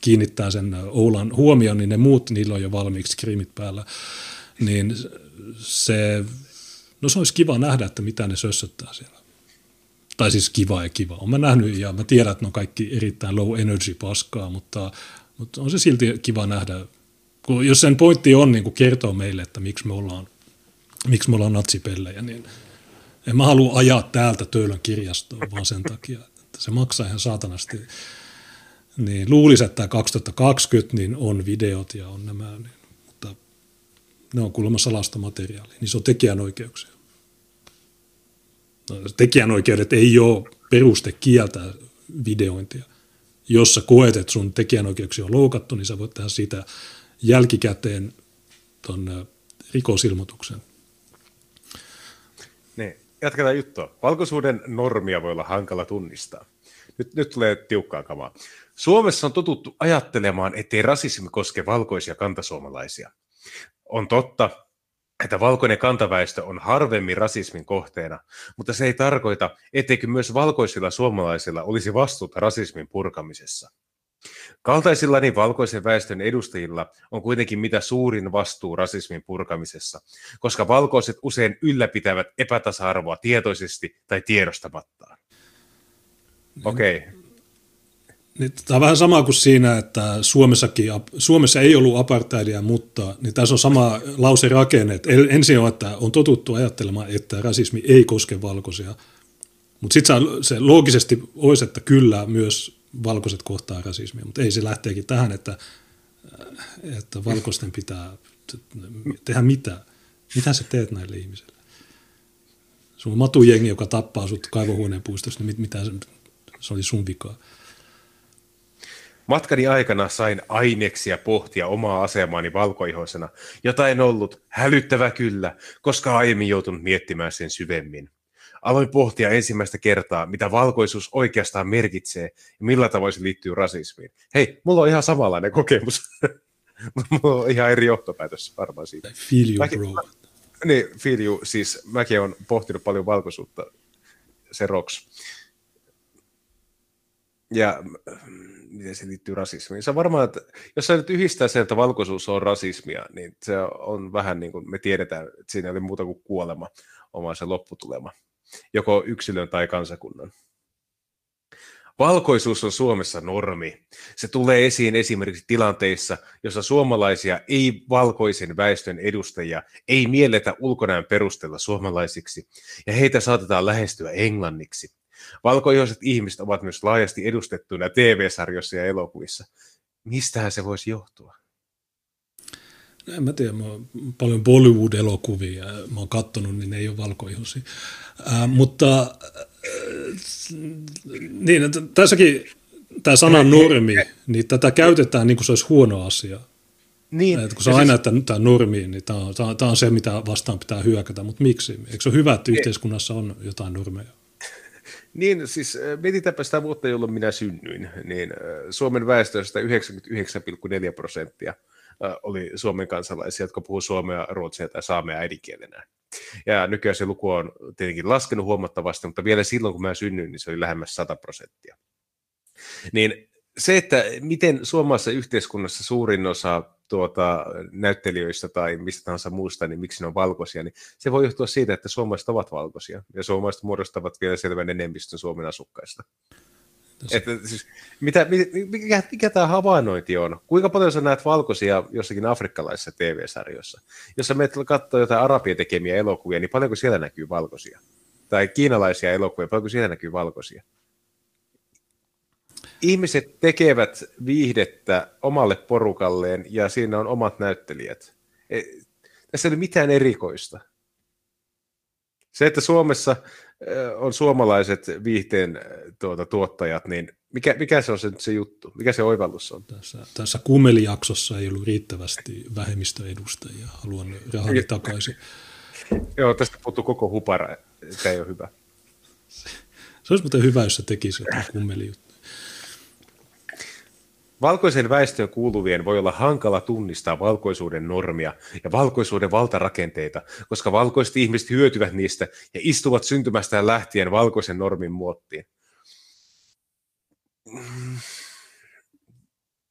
kiinnittää sen Oulan huomioon, niin ne muut, niillä on jo valmiiksi skriimit päällä. Niin se, no se olisi kiva nähdä, että mitä ne sössöttää siellä. Tai siis kiva ja kiva. Olen nähnyt ja mä tiedän, että ne on kaikki erittäin low energy paskaa, mutta, mutta on se silti kiva nähdä. Kun, jos sen pointti on niin kertoa meille, että miksi me ollaan, miksi me ollaan natsipellejä, niin en mä halua ajaa täältä Töölön kirjastoon vaan sen takia, että se maksaa ihan saatanasti. Niin luulisi, että 2020 niin on videot ja on nämä, niin, mutta ne on kuulemma salasta materiaalia, niin se on tekijänoikeuksia. No, tekijänoikeudet ei ole peruste kieltää videointia. Jos sä koet, että sun tekijänoikeuksia on loukattu, niin sä voit tehdä siitä jälkikäteen ton rikosilmoituksen jatketaan juttua. Valkoisuuden normia voi olla hankala tunnistaa. Nyt, nyt tulee tiukkaa kamaa. Suomessa on totuttu ajattelemaan, ettei rasismi koske valkoisia kantasuomalaisia. On totta, että valkoinen kantaväestö on harvemmin rasismin kohteena, mutta se ei tarkoita, etteikö myös valkoisilla suomalaisilla olisi vastuuta rasismin purkamisessa. Kaltaisillani valkoisen väestön edustajilla on kuitenkin mitä suurin vastuu rasismin purkamisessa, koska valkoiset usein ylläpitävät epätasa-arvoa tietoisesti tai tiedostamattaan. Okei. Okay. Niin, tämä on vähän sama kuin siinä, että Suomessakin, Suomessa ei ollut apartheidia, mutta niin tässä on sama lause rakenne, että ensin on, että on totuttu ajattelemaan, että rasismi ei koske valkoisia, mutta sitten se loogisesti olisi, että kyllä myös valkoiset kohtaa rasismia, mutta ei se lähteekin tähän, että, että valkoisten pitää tehdä mitä. Mitä sä teet näille ihmisille? Sun on matujengi, joka tappaa sut kaivohuoneen puistossa, niin mitä se, se oli sun vikaa? Matkani aikana sain aineksia pohtia omaa asemaani valkoihoisena, jota en ollut, hälyttävä kyllä, koska aiemmin joutunut miettimään sen syvemmin. Aloin pohtia ensimmäistä kertaa, mitä valkoisuus oikeastaan merkitsee ja millä tavoin se liittyy rasismiin. Hei, mulla on ihan samanlainen kokemus. [LAUGHS] mulla on ihan eri johtopäätös varmaan siitä. Feel you, mäkin, bro. Niin, feel you. Siis mäkin olen pohtinut paljon valkoisuutta. Se roks. Ja miten se liittyy rasismiin. Se on varmaan, että jos sä nyt yhdistää sen, että valkoisuus on rasismia, niin se on vähän niin kuin me tiedetään, että siinä oli muuta kuin kuolema oma se lopputulema, joko yksilön tai kansakunnan. Valkoisuus on Suomessa normi. Se tulee esiin esimerkiksi tilanteissa, jossa suomalaisia ei-valkoisen väestön edustajia ei mielletä ulkonäön perusteella suomalaisiksi, ja heitä saatetaan lähestyä englanniksi. Valkoihoiset ihmiset ovat myös laajasti edustettuina TV-sarjoissa ja elokuvissa. Mistähän se voisi johtua? En mä tiedä, mä oon paljon Bollywood-elokuvia, mä oon kattonut, niin ne ei ole valkoihoisia. Äh, mutta äh, niin, tässäkin tämä sana normi, niin tätä käytetään niin kuin se olisi huono asia. Niin. Et kun se on aina, siis... että tämä normi, niin tämä on, tämä on se, mitä vastaan pitää hyökätä, mutta miksi? Eikö se ole hyvä, että yhteiskunnassa on jotain normeja? [LAUGHS] Niin, siis mietitäänpä sitä vuotta, jolloin minä synnyin, niin Suomen väestöstä 99,4 prosenttia oli Suomen kansalaisia, jotka puhuu suomea, ruotsia tai saamea äidinkielenään. Ja nykyään se luku on tietenkin laskenut huomattavasti, mutta vielä silloin, kun mä synnyin, niin se oli lähemmäs 100 prosenttia. Niin se, että miten suomalaisessa yhteiskunnassa suurin osa tuota, näyttelijöistä tai mistä tahansa muusta, niin miksi ne on valkoisia, niin se voi johtua siitä, että suomalaiset ovat valkoisia, ja suomalaiset muodostavat vielä selvän enemmistön Suomen asukkaista. Että, siis, mitä, mikä, mikä tämä havainnointi on? Kuinka paljon sä näet valkoisia jossakin afrikkalaisessa TV-sarjossa? Jos sä menet katsoa jotain arabien tekemiä elokuvia, niin paljonko siellä näkyy valkoisia? Tai kiinalaisia elokuvia, paljonko siellä näkyy valkoisia? ihmiset tekevät viihdettä omalle porukalleen ja siinä on omat näyttelijät. E, tässä ei ole mitään erikoista. Se, että Suomessa on suomalaiset viihteen tuota, tuottajat, niin mikä, mikä se on se, se juttu? Mikä se oivallus on? Tässä, tässä kummelijaksossa ei ollut riittävästi vähemmistöedustajia. Haluan rahani takaisin. [LAUGHS] Joo, tästä puuttuu koko hupara. Tämä ei ole hyvä. Se olisi muuten hyvä, jos se tekisi jotain kummelijuttu. Valkoisen väestöön kuuluvien voi olla hankala tunnistaa valkoisuuden normia ja valkoisuuden valtarakenteita, koska valkoiset ihmiset hyötyvät niistä ja istuvat syntymästään lähtien valkoisen normin muottiin.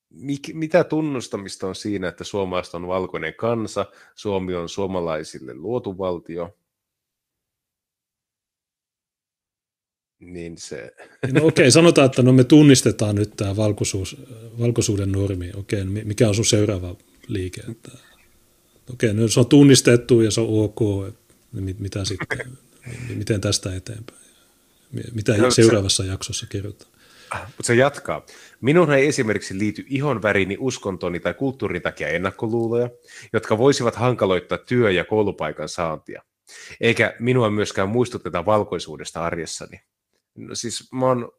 Mik, mitä tunnustamista on siinä, että suomalaiset on valkoinen kansa, Suomi on suomalaisille luotu valtio, niin se... No okei, okay, sanotaan, että no me tunnistetaan nyt tämä valkoisuus, valkoisuuden normi. Okei, okay, no mikä on sun seuraava liike? Että, okei, okay, no se on tunnistettu ja se on ok. Niin mitä sitten, miten tästä eteenpäin? Mitä no, seuraavassa se, jaksossa kerrotaan? Mutta se jatkaa. Minun ei esimerkiksi liity ihon värini, uskontoni tai kulttuurin takia ennakkoluuloja, jotka voisivat hankaloittaa työ- ja koulupaikan saantia. Eikä minua myöskään muistuteta valkoisuudesta arjessani. No siis mä oon,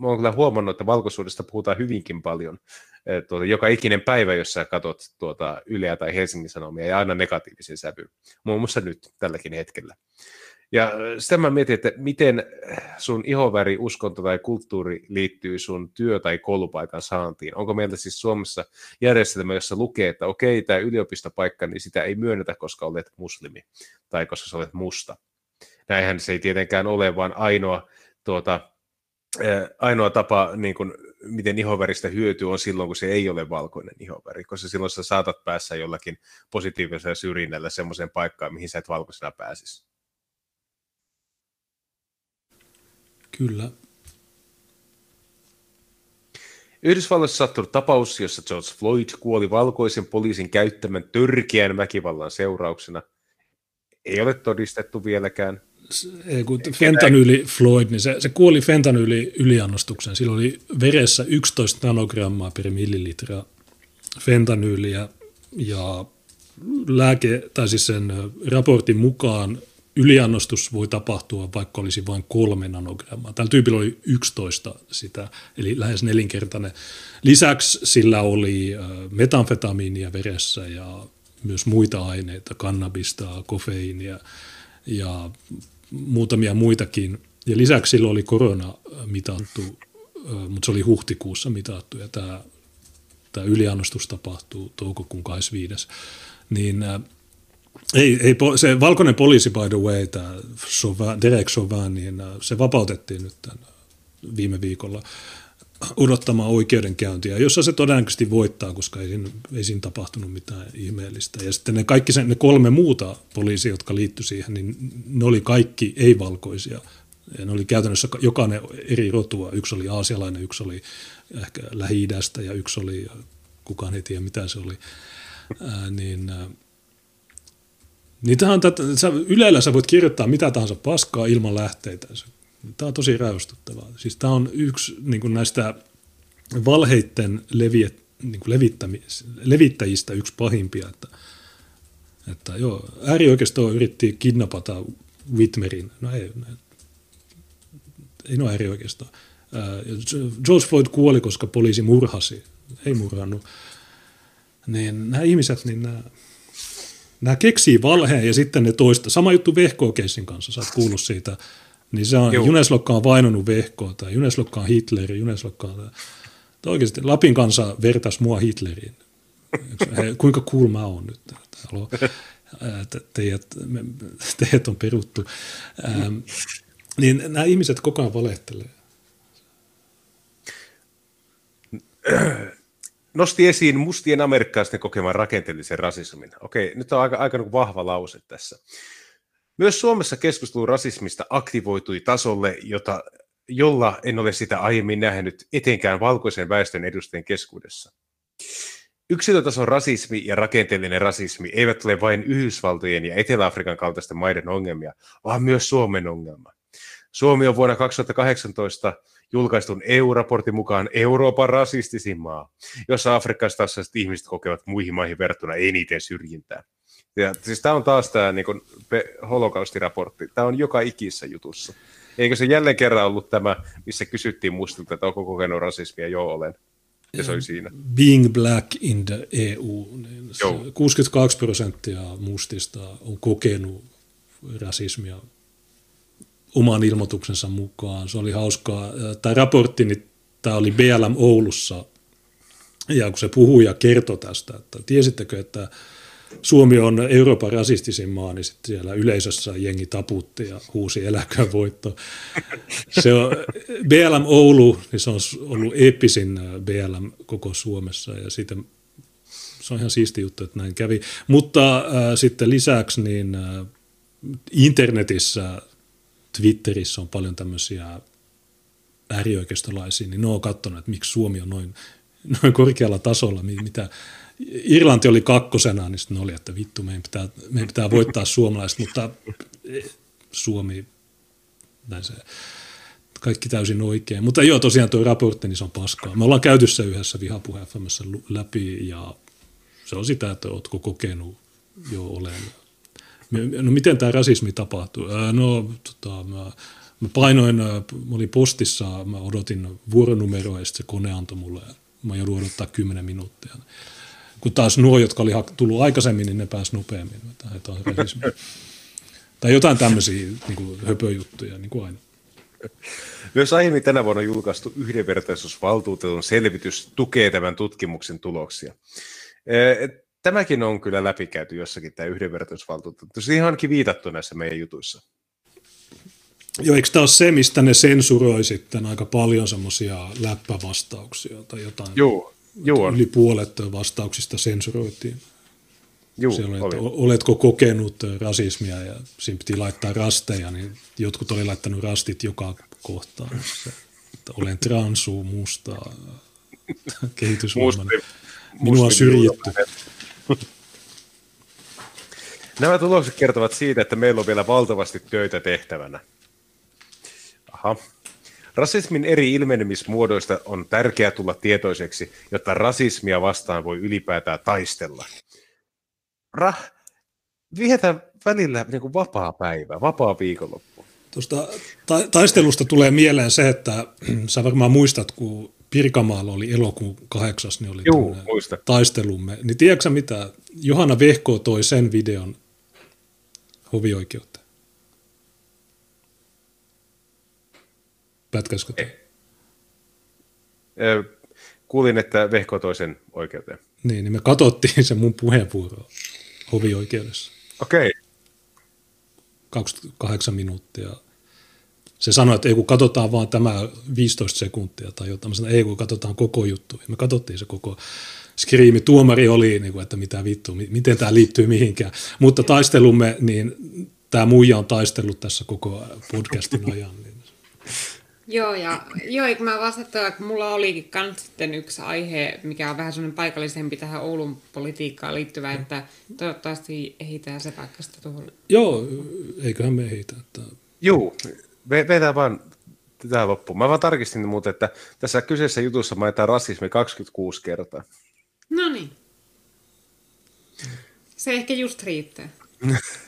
mä oon kyllä huomannut, että valkoisuudesta puhutaan hyvinkin paljon. Tuota, joka ikinen päivä, jos sä katsot tuota Yleä tai Helsingin Sanomia, ja aina negatiivisen sävy. Muun muassa nyt, tälläkin hetkellä. Ja sitä mä mietin, että miten sun ihoväri, uskonto tai kulttuuri liittyy sun työ- tai koulupaikan saantiin. Onko meillä siis Suomessa järjestelmä, jossa lukee, että okei, tämä yliopistopaikka, niin sitä ei myönnetä, koska olet muslimi tai koska sä olet musta. Näinhän se ei tietenkään ole, vaan ainoa, tuota, ainoa tapa, niin kuin, miten ihoväristä hyötyy, on silloin, kun se ei ole valkoinen ihoväri, koska silloin sä saatat päässä jollakin positiivisella syrjinnällä semmoiseen paikkaan, mihin sä et valkoisena pääsisi. Kyllä. Yhdysvalloissa sattunut tapaus, jossa George Floyd kuoli valkoisen poliisin käyttämän törkeän väkivallan seurauksena. Ei ole todistettu vieläkään. Ei, kun fentanyli Floyd, niin se, se kuoli fentanyli yliannostukseen. Sillä oli veressä 11 nanogrammaa per millilitra fentanyyliä ja lääke, tai siis sen raportin mukaan yliannostus voi tapahtua, vaikka olisi vain kolme nanogrammaa. Tällä tyypillä oli 11 sitä, eli lähes nelinkertainen. Lisäksi sillä oli metamfetamiinia veressä ja myös muita aineita, kannabista, kofeiinia ja muutamia muitakin. Ja lisäksi sillä oli korona mitattu, mutta se oli huhtikuussa mitattu ja tämä, tämä yliannostus tapahtuu toukokuun 25. Niin ei, ei, se valkoinen poliisi, by the way, tämä Chauvin, Derek Chauvin, niin äh, se vapautettiin nyt tämän viime viikolla odottamaan oikeudenkäyntiä, jossa se todennäköisesti voittaa, koska ei siinä, ei siinä tapahtunut mitään ihmeellistä. Ja sitten ne kaikki sen, ne kolme muuta poliisia, jotka liittyi siihen, niin ne oli kaikki ei-valkoisia. Ja ne oli käytännössä jokainen eri rotua. Yksi oli aasialainen, yksi oli ehkä lähi ja yksi oli, kukaan ei tiedä mitä se oli. Ää, niin, niin tähän, sä, Ylellä sä voit kirjoittaa mitä tahansa paskaa ilman lähteitä. Tämä on tosi räystyttävää. Siis tämä on yksi niin kuin näistä valheitten leviä, niin kuin levittäjistä yksi pahimpia. Että, että joo, äärioikeisto yritti kidnapata Whitmerin. No ei, ei no äärioikeisto. George Floyd kuoli, koska poliisi murhasi. Ei murhannut. Niin nämä ihmiset, niin nämä, nämä keksii valheen ja sitten ne toista. Sama juttu Vehko-keissin kanssa, sä oot kuullut siitä. Niin se on, Juneslokka on vainonnut Vehkoa tai Juneslokka on Hitleri, Juneslokka on... Oikeasti Lapin kansa vertas mua Hitleriin. He, kuinka cool mä oon nyt? Halo, teidät, teidät on peruttu. Ähm, niin nämä ihmiset koko ajan valehtelee nosti esiin mustien amerikkalaisten kokeman rakenteellisen rasismin. Okei, nyt on aika, aika niin vahva lause tässä. Myös Suomessa keskustelu rasismista aktivoitui tasolle, jota, jolla en ole sitä aiemmin nähnyt etenkään valkoisen väestön edustajien keskuudessa. Yksilötason rasismi ja rakenteellinen rasismi eivät ole vain Yhdysvaltojen ja Etelä-Afrikan kaltaisten maiden ongelmia, vaan myös Suomen ongelma. Suomi on vuonna 2018 julkaistun EU-raportin mukaan Euroopan rasistisin maa, jossa afrikkalaiset ihmiset kokevat muihin maihin verrattuna eniten syrjintää. Ja, siis tämä on taas tämä niin kuin, holokaustiraportti. Tämä on joka ikissä jutussa. Eikö se jälleen kerran ollut tämä, missä kysyttiin mustilta, että onko kokenut rasismia? Joo, olen. Ja se oli siinä. Being black in the EU. Niin 62 prosenttia mustista on kokenut rasismia oman ilmoituksensa mukaan. Se oli hauskaa. Tämä raportti, niin tämä oli BLM Oulussa, ja kun se puhuja kertoi tästä, että tiesittekö, että Suomi on Euroopan rasistisin maa, niin sitten siellä yleisössä jengi taputti ja huusi eläköön voitto. [LAUGHS] Se on, BLM Oulu, niin se on ollut eeppisin BLM koko Suomessa ja siitä se on ihan siisti juttu, että näin kävi. Mutta äh, sitten lisäksi niin äh, internetissä Twitterissä on paljon tämmöisiä äärioikeistolaisia, niin ne on katsonut, että miksi Suomi on noin, [LAUGHS] noin korkealla tasolla, mitä Irlanti oli kakkosena, niin sitten oli, että vittu, meidän pitää, meidän pitää voittaa suomalaiset, mutta Suomi, näin se, kaikki täysin oikein. Mutta joo, tosiaan tuo raportti, niin se on paskaa. Me ollaan käyty se yhdessä vihapuhe läpi ja se on sitä, että oletko kokenut, jo olen No miten tämä rasismi tapahtuu? No tota, mä, mä painoin, mä olin postissa, mä odotin vuoronumeroa ja sitten se kone antoi mulle. Mä joudun odottaa 10 minuuttia. Kun taas nuo, jotka oli tullut aikaisemmin, niin ne pääsi nopeammin. Tämä on rasismi. Tai jotain tämmöisiä niin kuin höpöjuttuja, niin kuin aina. Myös aiemmin tänä vuonna julkaistu yhdenvertaisuusvaltuutetun selvitys tukee tämän tutkimuksen tuloksia. Tämäkin on kyllä läpikäyty jossakin, tämä yhdenvertaisuusvaltuutettu. Siihen onkin viitattu näissä meidän jutuissa. Joo, eikö tämä ole se, mistä ne sensuroi sitten aika paljon semmoisia läppävastauksia tai jotain? Joo, joo. Yli puolet vastauksista sensuroitiin. Joo, Siellä oli, oli. että oletko kokenut rasismia ja siinä piti laittaa rasteja, niin jotkut oli laittanut rastit joka kohtaan. Että olen transuu mustaa, kehitysvammainen. Minua syrjitty. Nämä tulokset kertovat siitä, että meillä on vielä valtavasti töitä tehtävänä. Aha. Rasismin eri ilmenemismuodoista on tärkeää tulla tietoiseksi, jotta rasismia vastaan voi ylipäätään taistella. Rah, vietä välillä niin kuin vapaa päivä, vapaa viikonloppu. Tuosta ta- taistelusta tulee mieleen se, että [CLEARS THROAT] sä varmaan muistat, kun Pirkamaalla oli elokuun kahdeksas, niin oli Juu, taistelumme. Niin tiedätkö mitä? Johanna Vehko toi sen videon hovioikeuteen. Pätkäskö Kuulin, että Vehko toi sen oikeuteen. Niin, niin me katsottiin se mun puheenvuoro hovioikeudessa. Okei. 28 minuuttia. Se sanoi, että ei kun katsotaan vaan tämä 15 sekuntia tai jotain. Mä sanoin, ei kun katsotaan koko juttu. Me katsottiin se koko skriimi. Tuomari oli, niin kuin, että mitä vittu, miten tämä liittyy mihinkään. Mutta taistelumme, niin tämä muija on taistellut tässä koko podcastin ajan. Niin. Joo, ja joo, kun mä vastataan, kun mulla oli myös sitten yksi aihe, mikä on vähän semmoinen paikallisempi tähän Oulun politiikkaan liittyvä, että toivottavasti ehditään se paikasta tuohon. Joo, eiköhän me heitä. Että... Juu, vetää vaan tähän loppuun. Mä vaan tarkistin muuten, että tässä kyseessä jutussa mainitaan rasismi 26 kertaa. No niin. Se ehkä just riittää. [LAUGHS]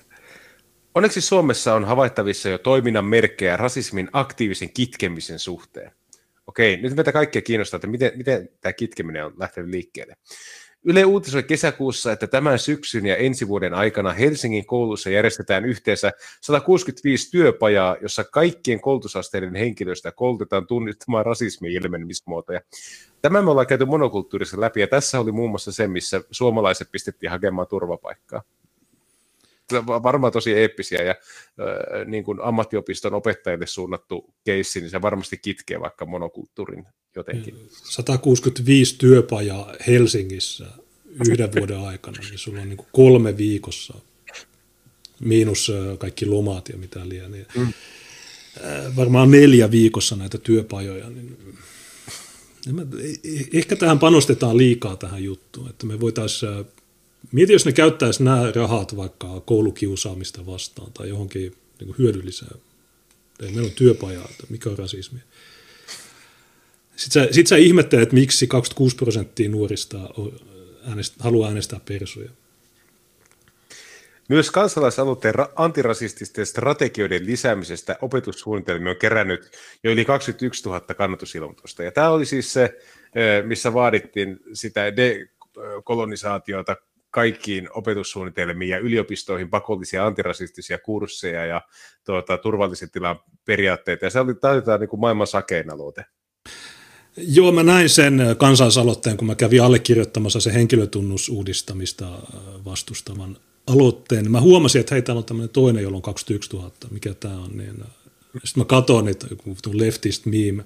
Onneksi Suomessa on havaittavissa jo toiminnan merkkejä rasismin aktiivisen kitkemisen suhteen. Okei, nyt meitä kaikkia kiinnostaa, että miten, miten tämä kitkeminen on lähtenyt liikkeelle. Yle uutisoi kesäkuussa, että tämän syksyn ja ensi vuoden aikana Helsingin koulussa järjestetään yhteensä 165 työpajaa, jossa kaikkien koulutusasteiden henkilöistä koulutetaan tunnistamaan rasismin ilmenemismuotoja. Tämä me ollaan käyty monokulttuurissa läpi, ja tässä oli muun muassa se, missä suomalaiset pistettiin hakemaan turvapaikkaa varmaan tosi eeppisiä ja äh, niin kuin ammattiopiston opettajille suunnattu keissi, niin se varmasti kitkee vaikka monokulttuurin jotenkin. 165 työpajaa Helsingissä yhden vuoden aikana, niin sulla on niin kuin kolme viikossa, miinus kaikki lomaat ja mitä liian. Niin mm. Varmaan neljä viikossa näitä työpajoja, niin ehkä tähän panostetaan liikaa tähän juttuun, että me voitaisiin Mieti, jos ne käyttäisi nämä rahat vaikka koulukiusaamista vastaan tai johonkin niin hyödylliseen. Meillä on työpaja, että mikä on rasismi. Sitten sä, sit sä ihmettelet, miksi 26 prosenttia nuorista äänest, haluaa äänestää persuja. Myös kansalaisaloitteen antirasististen strategioiden lisäämisestä opetussuunnitelmia on kerännyt jo yli 21 000 kannatusilmoitusta. Ja tämä oli siis se, missä vaadittiin sitä dekolonisaatiota kaikkiin opetussuunnitelmiin ja yliopistoihin pakollisia antirasistisia kursseja ja tuota, turvallisen tilan periaatteita. Ja se oli taitaa niin kuin maailman sakein aloite. Joo, mä näin sen kansalaisaloitteen, kun mä kävin allekirjoittamassa se henkilötunnusuudistamista vastustavan aloitteen. Mä huomasin, että hei, täällä on tämmöinen toinen, jolla on 21 000. Mikä tämä on? Niin, sitten mä katson, että leftist meme,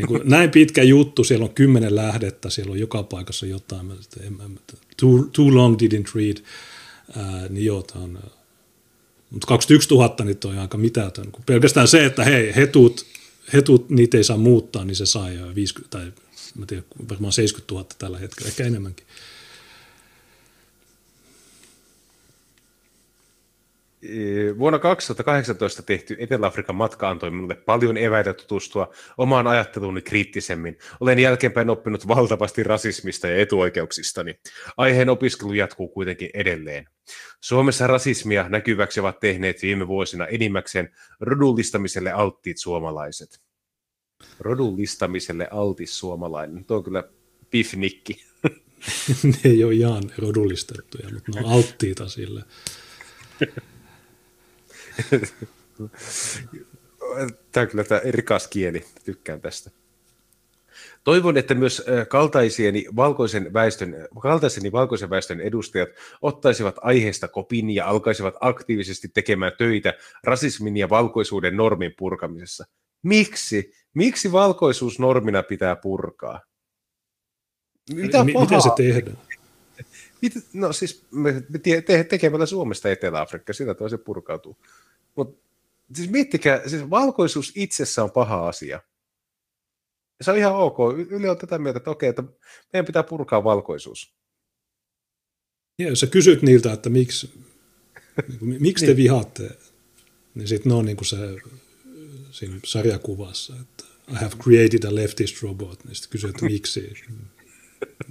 niin kuin näin pitkä juttu, siellä on kymmenen lähdettä, siellä on joka paikassa jotain. Mä, en, en, too, too long didn't read. Ää, niin joo, tämä on, mutta 21 000 niin on aika mitätön. Kun pelkästään se, että hei, hetut, hetut, niitä ei saa muuttaa, niin se sai 50, tai mä tiedän, varmaan 70 000 tällä hetkellä, ehkä enemmänkin. Vuonna 2018 tehty Etelä-Afrikan matka antoi minulle paljon eväitä tutustua omaan ajatteluuni kriittisemmin. Olen jälkeenpäin oppinut valtavasti rasismista ja etuoikeuksistani. Aiheen opiskelu jatkuu kuitenkin edelleen. Suomessa rasismia näkyväksi ovat tehneet viime vuosina enimmäkseen rodullistamiselle alttiit suomalaiset. Rodullistamiselle altis suomalainen. Tuo on kyllä pifnikki. [LAUGHS] ne ei ole ihan rodullistettuja, mutta ne on alttiita sille. [LAUGHS] Tämä on kyllä tämä rikas kieli, tykkään tästä. Toivon, että myös kaltaisieni valkoisen väestön, kaltaiseni valkoisen väestön edustajat ottaisivat aiheesta kopin ja alkaisivat aktiivisesti tekemään töitä rasismin ja valkoisuuden normin purkamisessa. Miksi? Miksi valkoisuus normina pitää purkaa? Mitä, M- miten se tehdään? No siis me te- tekemällä Suomesta Etelä-Afrikka, sitä toisi purkautuu. Mutta siis miettikää, siis valkoisuus itsessä on paha asia. Se on ihan ok. Yle on tätä mieltä, että okei, että meidän pitää purkaa valkoisuus. Ja jos sä kysyt niiltä, että miksi, niin miksi te niin. vihaatte, niin sitten ne on niin kuin se siinä sarjakuvassa, että I have created a leftist robot, niin sitten kysyt, että miksi.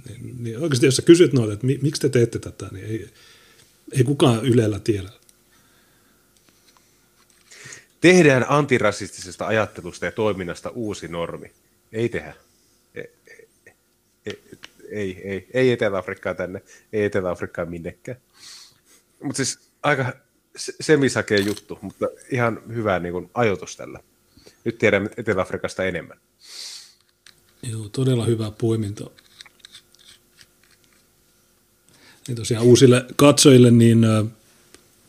niin, niin oikeasti jos sä kysyt noita, että miksi te teette tätä, niin ei, ei kukaan Ylellä tiedä. Tehdään antirasistisesta ajattelusta ja toiminnasta uusi normi. Ei tehdä. Ei, ei, ei, ei, ei Etelä-Afrikkaa tänne, ei Etelä-Afrikkaa minnekään. Mutta siis aika semisakea juttu, mutta ihan hyvä niin kuin, ajoitus tällä. Nyt tiedämme Etelä-Afrikasta enemmän. Joo, todella hyvä poiminta. Ja tosiaan uusille katsojille, niin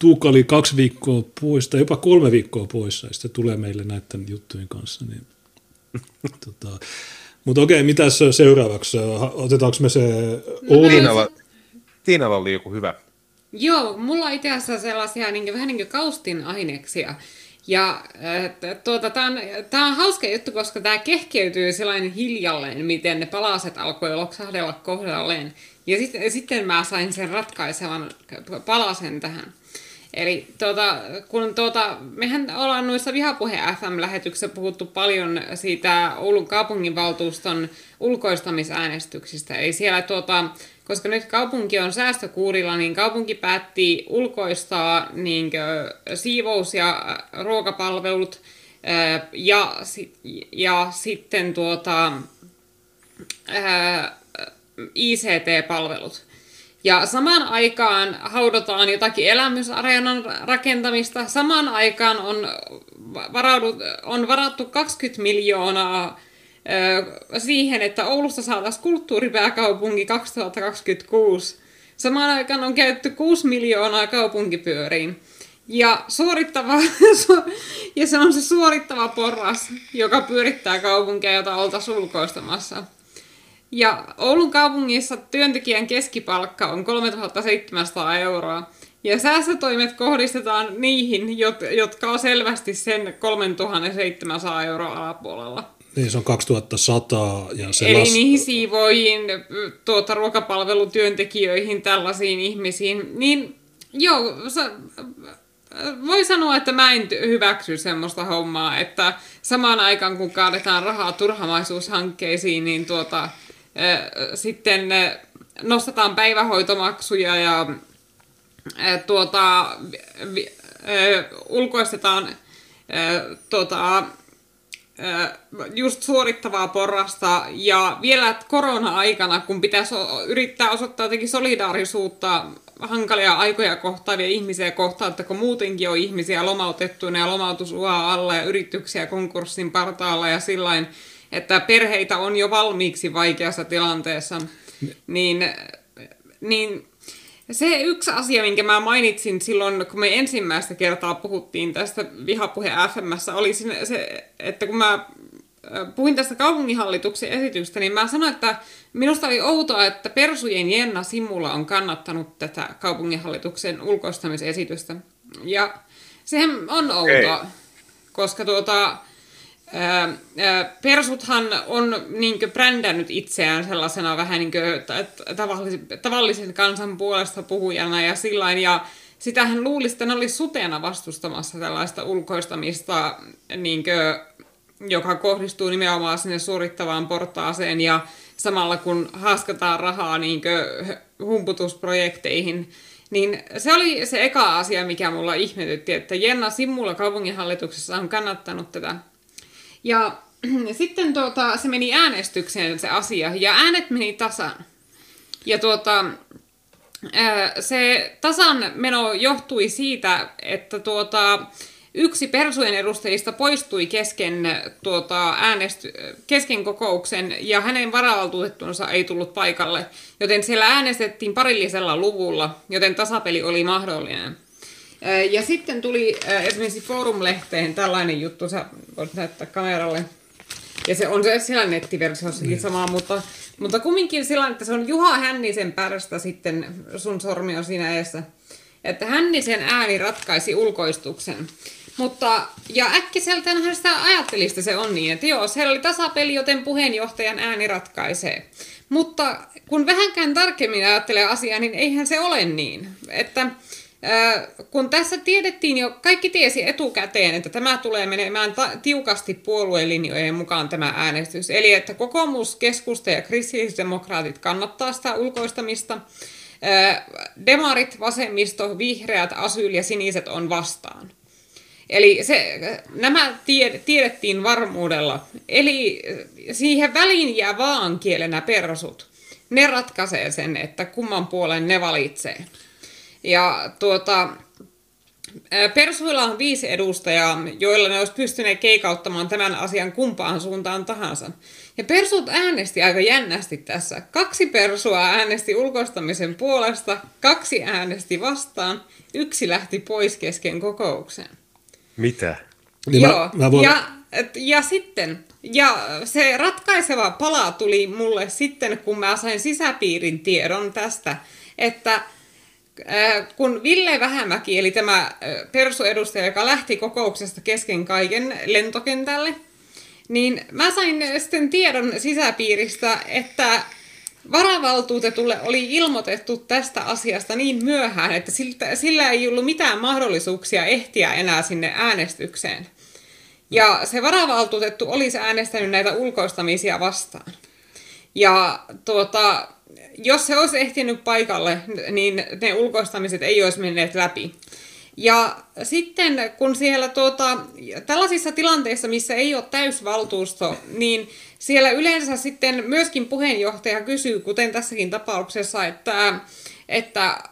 Tuukka oli kaksi viikkoa pois, tai jopa kolme viikkoa poissa, ja sitten tulee meille näiden juttujen kanssa, niin [LAUGHS] tota, mutta okei, mitä seuraavaksi? Otetaanko me se Oulu? Tiinalla, Tiinalla oli joku hyvä. Joo, mulla on itse asiassa sellaisia niin vähän niin kuin kaustin aineksia. Ja tuota, tämä on, tää on hauska juttu, koska tämä kehkeytyy sellainen hiljalleen, miten ne palaset alkoi loksahdella kohdalleen. Ja sit, sitten mä sain sen ratkaisevan palasen tähän. Eli tuota, kun tuota, mehän ollaan noissa Vihapuhe FM-lähetyksissä puhuttu paljon siitä Oulun kaupunginvaltuuston ulkoistamisäänestyksistä. Eli siellä tuota, koska nyt kaupunki on säästökuurilla, niin kaupunki päätti ulkoistaa niin kuin, siivous- ja ruokapalvelut ja, ja sitten tuota, ICT-palvelut. Ja samaan aikaan haudotaan jotakin elämysareenan rakentamista. Samaan aikaan on, varaudut, on varattu 20 miljoonaa ö, siihen, että Oulusta saataisiin kulttuuripääkaupunki 2026. Samaan aikaan on käytetty 6 miljoonaa kaupunkipyöriin. Ja, suorittava, [LAUGHS] ja se on se suorittava porras, joka pyörittää kaupunkia, jota oltaisiin ulkoistamassa. Ja Oulun kaupungissa työntekijän keskipalkka on 3700 euroa. Ja säästötoimet kohdistetaan niihin, jotka on selvästi sen 3700 euroa alapuolella. Niin, se on 2100. Ja se Eli las... niihin siivoihin, tuota, ruokapalvelutyöntekijöihin, tällaisiin ihmisiin. Niin joo, sa, voi sanoa, että mä en hyväksy semmoista hommaa, että samaan aikaan kun kaadetaan rahaa turhamaisuushankkeisiin, niin tuota, sitten nostetaan päivähoitomaksuja ja tuota, ulkoistetaan tuota, just suorittavaa porrasta. Ja vielä korona-aikana, kun pitäisi yrittää osoittaa jotenkin solidaarisuutta hankalia aikoja kohtaavia ihmisiä kohtaan, että kun muutenkin on ihmisiä lomautettuina ja lomautusua alla ja yrityksiä konkurssin partaalla ja sillain, että perheitä on jo valmiiksi vaikeassa tilanteessa, niin, niin se yksi asia, minkä mä mainitsin silloin, kun me ensimmäistä kertaa puhuttiin tästä vihapuhe FMssä, oli se, että kun mä puhuin tästä kaupunginhallituksen esityksestä, niin mä sanoin, että minusta oli outoa, että Persujen Jenna Simula on kannattanut tätä kaupunginhallituksen ulkoistamisesitystä. Ja sehän on outoa, okay. koska tuota, Persuthan on niin brändännyt itseään sellaisena vähän niin tavallisen, tavallisen kansan puolesta puhujana ja sillain, ja sitähän luulisi, että ne olisi suteena vastustamassa tällaista ulkoistamista, niin kuin, joka kohdistuu nimenomaan sinne suorittavaan portaaseen ja samalla kun haaskataan rahaa niin humputusprojekteihin, niin se oli se eka asia, mikä mulla ihmetytti, että Jenna Simula kaupunginhallituksessa on kannattanut tätä ja [CLEARS THROAT] sitten tuota, se meni äänestykseen se asia, ja äänet meni tasan. Ja tuota, se tasan meno johtui siitä, että tuota, yksi persujen edustajista poistui kesken, tuota, äänesty, kesken kokouksen ja hänen varavaltuutettunsa ei tullut paikalle, joten siellä äänestettiin parillisella luvulla, joten tasapeli oli mahdollinen. Ja sitten tuli esimerkiksi Forum-lehteen tällainen juttu, sä voit näyttää kameralle. Ja se on se siellä nettiversiossakin niin. sama, mutta, mutta kumminkin sillä että se on Juha Hännisen pärstä sitten, sun sormi on siinä eessä. Että Hännisen ääni ratkaisi ulkoistuksen. Mutta, ja äkkiseltäänhän sitä ajattelista se on niin, että joo, se oli tasapeli, joten puheenjohtajan ääni ratkaisee. Mutta kun vähänkään tarkemmin ajattelee asiaa, niin eihän se ole niin. Että kun tässä tiedettiin jo, kaikki tiesi etukäteen, että tämä tulee menemään ta- tiukasti puoluelinjojen mukaan tämä äänestys. Eli että kokoomus, keskusta ja kristillisdemokraatit kannattaa sitä ulkoistamista. Demarit, vasemmisto, vihreät, asyl ja siniset on vastaan. Eli se, nämä tiedettiin varmuudella. Eli siihen väliin jää vaan kielenä persut. Ne ratkaisee sen, että kumman puolen ne valitsee. Ja tuota, Persuilla on viisi edustajaa, joilla ne olisi pystyneet keikauttamaan tämän asian kumpaan suuntaan tahansa. Ja persut äänesti aika jännästi tässä. Kaksi persua äänesti ulkoistamisen puolesta, kaksi äänesti vastaan, yksi lähti pois kesken kokouksen. Mitä? Niin Joo, mä, mä voin... ja, ja sitten, ja se ratkaiseva pala tuli mulle sitten, kun mä sain sisäpiirin tiedon tästä, että kun Ville Vähämäki, eli tämä persuedustaja, joka lähti kokouksesta kesken kaiken lentokentälle, niin mä sain sitten tiedon sisäpiiristä, että varavaltuutetulle oli ilmoitettu tästä asiasta niin myöhään, että sillä ei ollut mitään mahdollisuuksia ehtiä enää sinne äänestykseen. Ja se varavaltuutettu olisi äänestänyt näitä ulkoistamisia vastaan. Ja tuota, jos se olisi ehtinyt paikalle, niin ne ulkoistamiset ei olisi menneet läpi. Ja sitten kun siellä tuota, tällaisissa tilanteissa, missä ei ole täysvaltuusto, niin siellä yleensä sitten myöskin puheenjohtaja kysyy, kuten tässäkin tapauksessa, että, että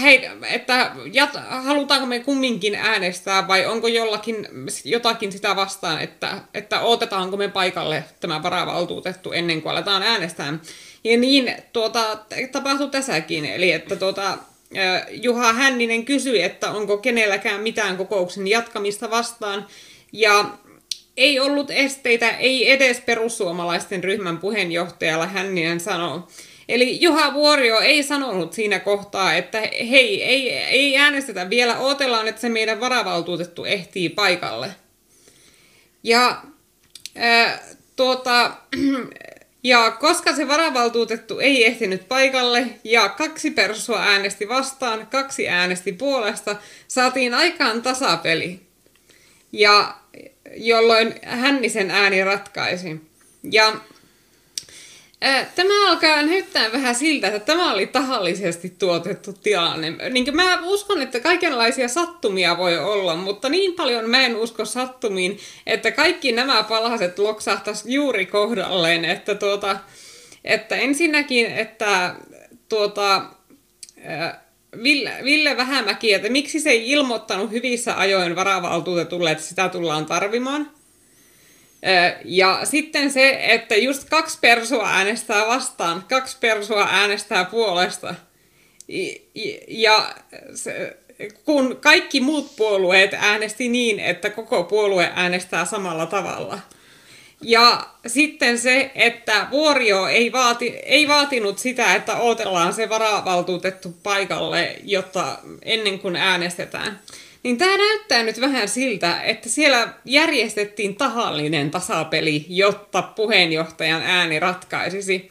hei, että jat, halutaanko me kumminkin äänestää vai onko jollakin jotakin sitä vastaan, että, että odotetaanko me paikalle tämä varavaltuutettu ennen kuin aletaan äänestää. Ja niin tuota, tapahtui tässäkin, eli että tuota, Juha Hänninen kysyi, että onko kenelläkään mitään kokouksen jatkamista vastaan, ja ei ollut esteitä, ei edes perussuomalaisten ryhmän puheenjohtajalla Hänninen sanoi. Eli Juha Vuorio ei sanonut siinä kohtaa, että hei, ei, ei äänestetä vielä, odotellaan, että se meidän varavaltuutettu ehtii paikalle. Ja ää, tuota, [CLEARS THROAT] ja koska se varavaltuutettu ei ehtinyt paikalle ja kaksi persua äänesti vastaan, kaksi äänesti puolesta, saatiin aikaan tasapeli. Ja jolloin Hännisen ääni ratkaisi. Ja Tämä alkaa näyttää vähän siltä, että tämä oli tahallisesti tuotettu tilanne. Niin mä uskon, että kaikenlaisia sattumia voi olla, mutta niin paljon mä en usko sattumiin, että kaikki nämä palaset loksahtaisi juuri kohdalleen. Että, tuota, että ensinnäkin, että tuota, Ville, Ville Vähämäki, että miksi se ei ilmoittanut hyvissä ajoin varavaltuutetulle, että sitä tullaan tarvimaan. Ja sitten se, että just kaksi persua äänestää vastaan, kaksi persua äänestää puolesta. Ja se, kun kaikki muut puolueet äänesti niin, että koko puolue äänestää samalla tavalla. Ja sitten se, että Vuorio ei, vaati, ei vaatinut sitä, että odotellaan se varavaltuutettu paikalle, jotta ennen kuin äänestetään. Niin tämä näyttää nyt vähän siltä, että siellä järjestettiin tahallinen tasapeli, jotta puheenjohtajan ääni ratkaisisi.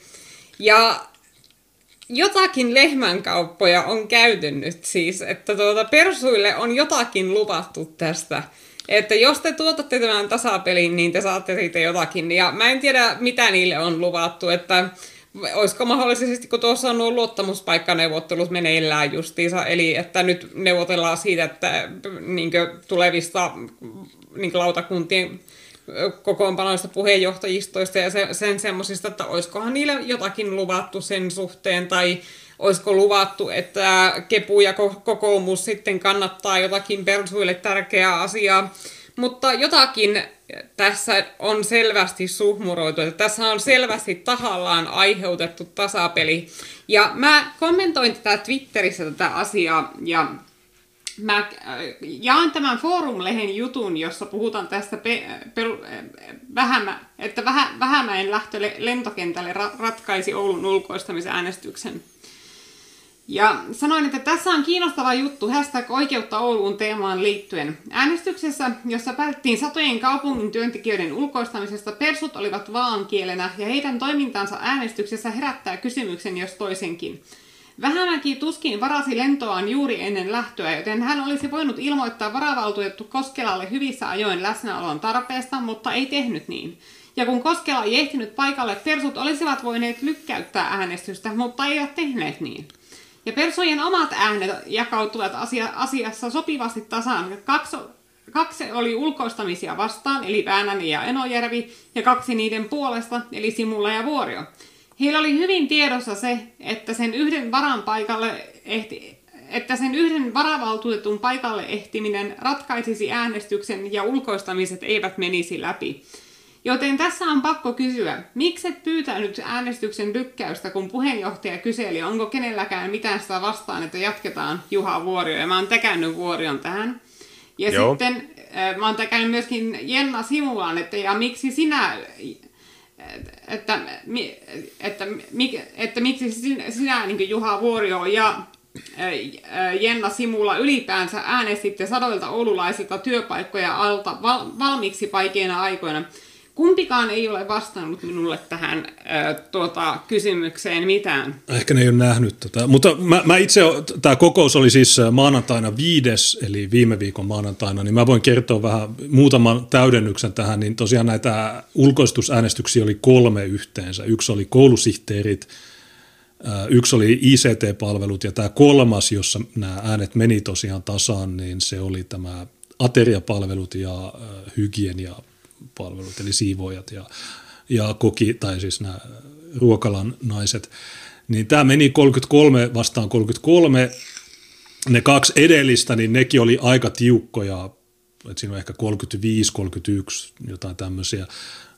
Ja jotakin lehmänkauppoja on käyty nyt siis, että tuota, persuille on jotakin luvattu tästä. Että jos te tuotatte tämän tasapelin, niin te saatte siitä jotakin. Ja mä en tiedä, mitä niille on luvattu, että olisiko mahdollisesti, kun tuossa on nuo luottamuspaikkaneuvottelut meneillään justiinsa, eli että nyt neuvotellaan siitä, että niin tulevista niin lautakuntien kokoonpanoista puheenjohtajistoista ja sen, semmoisista, että olisikohan niille jotakin luvattu sen suhteen, tai olisiko luvattu, että Kepu ja kokoomus sitten kannattaa jotakin persuille tärkeää asiaa. Mutta jotakin tässä on selvästi suhmuroitu, että tässä on selvästi tahallaan aiheutettu tasapeli. Ja mä kommentoin tätä Twitterissä tätä asiaa ja mä äh, jaan tämän Forum-lehen jutun, jossa puhutaan tästä, pe- per- vähämä, että vähä, Vähämäen lähtö lentokentälle ra- ratkaisi Oulun ulkoistamisäänestyksen. Ja sanoin, että tässä on kiinnostava juttu hashtag oikeutta Ouluun teemaan liittyen. Äänestyksessä, jossa päätettiin satojen kaupungin työntekijöiden ulkoistamisesta, persut olivat vaankielenä ja heidän toimintansa äänestyksessä herättää kysymyksen jos toisenkin. Vähämäki tuskin varasi lentoaan juuri ennen lähtöä, joten hän olisi voinut ilmoittaa varavaltuutettu Koskelalle hyvissä ajoin läsnäolon tarpeesta, mutta ei tehnyt niin. Ja kun Koskela ei ehtinyt paikalle, persut olisivat voineet lykkäyttää äänestystä, mutta eivät tehneet niin. Ja persojen omat äänet jakautuvat asia, asiassa sopivasti tasaan. Kaksi, kaksi oli ulkoistamisia vastaan, eli Väänänen ja Enojärvi, ja kaksi niiden puolesta, eli Simula ja Vuorio. Heillä oli hyvin tiedossa se, että sen yhden varan paikalle ehti, että sen yhden varavaltuutetun paikalle ehtiminen ratkaisisi äänestyksen ja ulkoistamiset eivät menisi läpi. Joten tässä on pakko kysyä, miksi et pyytänyt äänestyksen lykkäystä, kun puheenjohtaja kyseli, onko kenelläkään mitään sitä vastaan, että jatketaan Juha Vuorio. Ja mä oon täkännyt Vuorion tähän. Ja Joo. sitten äh, mä oon täkännyt myöskin Jenna Simulan, että ja miksi sinä, että, että, että, että miksi sinä, sinä niin Juha Vuorio ja äh, Jenna Simula ylipäänsä äänestitte sadoilta oululaisilta työpaikkoja alta val, valmiiksi vaikeina aikoina. Kumpikaan ei ole vastannut minulle tähän äh, tuota, kysymykseen mitään. Ehkä ne ei ole nähnyt tätä. Mutta mä, mä itse, tämä kokous oli siis maanantaina viides, eli viime viikon maanantaina, niin mä voin kertoa vähän muutaman täydennyksen tähän. Niin tosiaan näitä ulkoistusäänestyksiä oli kolme yhteensä. Yksi oli koulusihteerit, Yksi oli ICT-palvelut ja tämä kolmas, jossa nämä äänet meni tosiaan tasaan, niin se oli tämä ateriapalvelut ja hygienia palvelut, eli siivoojat ja, ja koki, tai siis nämä ruokalan naiset. Niin tämä meni 33 vastaan 33. Ne kaksi edellistä, niin nekin oli aika tiukkoja, että siinä on ehkä 35, 31, jotain tämmöisiä.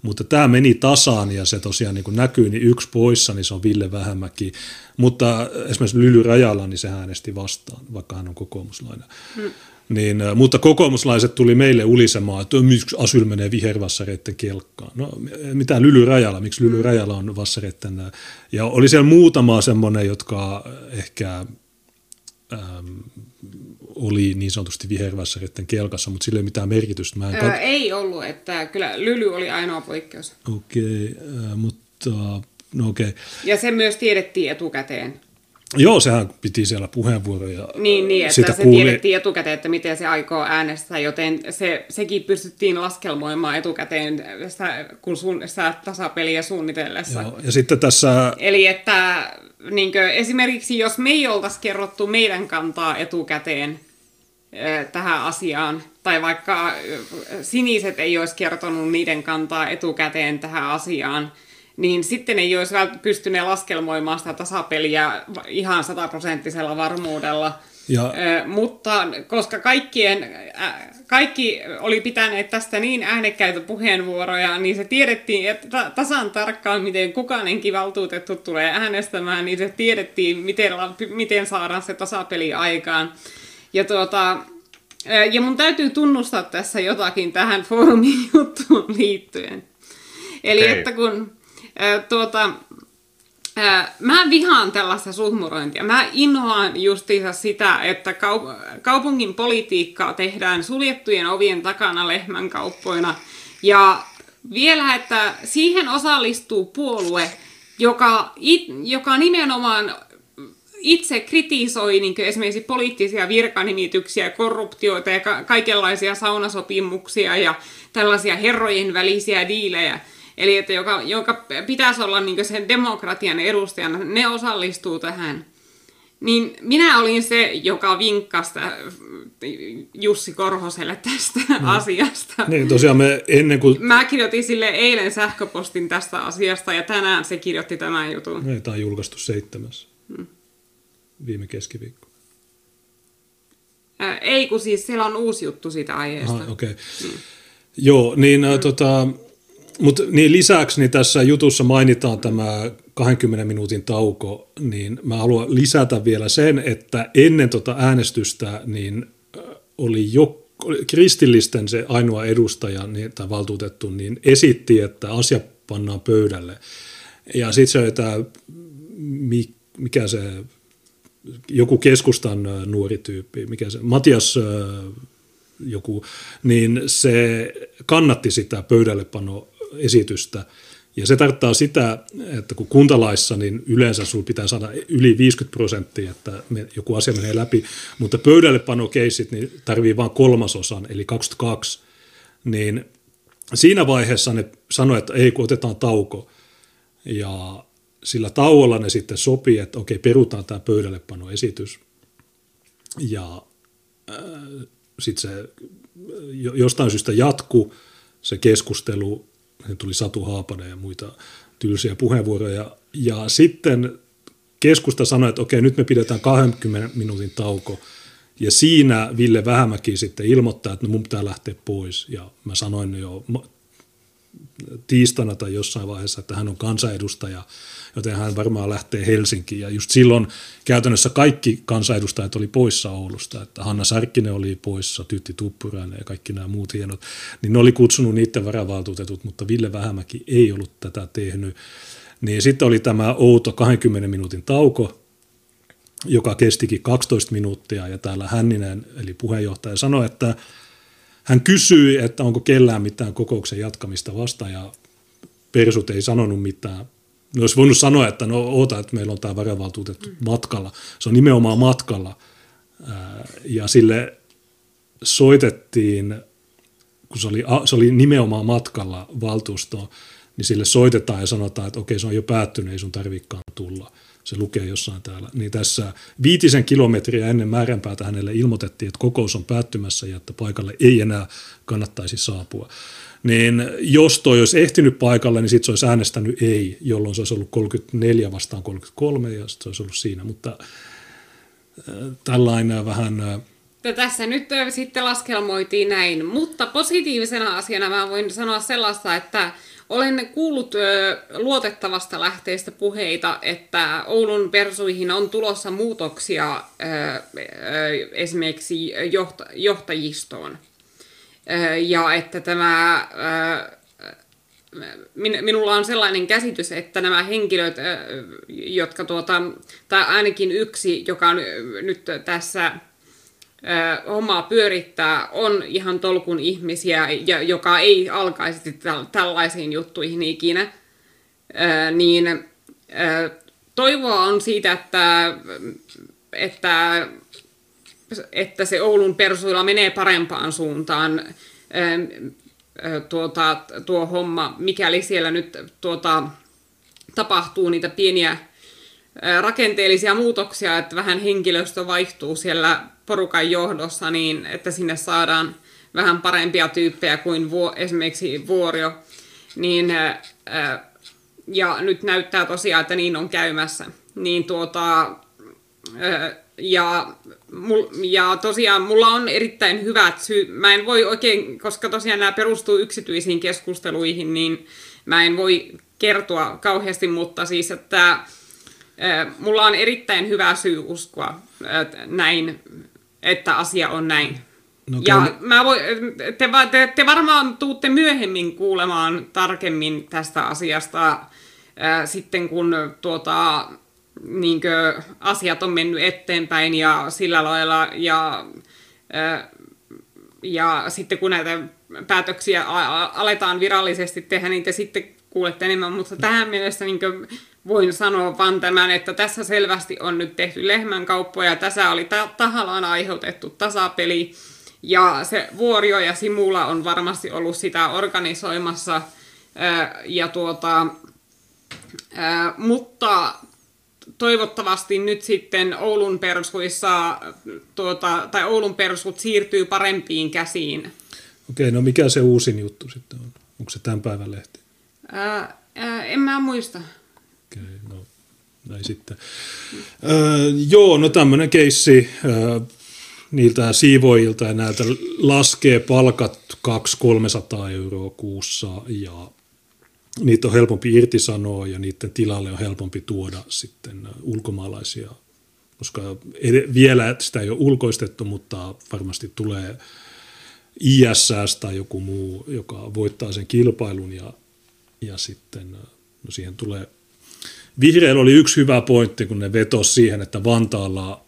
Mutta tämä meni tasaan ja se tosiaan niin näkyy, niin yksi poissa, niin se on Ville Vähämäki. Mutta esimerkiksi Lyly Rajala, niin se äänesti vastaan, vaikka hän on kokoomuslainen. Hmm. Niin, mutta kokoomuslaiset tuli meille ulisemaan, että miksi Asyl menee vihervassareiden kelkkaan. No mitä Lyly Rajala, miksi Lyly Rajala on vassareiden. Ja oli siellä muutama semmoinen, jotka ehkä ähm, oli niin sanotusti vihervassareiden kelkassa, mutta sillä ei mitään merkitystä. Mä en kat... ei ollut, että kyllä Lyly oli ainoa poikkeus. Okei, okay, äh, mutta no okei. Okay. Ja se myös tiedettiin etukäteen. Joo, sehän piti siellä puheenvuoroja. Niin, niin että sitä se kuuli... tiedettiin etukäteen, että miten se aikoo äänestää, joten se, sekin pystyttiin laskelmoimaan etukäteen, sitä, kun sun, sitä tasapeliä suunnitellessa. Joo, ja sitten tässä... Eli että niin kuin, esimerkiksi jos me ei oltaisi kerrottu meidän kantaa etukäteen tähän asiaan, tai vaikka siniset ei olisi kertonut niiden kantaa etukäteen tähän asiaan, niin sitten ei olisi pystyneet laskelmoimaan sitä tasapeliä ihan sataprosenttisella varmuudella. Ja. mutta koska kaikkien, kaikki oli pitäneet tästä niin äänekkäitä puheenvuoroja, niin se tiedettiin että tasan tarkkaan, miten kukainenkin valtuutettu tulee äänestämään, niin se tiedettiin, miten, miten saadaan se tasapeli aikaan. Ja, tuota, ja mun täytyy tunnustaa tässä jotakin tähän foorumin [LAUGHS] juttuun liittyen. Eli Hei. että kun tuota, Mä vihaan tällaista suhmurointia. Mä inhoan justiinsa sitä, että kaupungin politiikkaa tehdään suljettujen ovien takana lehmänkauppoina. Ja vielä, että siihen osallistuu puolue, joka, it, joka nimenomaan itse kritisoi niin esimerkiksi poliittisia virkanimityksiä, korruptioita ja ka- kaikenlaisia saunasopimuksia ja tällaisia herrojen välisiä diilejä – Eli että joka, joka pitäisi olla niin sen demokratian edustajana, ne osallistuu tähän. Niin minä olin se, joka vinkkasi Jussi Korhoselle tästä mm. asiasta. Niin, tosiaan me ennen kuin... Mä kirjoitin sille eilen sähköpostin tästä asiasta ja tänään se kirjoitti tämän jutun. Ei, tämä on julkaistu seitsemäs. Hmm. viime keskiviikko. Ää, ei, kun siis siellä on uusi juttu siitä aiheesta. Okei. Okay. Mm. Joo, niin mm. tota, mutta niin lisäksi niin tässä jutussa mainitaan tämä 20 minuutin tauko, niin mä haluan lisätä vielä sen, että ennen tota äänestystä niin oli jo kristillisten se ainoa edustaja niin, tai valtuutettu niin esitti, että asia pannaan pöydälle. Ja sitten se oli tämä, mikä se, joku keskustan nuori tyyppi, mikä se, Matias joku, niin se kannatti sitä pöydällepanoesitystä. Ja se tarkoittaa sitä, että kun kuntalaissa, niin yleensä sinulla pitää saada yli 50 prosenttia, että joku asia menee läpi, mutta pöydällepanokeissit niin tarvii vain kolmasosan, eli 22. Niin siinä vaiheessa ne sanoi, että ei, kun otetaan tauko. Ja sillä tauolla ne sitten sopii, että okei, perutaan tämä pöydällepanoesitys. Ja äh, sitten se jostain syystä jatku se keskustelu, tuli Satu Haapanen ja muita tylsiä puheenvuoroja, ja sitten keskusta sanoi, että okei, nyt me pidetään 20 minuutin tauko, ja siinä Ville Vähämäki sitten ilmoittaa, että no mun pitää lähteä pois, ja mä sanoin jo tiistaina tai jossain vaiheessa, että hän on kansanedustaja, joten hän varmaan lähtee Helsinkiin. Ja just silloin käytännössä kaikki kansanedustajat oli poissa Oulusta, että Hanna Sarkkinen oli poissa, Tytti Tuppurainen ja kaikki nämä muut hienot, niin ne oli kutsunut niiden varavaltuutetut, mutta Ville Vähämäki ei ollut tätä tehnyt. Niin sitten oli tämä outo 20 minuutin tauko, joka kestikin 12 minuuttia, ja täällä Hänninen, eli puheenjohtaja, sanoi, että hän kysyi, että onko kellään mitään kokouksen jatkamista vasta, ja Persut ei sanonut mitään. Ne olisi voinut sanoa, että no oota, että meillä on tämä varavaltuutettu matkalla. Se on nimenomaan matkalla. Ja sille soitettiin, kun se oli, se oli nimenomaan matkalla valtuustoon, niin sille soitetaan ja sanotaan, että okei, se on jo päättynyt, ei sun tarvikaan tulla se lukee jossain täällä, niin tässä viitisen kilometriä ennen määränpäätä hänelle ilmoitettiin, että kokous on päättymässä ja että paikalle ei enää kannattaisi saapua. Niin jos toi olisi ehtinyt paikalle, niin sitten se olisi äänestänyt ei, jolloin se olisi ollut 34 vastaan 33 ja sitten se olisi ollut siinä, mutta äh, tällainen vähän... Äh, tässä nyt sitten laskelmoitiin näin, mutta positiivisena asiana mä voin sanoa sellaista, että olen kuullut luotettavasta lähteestä puheita, että Oulun persuihin on tulossa muutoksia esimerkiksi johta, johtajistoon. Ja että tämä... Minulla on sellainen käsitys, että nämä henkilöt, jotka tuota, tai ainakin yksi, joka on nyt tässä hommaa pyörittää, on ihan tolkun ihmisiä, joka ei alkaisi tällaisiin juttuihin ikinä, niin toivoa on siitä, että, että, että se Oulun persuilla menee parempaan suuntaan tuota, tuo homma, mikäli siellä nyt tuota, tapahtuu niitä pieniä rakenteellisia muutoksia, että vähän henkilöstö vaihtuu siellä porukan johdossa niin, että sinne saadaan vähän parempia tyyppejä kuin vuo, esimerkiksi Vuorio. Niin, ja nyt näyttää tosiaan, että niin on käymässä. Niin tuota, ja, ja tosiaan mulla on erittäin hyvät syyt. Mä en voi oikein, koska tosiaan nämä perustuu yksityisiin keskusteluihin, niin mä en voi kertoa kauheasti, mutta siis, että mulla on erittäin hyvä syy uskoa että näin, että asia on näin. No, ja mä voi, te, te, te varmaan tuutte myöhemmin kuulemaan tarkemmin tästä asiasta ää, sitten, kun tuota, niinkö, asiat on mennyt eteenpäin ja sillä lailla. Ja, ja sitten kun näitä päätöksiä aletaan virallisesti tehdä, niin te sitten kuulette enemmän. Mutta tähän mennessä niinkö, voin sanoa vaan tämän, että tässä selvästi on nyt tehty lehmänkauppoja. Tässä oli ta- tahallaan aiheutettu tasapeli. Ja se Vuorio ja Simula on varmasti ollut sitä organisoimassa. ja tuota, mutta toivottavasti nyt sitten Oulun persuissa, tuota, tai Oulun persut siirtyy parempiin käsiin. Okei, no mikä se uusin juttu sitten on? Onko se tämän päivän lehti? Ää, ää, en mä muista. Okei, no näin sitten. Öö, joo, no tämmöinen keissi öö, niiltä siivoajilta ja näiltä laskee palkat 200-300 euroa kuussa ja niitä on helpompi irtisanoa ja niiden tilalle on helpompi tuoda sitten ulkomaalaisia, koska vielä sitä ei ole ulkoistettu, mutta varmasti tulee ISS tai joku muu, joka voittaa sen kilpailun ja, ja sitten no siihen tulee. Vihreillä oli yksi hyvä pointti, kun ne vetosi siihen, että Vantaalla,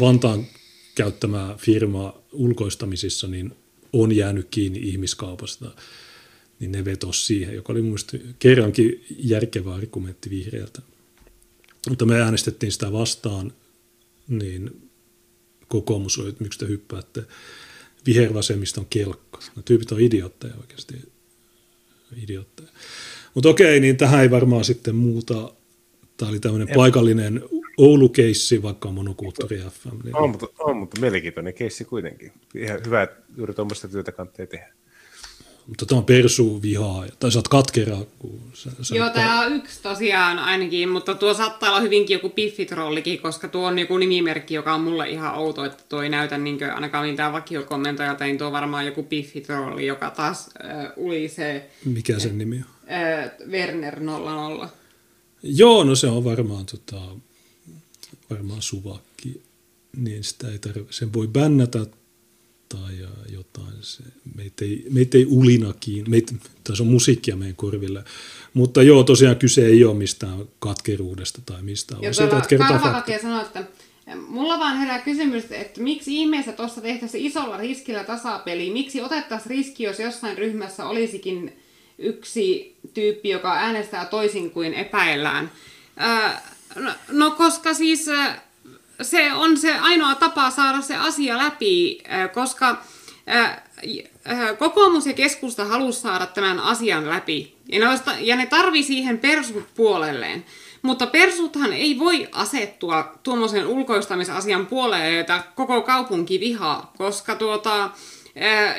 Vantaan käyttämä firma ulkoistamisissa niin on jäänyt kiinni ihmiskaupasta, niin ne vetosi siihen, joka oli mielestäni kerrankin järkevä argumentti vihreältä. Mutta me äänestettiin sitä vastaan, niin kokoomus oli, että miksi te hyppäätte vihervasemmiston kelkka. No, tyypit on idiootteja oikeasti. Idiootteja. Mutta okei, niin tähän ei varmaan sitten muuta Tämä oli tämmöinen paikallinen Oulu-keissi, vaikka monokulttuuri FM. Niin... On, mutta, on, mutta mielenkiintoinen keissi kuitenkin. Ihan hyvä, että juuri tuommoista työtä kannattaa tehdä. Mutta tämä on persu vihaa, tai sä oot katkera. Kun sä, sä Joo, tämä on yksi tosiaan ainakin, mutta tuo saattaa olla hyvinkin joku piffitrollikin, koska tuo on joku nimimerkki, joka on mulle ihan outo, että tuo ei näytä niin kuin, ainakaan mitään vakiokommentoja, niin tuo on varmaan joku piffitrolli, joka taas äh, ulisee. Mikä sen nimi on? Äh, Werner 00. Joo, no se on varmaan, tota, varmaan suvakki, niin sitä ei tarvitse, sen voi bännätä tai jotain. Se, meitä, ei, meitä ei ulinakin, meitä, tässä on musiikkia meidän korville. Mutta joo, tosiaan kyse ei ole mistään katkeruudesta tai mistään. Ja tuota, Karvakatia sanoi, että Mulla vaan herää kysymys, että miksi ihmeessä tuossa tehtäisiin isolla riskillä tasapeli? Miksi otettaisiin riski, jos jossain ryhmässä olisikin yksi tyyppi, joka äänestää toisin kuin epäillään. no, no koska siis se on se ainoa tapa saada se asia läpi, koska kokoomus ja keskusta halusi saada tämän asian läpi. Ja ne, tarvii siihen persut puolelleen. Mutta persuthan ei voi asettua tuommoisen ulkoistamisasian puolelle, jota koko kaupunki vihaa, koska tuota,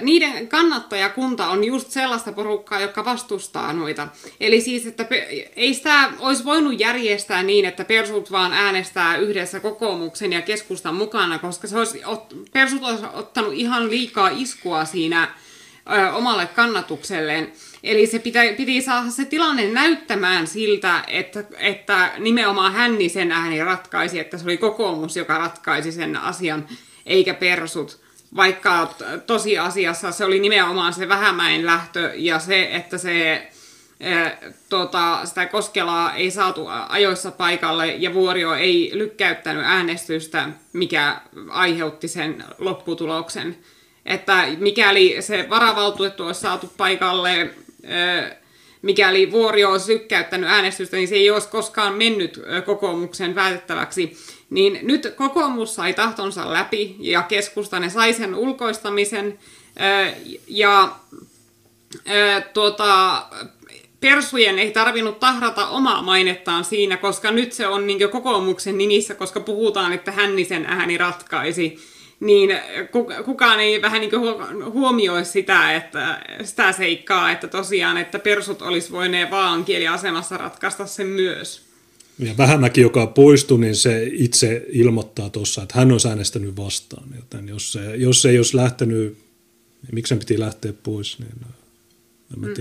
niiden kannattajakunta on just sellaista porukkaa, joka vastustaa noita. Eli siis, että ei sitä olisi voinut järjestää niin, että persut vaan äänestää yhdessä kokoomuksen ja keskustan mukana, koska se olisi, persut olisi ottanut ihan liikaa iskua siinä omalle kannatukselleen. Eli se pitä, piti saada se tilanne näyttämään siltä, että, että nimenomaan Hännisen ääni ratkaisi, että se oli kokoomus, joka ratkaisi sen asian, eikä persut vaikka tosiasiassa se oli nimenomaan se vähämäen lähtö ja se, että se e, tota, sitä Koskelaa ei saatu ajoissa paikalle ja Vuorio ei lykkäyttänyt äänestystä, mikä aiheutti sen lopputuloksen. Että mikäli se varavaltuutettu olisi saatu paikalle, e, mikäli Vuorio olisi lykkäyttänyt äänestystä, niin se ei olisi koskaan mennyt kokoomuksen päätettäväksi niin nyt kokoomus sai tahtonsa läpi ja keskusta ne sai sen ulkoistamisen ja tuota, persujen ei tarvinnut tahrata omaa mainettaan siinä, koska nyt se on niin kokoomuksen nimissä, koska puhutaan, että Hännisen ääni ratkaisi niin kukaan ei vähän niin huomioi sitä, että, sitä seikkaa, että tosiaan, että persut olisi voineet vaan kieliasemassa ratkaista sen myös. Ja Vähämäki, joka poistui, niin se itse ilmoittaa tuossa, että hän olisi äänestänyt vastaan. Joten jos se, jos se ei olisi lähtenyt, niin miksi sen piti lähteä pois, niin en mä mm.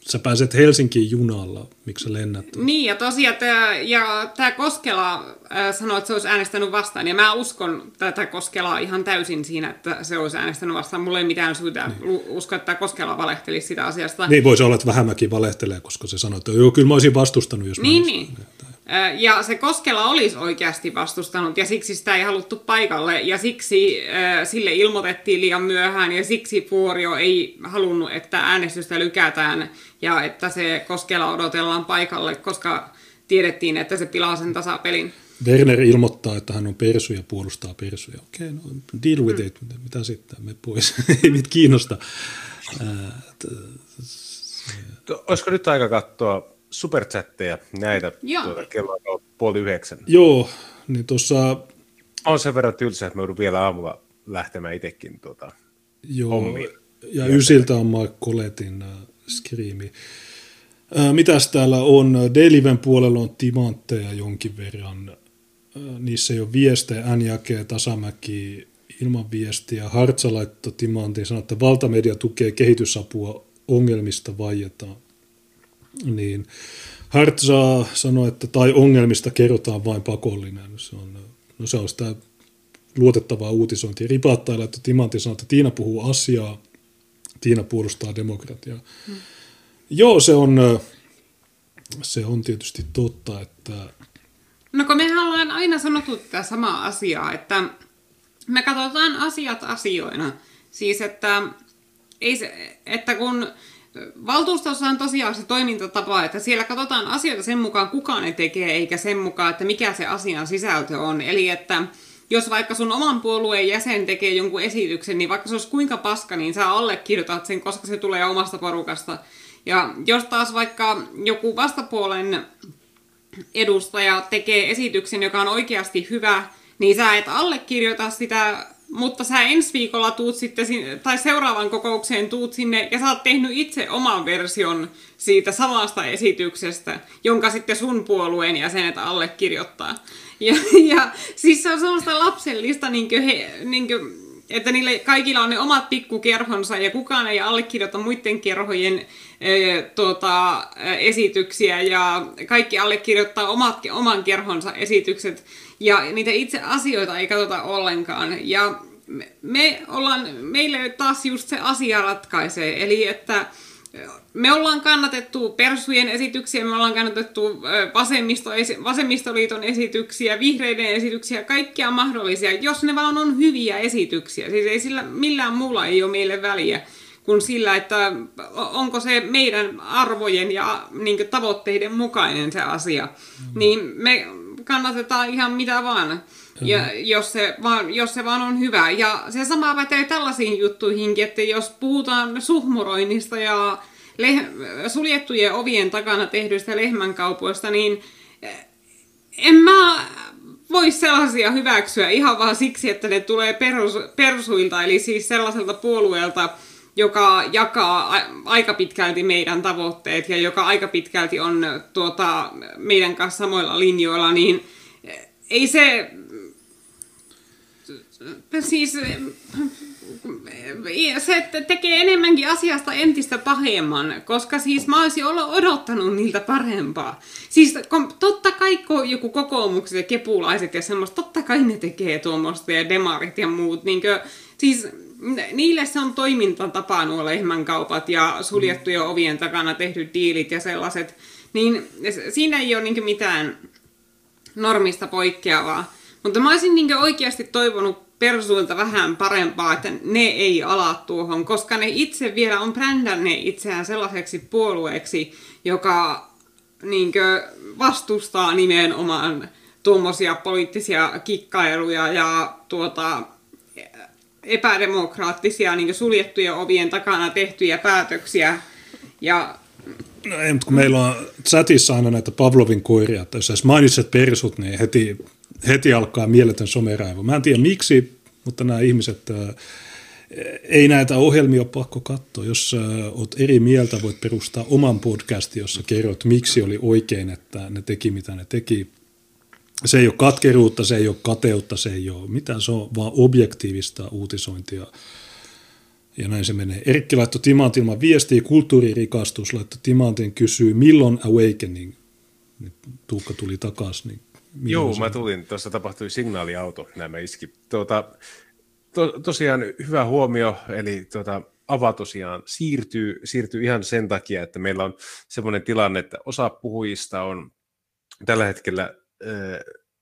Sä pääset Helsinkiin junalla, miksi sä lennät? Niin, ja tosiaan tämä, ja tämä Koskela äh, sanoi, että se olisi äänestänyt vastaan, ja mä uskon tätä Koskelaa ihan täysin siinä, että se olisi äänestänyt vastaan. Mulla ei mitään syytä niin. uskoa, että Koskela valehtelisi sitä asiasta. Niin, voisi olla, että Vähämäki valehtelee, koska se sanoi, että joo, kyllä mä olisin vastustanut, jos niin, niin. Ja se Koskela olisi oikeasti vastustanut ja siksi sitä ei haluttu paikalle ja siksi äh, sille ilmoitettiin liian myöhään ja siksi Puorio ei halunnut, että äänestystä lykätään ja että se Koskela odotellaan paikalle, koska tiedettiin, että se pilaa sen tasapelin. Werner ilmoittaa, että hän on persu ja puolustaa persuja. Okei, okay, no deal with mm. it. Mitä sitten? Me pois. [LAUGHS] ei mit kiinnosta. Äh, t- Olisiko nyt aika katsoa superchatteja, näitä tuota, kello on puoli yhdeksän. Joo, niin tuossa... On sen verran tylsä, että mä joudun vielä aamulla lähtemään itsekin tuota, Joo, hommiin. ja ysiltä on Mark Coletin uh, Screami. Mitäs täällä on? Deliven puolella on timantteja jonkin verran. Niissä ei ole viestejä, N Tasamäki ilman viestiä. Hartsa laittoi timantiin, sanoi, että valtamedia tukee kehitysapua, ongelmista vaietaan. Niin Hartsa sanoi, että tai ongelmista kerrotaan vain pakollinen. Se on, no se on sitä luotettavaa uutisointia. Ripaattaa laittoi timantiin, sanoi, että Tiina puhuu asiaa, Tiina puolustaa demokratiaa. Hmm. Joo, se on, se on tietysti totta, että... No kun me ollaan aina sanottu tätä samaa asiaa, että me katsotaan asiat asioina. Siis, että, ei se, että kun valtuustossa on tosiaan se toimintatapa, että siellä katsotaan asioita sen mukaan, kuka ne tekee, eikä sen mukaan, että mikä se asian sisältö on. Eli että jos vaikka sun oman puolueen jäsen tekee jonkun esityksen, niin vaikka se olisi kuinka paska, niin sä allekirjoitat sen, koska se tulee omasta porukasta. Ja jos taas vaikka joku vastapuolen edustaja tekee esityksen, joka on oikeasti hyvä, niin sä et allekirjoita sitä, mutta sä ensi viikolla tuut sitten, tai seuraavan kokoukseen tuut sinne, ja sä oot tehnyt itse oman version siitä samasta esityksestä, jonka sitten sun puolueen jäsenet allekirjoittaa. Ja, ja siis se on semmoista lapsellista, niin kuin he, niin kuin, että niille kaikilla on ne omat pikkukerhonsa ja kukaan ei allekirjoita muiden kerhojen e, tuota, esityksiä ja kaikki allekirjoittaa omat, oman kerhonsa esitykset ja niitä itse asioita ei katsota ollenkaan. Ja me, ollaan, meille taas just se asia ratkaisee, eli että me ollaan kannatettu Persujen esityksiä, me ollaan kannatettu vasemmisto, vasemmistoliiton esityksiä, vihreiden esityksiä, kaikkia mahdollisia, jos ne vaan on hyviä esityksiä. Siis ei sillä millään muulla ei ole meille väliä kuin sillä, että onko se meidän arvojen ja niin tavoitteiden mukainen se asia. Mm. Niin me kannatetaan ihan mitä vaan. Ja jos se, vaan, jos se vaan on hyvä. Ja se sama pätee tällaisiin juttuihinkin, että jos puhutaan suhmuroinnista ja leh- suljettujen ovien takana tehdyistä lehmänkaupoista, niin eh, en mä voi sellaisia hyväksyä ihan vaan siksi, että ne tulee perus, persuilta, eli siis sellaiselta puolueelta, joka jakaa aika pitkälti meidän tavoitteet ja joka aika pitkälti on tuota, meidän kanssa samoilla linjoilla, niin eh, ei se siis se tekee enemmänkin asiasta entistä pahemman, koska siis mä olisin odottanut niiltä parempaa. Siis totta kai joku kokoomukset ja kepulaiset ja semmoista, totta kai ne tekee tuommoista ja demarit ja muut. Niin kuin, siis niille se on toimintatapa nuo lehmänkaupat ja suljettujen ovien takana tehdyt diilit ja sellaiset. Niin siinä ei ole niin mitään normista poikkeavaa. Mutta mä olisin niin oikeasti toivonut persuilta vähän parempaa, että ne ei ala tuohon, koska ne itse vielä on brändänneet itseään sellaiseksi puolueeksi, joka niinkö, vastustaa nimenomaan tuommoisia poliittisia kikkailuja ja tuota, epädemokraattisia niin suljettujen ovien takana tehtyjä päätöksiä. Ja No ei, mutta kun meillä on chatissa aina näitä Pavlovin koiria, että jos mainitset persut, niin heti heti alkaa mieletön someraivo. Mä en tiedä miksi, mutta nämä ihmiset, ää, ei näitä ohjelmia ole pakko katsoa. Jos ää, oot eri mieltä, voit perustaa oman podcastin, jossa kerrot, miksi oli oikein, että ne teki mitä ne teki. Se ei ole katkeruutta, se ei ole kateutta, se ei ole mitään, se on vaan objektiivista uutisointia. Ja näin se menee. Erkki laittoi Timantilman viestiä, kulttuuririkastus laittoi Timantin kysyy, milloin awakening? Tuukka tuli takaisin, niin Joo, mä tulin. Tuossa tapahtui signaaliauto, nämä iski. Tuota, to, tosiaan hyvä huomio, eli tuota, ava tosiaan siirtyy, siirtyy ihan sen takia, että meillä on semmoinen tilanne, että osa puhujista on tällä hetkellä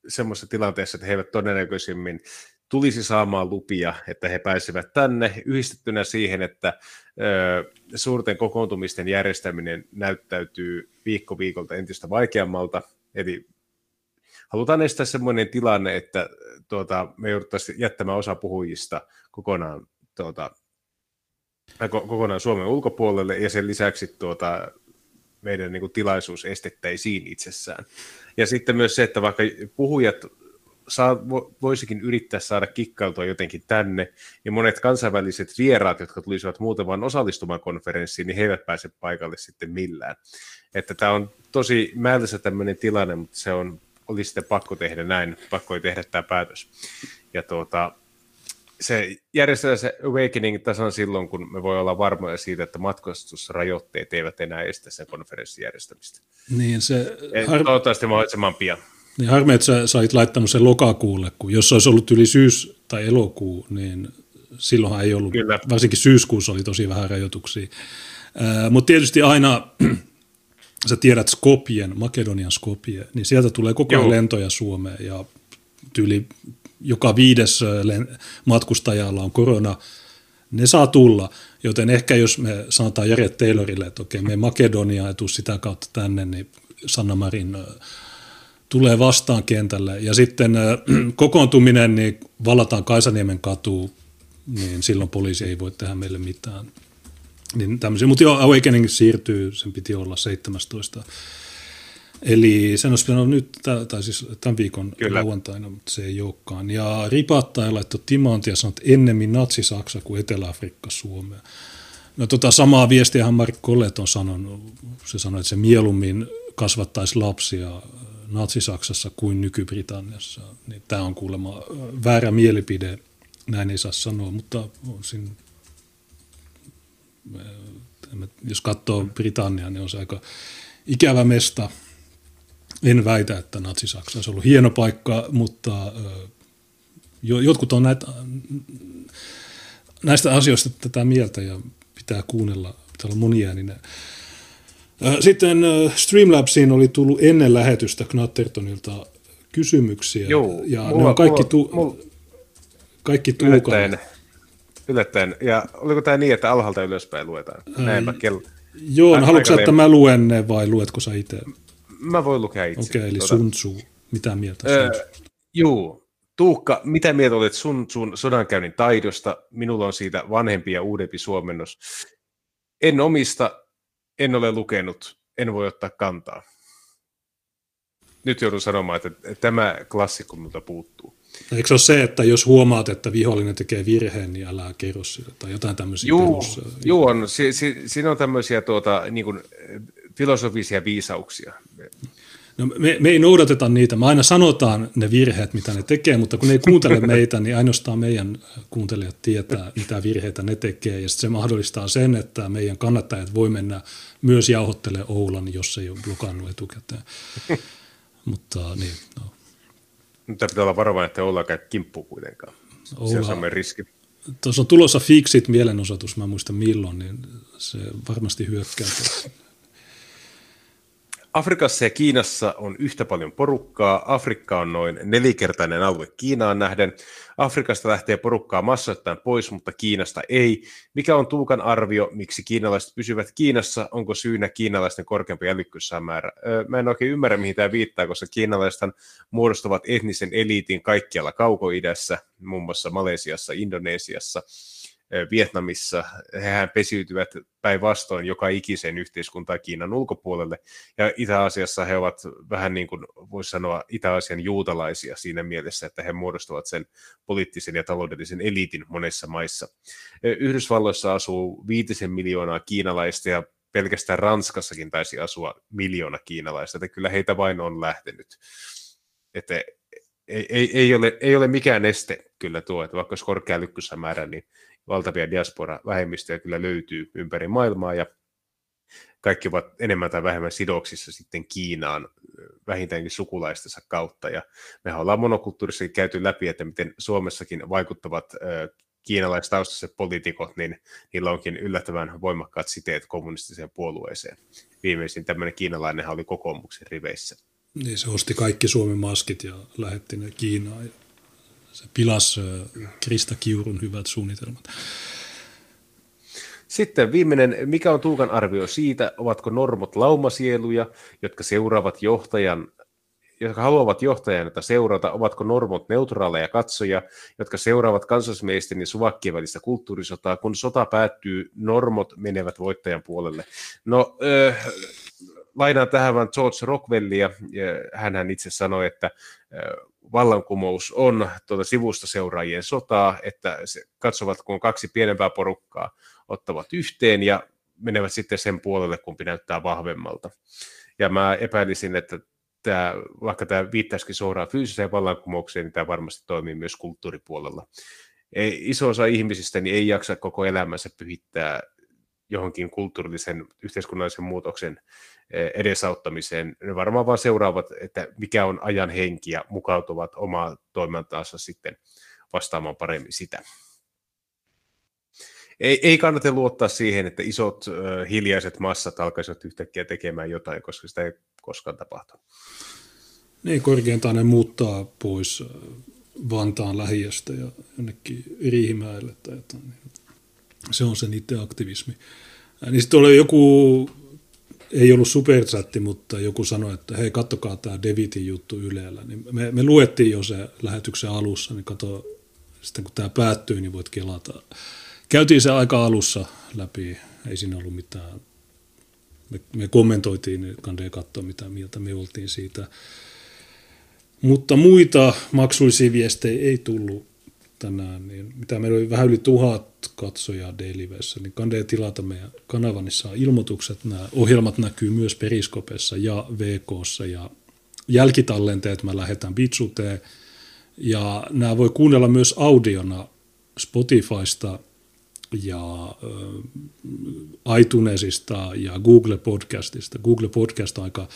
semmoisessa tilanteessa, että he eivät todennäköisimmin tulisi saamaan lupia, että he pääsevät tänne yhdistettynä siihen, että ö, suurten kokoontumisten järjestäminen näyttäytyy viikko viikolta entistä vaikeammalta, eli halutaan estää sellainen tilanne, että tuota, me jouduttaisiin jättämään osa puhujista kokonaan, tuota, kokonaan Suomen ulkopuolelle ja sen lisäksi tuota, meidän niin kuin, tilaisuus estettäisiin itsessään. Ja sitten myös se, että vaikka puhujat saa, voisikin yrittää saada kikkailtua jotenkin tänne, ja monet kansainväliset vieraat, jotka tulisivat muuten vain osallistumaan konferenssiin, niin he eivät pääse paikalle sitten millään. Että tämä on tosi määrässä tämmöinen tilanne, mutta se on, oli sitten pakko tehdä näin, pakko ei tehdä tämä päätös. Ja tuota, se järjestetään se Awakening tasan silloin, kun me voi olla varmoja siitä, että matkustusrajoitteet eivät enää estä sen konferenssin järjestämistä. Niin se... Har... Toivottavasti mahdollisimman pian. Niin harmi, että sä sait laittanut sen lokakuulle, kun jos se olisi ollut yli syys- tai elokuu, niin silloinhan ei ollut, Kyllä. varsinkin syyskuussa oli tosi vähän rajoituksia. Äh, Mutta tietysti aina, sä tiedät Skopien, Makedonian Skopje, niin sieltä tulee koko ajan lentoja Suomeen ja tyyli joka viides matkustajalla on korona, ne saa tulla, joten ehkä jos me sanotaan Jere Taylorille, että okei, me Makedonia tuu sitä kautta tänne, niin Sanna Marin tulee vastaan kentälle. Ja sitten [CLEARS THROAT] kokoontuminen, niin valataan Kaisaniemen katu, niin silloin poliisi ei voi tehdä meille mitään. Niin. Mutta joo, Awakening siirtyy, sen piti olla 17 Eli sen olisi pitänyt nyt, tai siis tämän viikon Kyllä. lauantaina, mutta se ei olekaan. Ja Ripattaja laittoi timanttia ja sanoi, että ennemmin Natsi-Saksa kuin Etelä-Afrikka Suomea. No tota samaa viestiä Mark Collet on sanonut. Se sanoi, että se mieluummin kasvattaisi lapsia Natsi-Saksassa kuin Nyky-Britanniassa. Niin tämä on kuulemma väärä mielipide, näin ei saa sanoa, mutta on siinä, jos katsoo Britanniaa, niin on se aika ikävä mesta – en väitä, että Natsi-Saksa olisi ollut hieno paikka, mutta jotkut on näitä, näistä asioista tätä mieltä ja pitää kuunnella, pitää olla moniääninen. Sitten Streamlabsiin oli tullut ennen lähetystä Knattertonilta kysymyksiä. Joo, ja mulla, ne on kaikki, mulla, tu, mulla, kaikki yllättäen, yllättäen. Ja oliko tämä niin, että alhaalta ylöspäin luetaan? Näinpä kello. Joo, no, haluatko että mä luen ne vai luetko sä itse? Mä voin lukea itse. Okei, okay, eli tuota. Sun Tzu. Mitä mieltä öö, Juu. Tuukka, mitä mieltä olet Sun Tsun sodankäynnin taidosta? Minulla on siitä vanhempi ja uudempi suomennos. En omista, en ole lukenut, en voi ottaa kantaa. Nyt joudun sanomaan, että tämä klassikko minulta puuttuu. Eikö se ole se, että jos huomaat, että vihollinen tekee virheen, niin älä kerro sille, tai jotain tämmöisiä Joo, perus... Joo on. Si, si, siinä on tämmöisiä tuota, niin kuin, filosofisia viisauksia. No, me, me ei noudateta niitä. Me aina sanotaan ne virheet, mitä ne tekee, mutta kun ne ei kuuntele meitä, niin ainoastaan meidän kuuntelijat tietää, mitä virheitä ne tekee. Ja se mahdollistaa sen, että meidän kannattajat voi mennä myös jauhottele Oulan, jos ei ole blokannut etukäteen. mutta niin, no. Mutta pitää olla varovainen, että Oula käy kimppuun kuitenkaan. Oula, se on riski. Tuossa on tulossa Fixit mielenosoitus, mä muistan milloin, niin se varmasti hyökkää. Afrikassa ja Kiinassa on yhtä paljon porukkaa. Afrikka on noin nelikertainen alue Kiinaan nähden. Afrikasta lähtee porukkaa massoittain pois, mutta Kiinasta ei. Mikä on Tuukan arvio, miksi kiinalaiset pysyvät Kiinassa? Onko syynä kiinalaisten korkeampi älykkyyssäämäärä? Mä en oikein ymmärrä, mihin tämä viittaa, koska kiinalaiset muodostavat etnisen eliitin kaikkialla kaukoidässä, muun muassa Malesiassa, Indonesiassa – Vietnamissa, hehän pesiytyvät päinvastoin joka ikiseen yhteiskuntaan Kiinan ulkopuolelle, ja Itä-Asiassa he ovat vähän niin kuin voisi sanoa Itä-Asian juutalaisia siinä mielessä, että he muodostavat sen poliittisen ja taloudellisen eliitin monessa maissa. Yhdysvalloissa asuu viitisen miljoonaa kiinalaista, ja pelkästään Ranskassakin taisi asua miljoona kiinalaista, että kyllä heitä vain on lähtenyt. Että ei, ei, ei, ole, ei ole mikään este kyllä tuo, että vaikka olisi korkea määrä, niin valtavia diaspora-vähemmistöjä kyllä löytyy ympäri maailmaa ja kaikki ovat enemmän tai vähemmän sidoksissa sitten Kiinaan vähintäänkin sukulaistensa kautta. Ja mehän ollaan monokulttuurissa käyty läpi, että miten Suomessakin vaikuttavat kiinalaistaustaiset poliitikot, niin niillä onkin yllättävän voimakkaat siteet kommunistiseen puolueeseen. Viimeisin tämmöinen kiinalainen oli kokoomuksen riveissä. Niin se osti kaikki Suomen maskit ja lähetti ne Kiinaan. Se pilasi Krista Kiurun hyvät suunnitelmat. Sitten viimeinen, mikä on Tuukan arvio siitä, ovatko normot laumasieluja, jotka seuraavat johtajan jotka haluavat johtajan seurata, ovatko normot neutraaleja katsoja, jotka seuraavat kansallismiesten ja suvakkien välistä kulttuurisotaa. Kun sota päättyy, normot menevät voittajan puolelle. No, äh, lainaan tähän vain George Rockwellia. Hän itse sanoi, että äh, vallankumous on tuota sivusta seuraajien sotaa, että katsovat, kun kaksi pienempää porukkaa ottavat yhteen ja menevät sitten sen puolelle, kumpi näyttää vahvemmalta. Ja mä epäilisin, että tämä, vaikka tämä viittaisikin suoraan fyysiseen vallankumoukseen, niin tämä varmasti toimii myös kulttuuripuolella. Ei, iso osa ihmisistä niin ei jaksa koko elämänsä pyhittää johonkin kulttuurillisen, yhteiskunnallisen muutoksen eh, edesauttamiseen. Ne varmaan vaan seuraavat, että mikä on ajan henki ja mukautuvat omaa toimintaansa sitten vastaamaan paremmin sitä. Ei, ei kannata luottaa siihen, että isot hiljaiset massat alkaisivat yhtäkkiä tekemään jotain, koska sitä ei koskaan tapahtu. Niin, korkeintaan ne muuttaa pois Vantaan lähiöstä ja jonnekin Riihimäelle tai jotain. Se on se niiden aktivismi. Niin sitten oli joku, ei ollut superchatti, mutta joku sanoi, että hei, kattokaa tämä Devitin juttu Ylellä. Niin me, me luettiin jo se lähetyksen alussa, niin kato, sitten kun tämä päättyy, niin voit kelata. Käytiin se aika alussa läpi, ei siinä ollut mitään. Me, me kommentoitiin, niin kandee katsoa, mitä mieltä me oltiin siitä. Mutta muita maksullisia viestejä ei tullut tänään, niin mitä meillä oli vähän yli tuhat katsojaa Dailywessä, niin kannattaa tilata meidän kanavan, niin saa ilmoitukset. Nämä ohjelmat näkyy myös Periskopessa ja VKssa ja jälkitallenteet mä lähetän Bitsuteen. Ja nämä voi kuunnella myös audiona Spotifysta ja äh, iTunesista ja Google Podcastista. Google Podcast on aika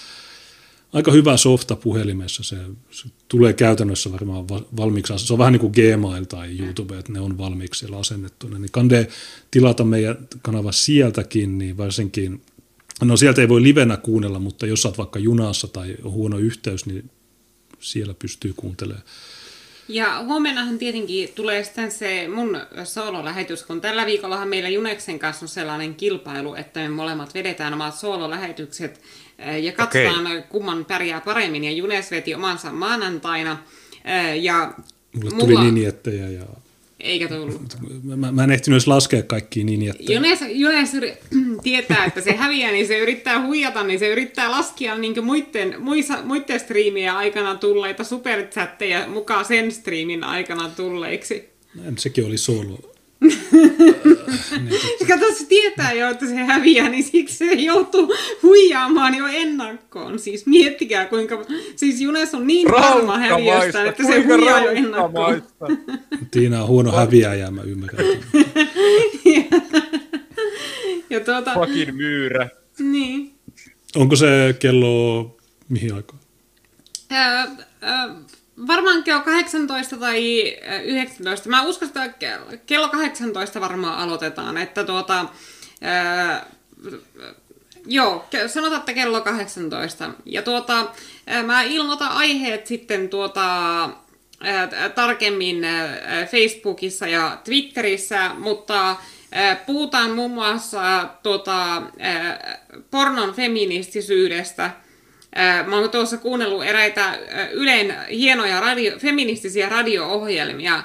aika hyvä softa puhelimessa. Se, se tulee käytännössä varmaan valmiiksi. Se on vähän niin kuin Gmail tai YouTube, että ne on valmiiksi siellä asennettuna. Niin kande tilata meidän kanava sieltäkin, niin varsinkin, no sieltä ei voi livenä kuunnella, mutta jos olet vaikka junassa tai on huono yhteys, niin siellä pystyy kuuntelemaan. Ja huomennahan tietenkin tulee sitten se mun soololähetys, kun tällä viikollahan meillä Juneksen kanssa on sellainen kilpailu, että me molemmat vedetään omat soololähetykset ja katsotaan okay. kumman pärjää paremmin. Ja Junes veti omansa maanantaina. Ja Mulle mulla... tuli ninjettejä ja... Eikä tullut. Mä, mä en ehtinyt edes laskea kaikkia ninjettejä. Junes, Junes [CLEARS THROAT] tietää, että se häviää, niin se yrittää huijata, niin se yrittää laskea niin muiden, muissa, muiden striimien aikana tulleita superchatteja mukaan sen striimin aikana tulleiksi. Sekin oli solo Kato, se tietää jo, että se häviää, niin siksi se joutuu huijaamaan jo ennakkoon. Siis miettikää, kuinka... Siis Junes on niin varma häviöstä, että se huijaa jo ennakkoon. Tiina on huono häviäjä, mä ymmärrän. ja, ja tuota... Fucking myyrä. Niin. Onko se kello mihin aikaan? Öö, öö, varmaan kello 18 tai 19. Mä uskon, että kello 18 varmaan aloitetaan. Että tuota, ää, joo, sanotaan, että kello 18. Ja tuota, ää, mä ilmoitan aiheet sitten tuota, ää, tarkemmin ää, Facebookissa ja Twitterissä, mutta Puhutaan muun muassa tuota, pornon feministisyydestä – Mä oon tuossa kuunnellut eräitä Ylen hienoja radio, feministisiä radio-ohjelmia.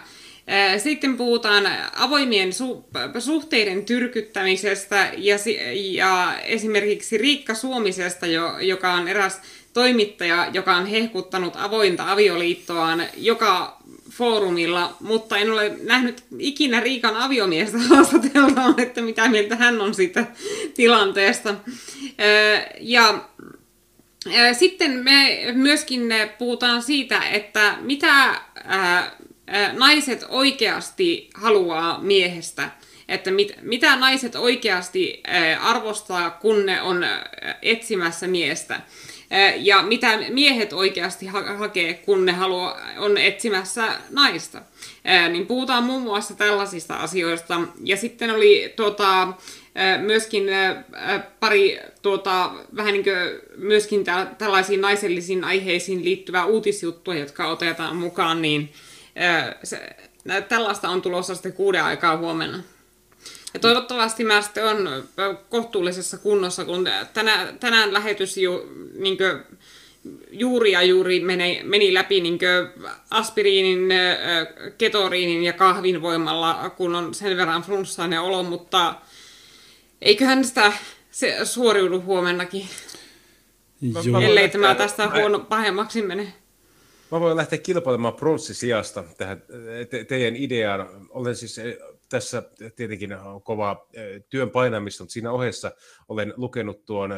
Sitten puhutaan avoimien su- suhteiden tyrkyttämisestä ja, ja esimerkiksi Riikka Suomisesta, jo, joka on eräs toimittaja, joka on hehkuttanut avointa avioliittoaan joka foorumilla, mutta en ole nähnyt ikinä Riikan aviomiestä [LAUGHS] haastatellaan, että mitä mieltä hän on siitä tilanteesta. Ja sitten me myöskin puhutaan siitä, että mitä naiset oikeasti haluaa miehestä. Että mit, mitä naiset oikeasti arvostaa, kun ne on etsimässä miestä. Ja mitä miehet oikeasti ha- hakee, kun ne haluaa, on etsimässä naista. Niin puhutaan muun muassa tällaisista asioista. Ja sitten oli tuota, myöskin pari tuota, vähän niin kuin myöskin tällaisiin naisellisiin aiheisiin liittyvää uutisjuttua, jotka otetaan mukaan, niin se, tällaista on tulossa sitten kuuden aikaa huomenna. Ja toivottavasti mä sitten on kohtuullisessa kunnossa, kun tänään, tänään lähetys ju, niin juuri ja juuri meni, meni läpi niin aspiriinin, ketoriinin ja kahvin voimalla, kun on sen verran flunssainen olo, mutta eiköhän sitä se suoriudu huomennakin. Joo. Ellei tämä tästä huono pahemmaksi mene. Mä voin lähteä kilpailemaan pronssisijasta tähän te- teidän ideaan. Olen siis tässä tietenkin kova työn painamista, mutta siinä ohessa olen lukenut tuon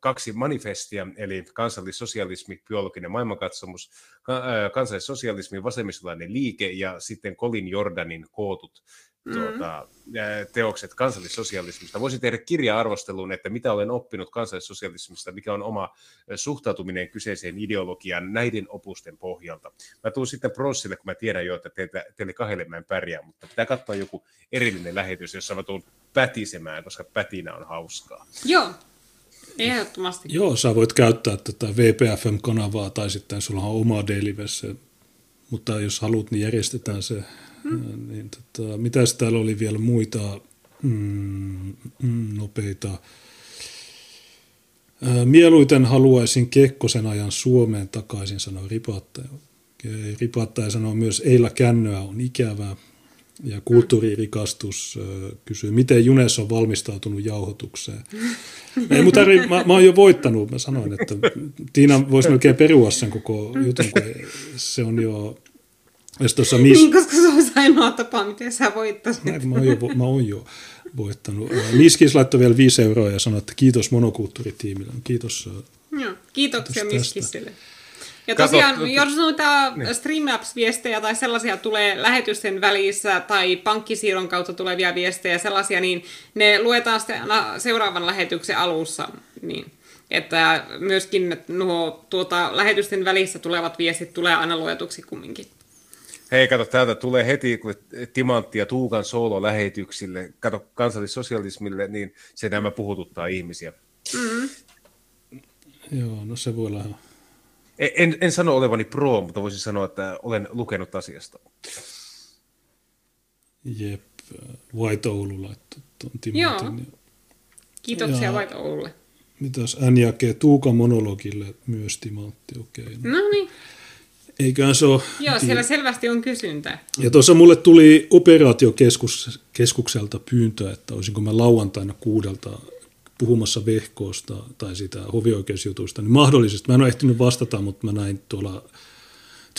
kaksi manifestia, eli kansallissosialismi, biologinen maailmankatsomus, kansallissosialismi, vasemmistolainen liike ja sitten Colin Jordanin kootut mm. tuota, teokset kansallissosialismista. Voisin tehdä kirja-arvostelun, että mitä olen oppinut kansallissosialismista, mikä on oma suhtautuminen kyseiseen ideologiaan näiden opusten pohjalta. Mä tuun sitten Prossille, kun mä tiedän jo, että teitä, teille kahdelle mä en pärjää, mutta pitää katsoa joku erillinen lähetys, jossa mä tuun pätisemään, koska pätinä on hauskaa. Joo, Ehdottomasti. Joo, sä voit käyttää tätä VPFM-kanavaa tai sitten sulla on oma Dailyvesse, mutta jos haluat, niin järjestetään se. Hmm. Niin, tota, mitäs täällä oli vielä muita mm, mm, nopeita? Mieluiten haluaisin Kekkosen ajan Suomeen takaisin, sanoi Ripattaja. Ripattaja sanoo myös, Eila Kännöä on ikävää. Ja kulttuuririkastus kysyy, miten Junes on valmistautunut jauhotukseen. [LAUGHS] Ei, mutta tarvi, mä, mä oon jo voittanut, mä sanoin, että Tiina voisi melkein perua sen koko jutun, kun se on jo... Tuossa mis... Niin, koska se on ainoa tapa, miten sä voittasit. Mä, mä, oon jo, mä oon jo voittanut. Miskis laittoi vielä 5 euroa ja sanoi, että kiitos monokulttuuritiimille. Kiitos. Joo, kiitoksia Miskisille. Ja tosiaan, Kato, jos noita niin. Streamlabs-viestejä tai sellaisia tulee lähetysten välissä tai pankkisiirron kautta tulevia viestejä sellaisia, niin ne luetaan sitten seuraavan lähetyksen alussa. Niin. Että myöskin nuo tuota, lähetysten välissä tulevat viestit tulee aina luetuksi kumminkin. Hei, kato, täältä tulee heti Timantti ja Tuukan soolo-lähetyksille, kato, kansallissosialismille, niin se nämä puhututtaa ihmisiä. Mm. Joo, no se voi olla en, en sano olevani pro, mutta voisin sanoa, että olen lukenut asiasta. Jep, White Oulu laittoi tuon Joo. Kiitoksia ja, White Oululle. Mitäs N jakee Tuuka monologille myös Timantti, okei. Okay, no. no niin. Eiköhän se ole... Joo, siellä selvästi on kysyntää. Ja tuossa mulle tuli operaatiokeskukselta pyyntö, että olisinko mä lauantaina kuudelta puhumassa vehkoosta tai sitä hovioikeusjutusta, niin mahdollisesti, mä en ole ehtinyt vastata, mutta mä näin tuolla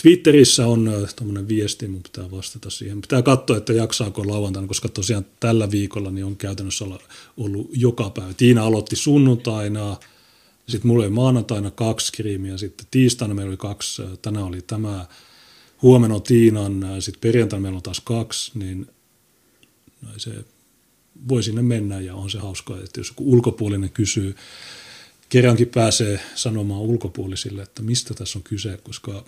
Twitterissä on äh, tuommoinen viesti, mun pitää vastata siihen. Pitää katsoa, että jaksaako lauantaina, koska tosiaan tällä viikolla niin on käytännössä ollut joka päivä. Tiina aloitti sunnuntaina, sitten mulla oli maanantaina kaksi skriimiä, sitten tiistaina meillä oli kaksi, tänään oli tämä, huomenna on Tiinan, sitten perjantaina meillä on taas kaksi, niin no se voi sinne mennä ja on se hauskaa, että jos joku ulkopuolinen kysyy, kerrankin pääsee sanomaan ulkopuolisille, että mistä tässä on kyse, koska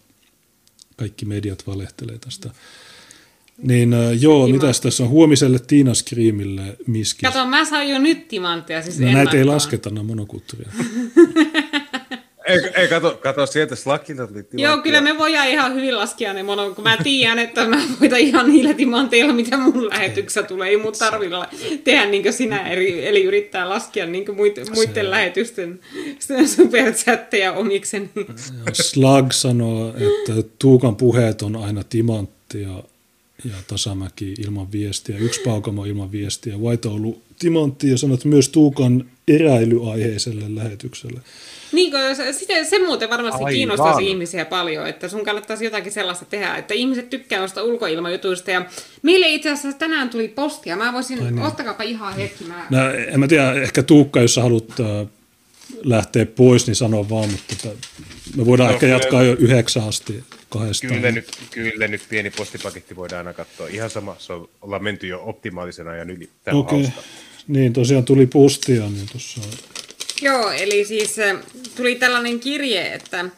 kaikki mediat valehtelee tästä. Niin joo, mitä tässä on huomiselle Tiina Screamille miski. Kato, mä sain jo nyt timantteja. Siis no, näitä ei lasketa, nämä monokulttuuria. [LAUGHS] Ei, ei kato, kato sieltä slakilta tuli Joo, kyllä me voidaan ihan hyvin laskea ne mono, kun mä tiedän, että mä voitan ihan niillä timanteilla, mitä mun lähetyksessä tulee. Ei mun tarvilla tehdä niin kuin sinä, eri, eli yrittää laskea niin kuin muiden, muiden lähetysten superchatteja omikseni. Slag sanoo, että Tuukan puheet on aina timanttia ja Tasamäki ilman viestiä, yksi Paukamo ilman viestiä, White Oulu timantti ja sanot myös Tuukan eräilyaiheiselle lähetykselle. Niin, se, se muuten varmasti Aivan. kiinnostaisi ihmisiä paljon, että sun kannattaisi jotakin sellaista tehdä, että ihmiset tykkää noista ulkoilmajutuista. Ja meille itse asiassa tänään tuli postia. Mä voisin, niin. ottakaapa ihan hetki. Mä... No, en mä tiedä, ehkä Tuukka, jos sä haluat äh, lähteä pois, niin sano vaan, mutta tota, me voidaan no, ehkä jatkaa jo yhdeksän asti kahdestaan. Kyllä nyt, kyllä nyt pieni postipaketti voidaan aina katsoa. Ihan sama, se on, ollaan menty jo optimaalisen ajan yli. Tämä Okei, okay. niin tosiaan tuli postia, niin tuossa Joo, eli siis äh, tuli tällainen kirje, että äh,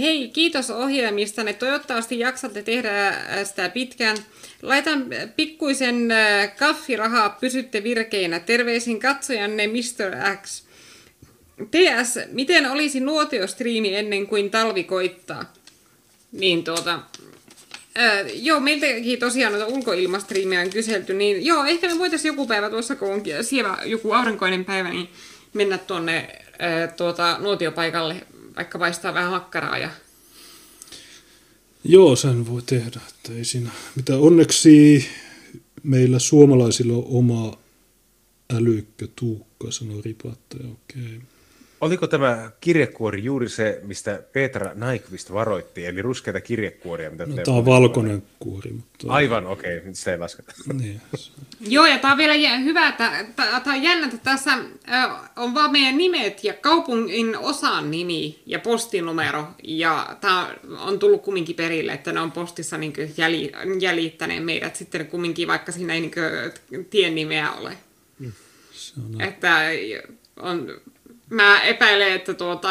hei, kiitos ohjelmistanne. Toivottavasti jaksatte tehdä äh, sitä pitkään. Laitan pikkuisen kaffirahaa, pysytte virkeinä. Terveisin katsojanne Mr. X. PS, miten olisi nuotiostriimi ennen kuin talvi koittaa? Niin tuota, Äh, joo, meiltäkin tosiaan noita ulkoilmastriimejä on kyselty, niin joo, ehkä me voitaisiin joku päivä tuossa, kun on siellä joku aurinkoinen päivä, niin mennä tuonne tuota, nuotiopaikalle, vaikka paistaa vähän hakkaraa. Ja... Joo, sen voi tehdä. Että ei siinä mitä. Onneksi meillä suomalaisilla on oma älykkä tuukka, sanoi ripattaja. Okei. Oliko tämä kirjekuori juuri se, mistä Petra Naikvist varoitti, eli ruskeita kirjekuoria? Mitä no, tämä on valkoinen kuori. Mutta... Aivan, okei, okay. sitä ei lasketa. Niin. Joo, ja tämä on vielä hyvä, että tämä on jännä, että tässä on vaan meidän nimet ja kaupungin osan nimi ja postinumero, ja tämä on tullut kumminkin perille, että ne on postissa niin jäljittäneet meidät sitten kumminkin, vaikka siinä ei niin tien nimeä ole. Se on että on Mä epäilen, että tuota,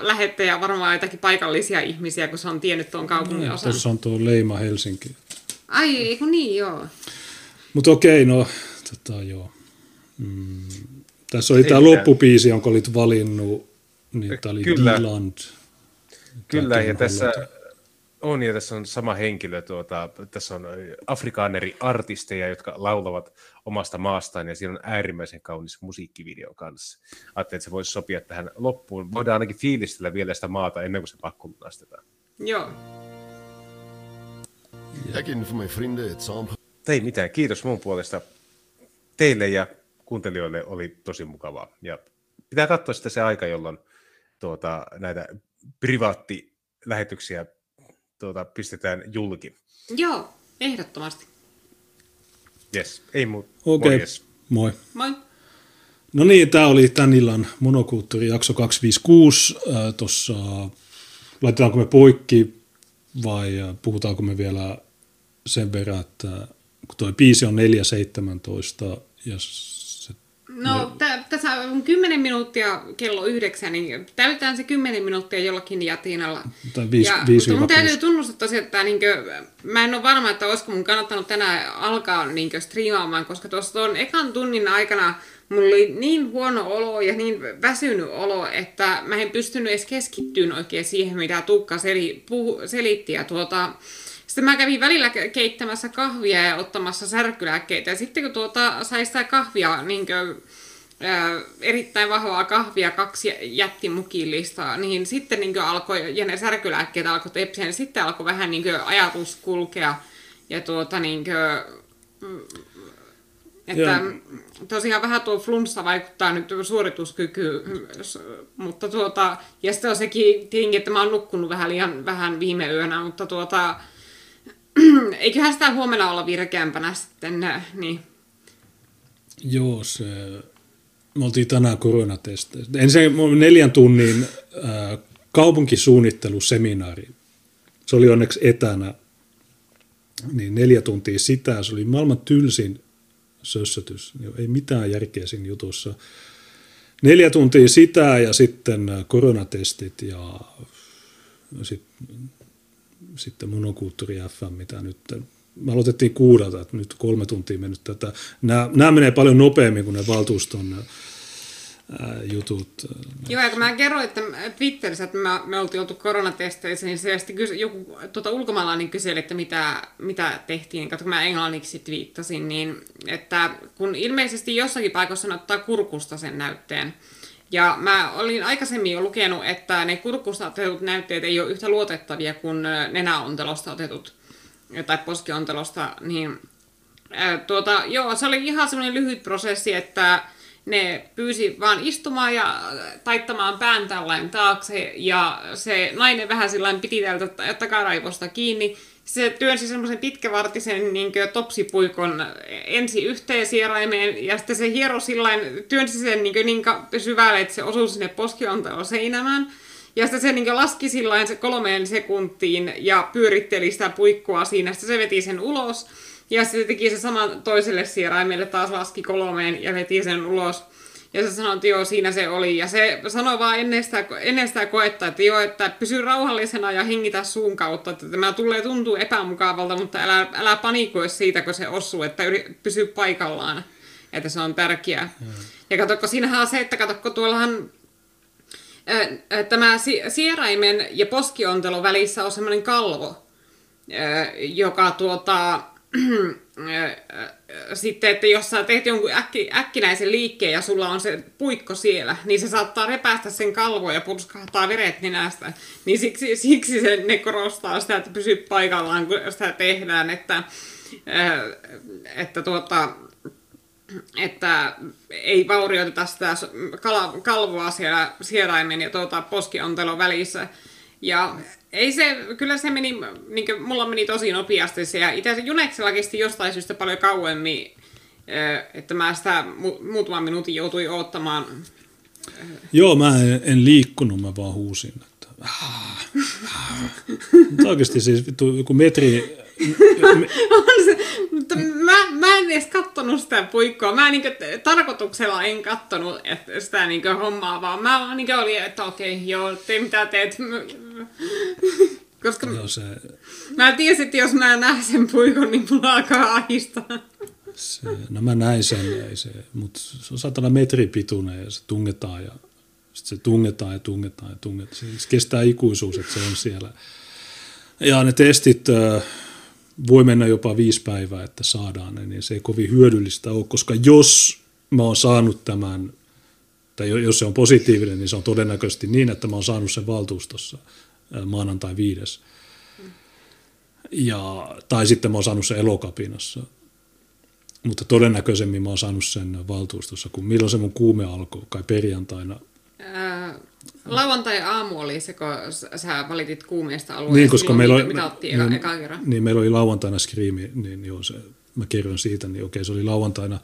lähettäjä varmaan jotakin paikallisia ihmisiä, kun se on tiennyt tuon kaupungin osan. Tässä on tuo Leima Helsinki. Ai, eikö niin, joo. Mutta okei, no, tota, joo. Mm, tässä oli tämä loppupiisi, jonka olit valinnut, niin tämä oli Kyllä. Dylan. Kyllä, ja tässä, on, ja tässä on sama henkilö. Tuota, tässä on afrikaaneri-artisteja, jotka laulavat omasta maastaan, ja siinä on äärimmäisen kaunis musiikkivideo kanssa. Ajattelin, että se voisi sopia tähän loppuun. Voidaan ainakin fiilistellä vielä sitä maata ennen kuin se pakko lunastetaan. Joo. Ei mitään, kiitos mun puolesta. Teille ja kuuntelijoille oli tosi mukavaa. Ja pitää katsoa sitä se aika, jolloin tuota, näitä privaattilähetyksiä tuota, pistetään julki. Joo, ehdottomasti. Yes, ei muuta. Okei, okay. moi. Moi. No niin, tämä oli tämän illan monokulttuuri jakso 256. Äh, Tuossa laitetaanko me poikki vai puhutaanko me vielä sen verran, että kun tuo biisi on 4.17 ja No, t- tässä on 10 minuuttia kello yhdeksän, niin täytetään se 10 minuuttia jollakin jatinalla. Tai viisi, ja, viisi mutta mun täytyy tunnustaa tosiaan, että niin kuin, mä en ole varma, että olisiko mun kannattanut tänään alkaa niin kuin, striimaamaan, koska tuossa tuon ekan tunnin aikana mulla oli niin huono olo ja niin väsynyt olo, että mä en pystynyt edes keskittymään oikein siihen, mitä Tukka seli, puhu, selitti. Ja tuota, sitten mä kävin välillä keittämässä kahvia ja ottamassa särkylääkkeitä. Ja sitten kun tuota, sai sitä kahvia, niin kuin, ää, erittäin vahvaa kahvia, kaksi jätti mukillista, niin sitten niin alkoi, ja ne särkylääkkeet alkoi tepsiä, niin sitten alkoi vähän niin ajatus kulkea. Ja tuota niin kuin, mm, että Joo. tosiaan vähän tuo flunssa vaikuttaa nyt suorituskyky, mutta tuota, ja sitten on sekin tietenkin, että mä oon nukkunut vähän liian vähän viime yönä, mutta tuota, [CLEARS THROAT] eiköhän sitä huomenna olla virkeämpänä sitten, niin. Joo, se, me oltiin tänään koronatesteissä. Ensin neljän tunnin äh, kaupunkisuunnitteluseminaari. Se oli onneksi etänä, niin neljä tuntia sitä. Se oli maailman tylsin sössötys. Ei mitään järkeä siinä jutussa. Neljä tuntia sitä ja sitten koronatestit ja sitten sitten monokulttuuri FM, mitä nyt me aloitettiin kuudelta, että nyt kolme tuntia mennyt tätä. Nämä, nämä menee paljon nopeammin kuin ne valtuuston ää, jutut. Joo, ja kun mä kerroin että Twitterissä, että me, me oltiin oltu koronatesteissä, niin se kysy, joku tuota, ulkomaalainen kyseli, että mitä, mitä tehtiin. Kun mä englanniksi twiittasin, niin että kun ilmeisesti jossakin paikassa ottaa kurkusta sen näytteen, ja mä olin aikaisemmin jo lukenut, että ne kurkusta otetut näytteet ei ole yhtä luotettavia kuin nenäontelosta otetut tai poskiontelosta, niin ää, tuota, joo, se oli ihan semmoinen lyhyt prosessi, että ne pyysi vaan istumaan ja taittamaan pään tällainen taakse, ja se nainen vähän sillä piti täältä takaraivosta kiinni, se työnsi semmoisen pitkävartisen niin topsipuikon ensi yhteen sieraimeen ja sitten se hiero sillain, työnsi sen niin, niin syvälle, että se osui sinne poskionteon seinämään. Ja sitten se niin laski sillain se kolmeen sekuntiin ja pyöritteli sitä puikkoa siinä. Sitten se veti sen ulos ja sitten teki se saman toiselle sieraimelle taas laski kolmeen ja veti sen ulos. Ja se sanoi, että joo, siinä se oli. Ja se sanoi vaan ennen sitä, ennen sitä koetta, että joo, että pysy rauhallisena ja hengitä suun kautta. Että tämä tulee tuntuu epämukavalta, mutta älä, älä panikoi siitä, kun se osuu, että pysy paikallaan. Että se on tärkeää. Hmm. Ja katsokko, siinähän on se, että katsokko, tuollahan tämä sieraimen ja poskiontelon välissä on semmoinen kalvo, joka tuota, [CLEARS THROAT] sitten, että jos sä teet jonkun äkki, äkkinäisen liikkeen ja sulla on se puikko siellä, niin se saattaa repäästä sen kalvoa ja purskahtaa veret nenästä. Niin siksi, siksi se, ne korostaa sitä, että pysyy paikallaan, kun sitä tehdään, että, että tuota, että ei vaurioiteta sitä kalvoa siellä sieraimen ja tuota, poskiontelon välissä. Ja ei se, kyllä se meni, niin kuin, mulla meni tosi nopeasti se, ja itse Junexilla kesti jostain syystä paljon kauemmin, että mä sitä mu- muutaman minuutin joutui odottamaan. Joo, mä en, en liikkunut, mä vaan huusin. Että, Mutta oikeasti siis joku metri... Mutta mä, mä en edes kattonut sitä puikkoa. Mä niinku, tarkoituksella en kattonut että sitä niinku hommaa, vaan mä niinku olin, että okei, okay, joo, tee mitä teet. Koska joo, se... mä tiesin, että jos mä näen sen puikon, niin mulla alkaa ahistaa. Se, no mä näin sen, ei se, mutta se on satana metri pituinen ja se tungetaan ja sitten se tungetaan ja tungetaan ja tungetaan. Se kestää ikuisuus, että se on siellä. Ja ne testit voi mennä jopa viisi päivää, että saadaan ne, niin se ei kovin hyödyllistä ole, koska jos mä oon saanut tämän, tai jos se on positiivinen, niin se on todennäköisesti niin, että mä oon saanut sen valtuustossa maanantai viides. Ja, tai sitten mä oon saanut sen elokapinassa mutta todennäköisemmin mä oon saanut sen valtuustossa, kun milloin se mun kuume alkoi, kai perjantaina. Ää, lauantai-aamu oli se, kun sä valitit kuumeesta alueesta, niin, koska meillä oli, mitä niin, eka kerran. Niin, meillä oli lauantaina skriimi, niin joo, se, mä kerron siitä, niin okei, se oli lauantaina,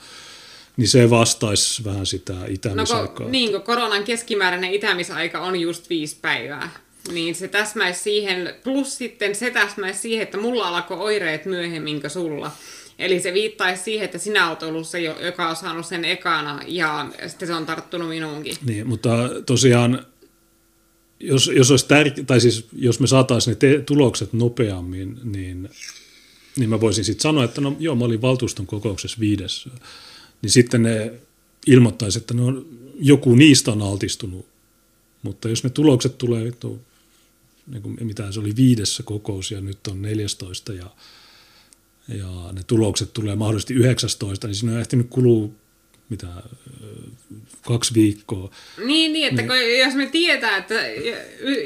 niin se vastaisi vähän sitä itämisaikaa. No, niin, kun koronan keskimääräinen itämisaika on just viisi päivää. Niin se täsmäisi siihen, plus sitten se täsmäisi siihen, että mulla alkoi oireet myöhemmin kuin sulla. Eli se viittaisi siihen, että sinä olet ollut se, joka on saanut sen ekana, ja sitten se on tarttunut minuunkin. Niin, mutta tosiaan, jos, jos, olisi tär- tai siis, jos me saataisiin ne te- tulokset nopeammin, niin, niin mä voisin sitten sanoa, että no joo, mä olin valtuuston kokouksessa viides. Niin sitten ne ilmoittaisi, että no, joku niistä on altistunut. Mutta jos ne tulokset tulee, niin kuin, mitä se oli viidessä kokous ja nyt on 14 ja ja ne tulokset tulee mahdollisesti 19, niin siinä on ehtinyt kulua mitä, kaksi viikkoa. Niin, niin että niin. Kun, jos me tietää, että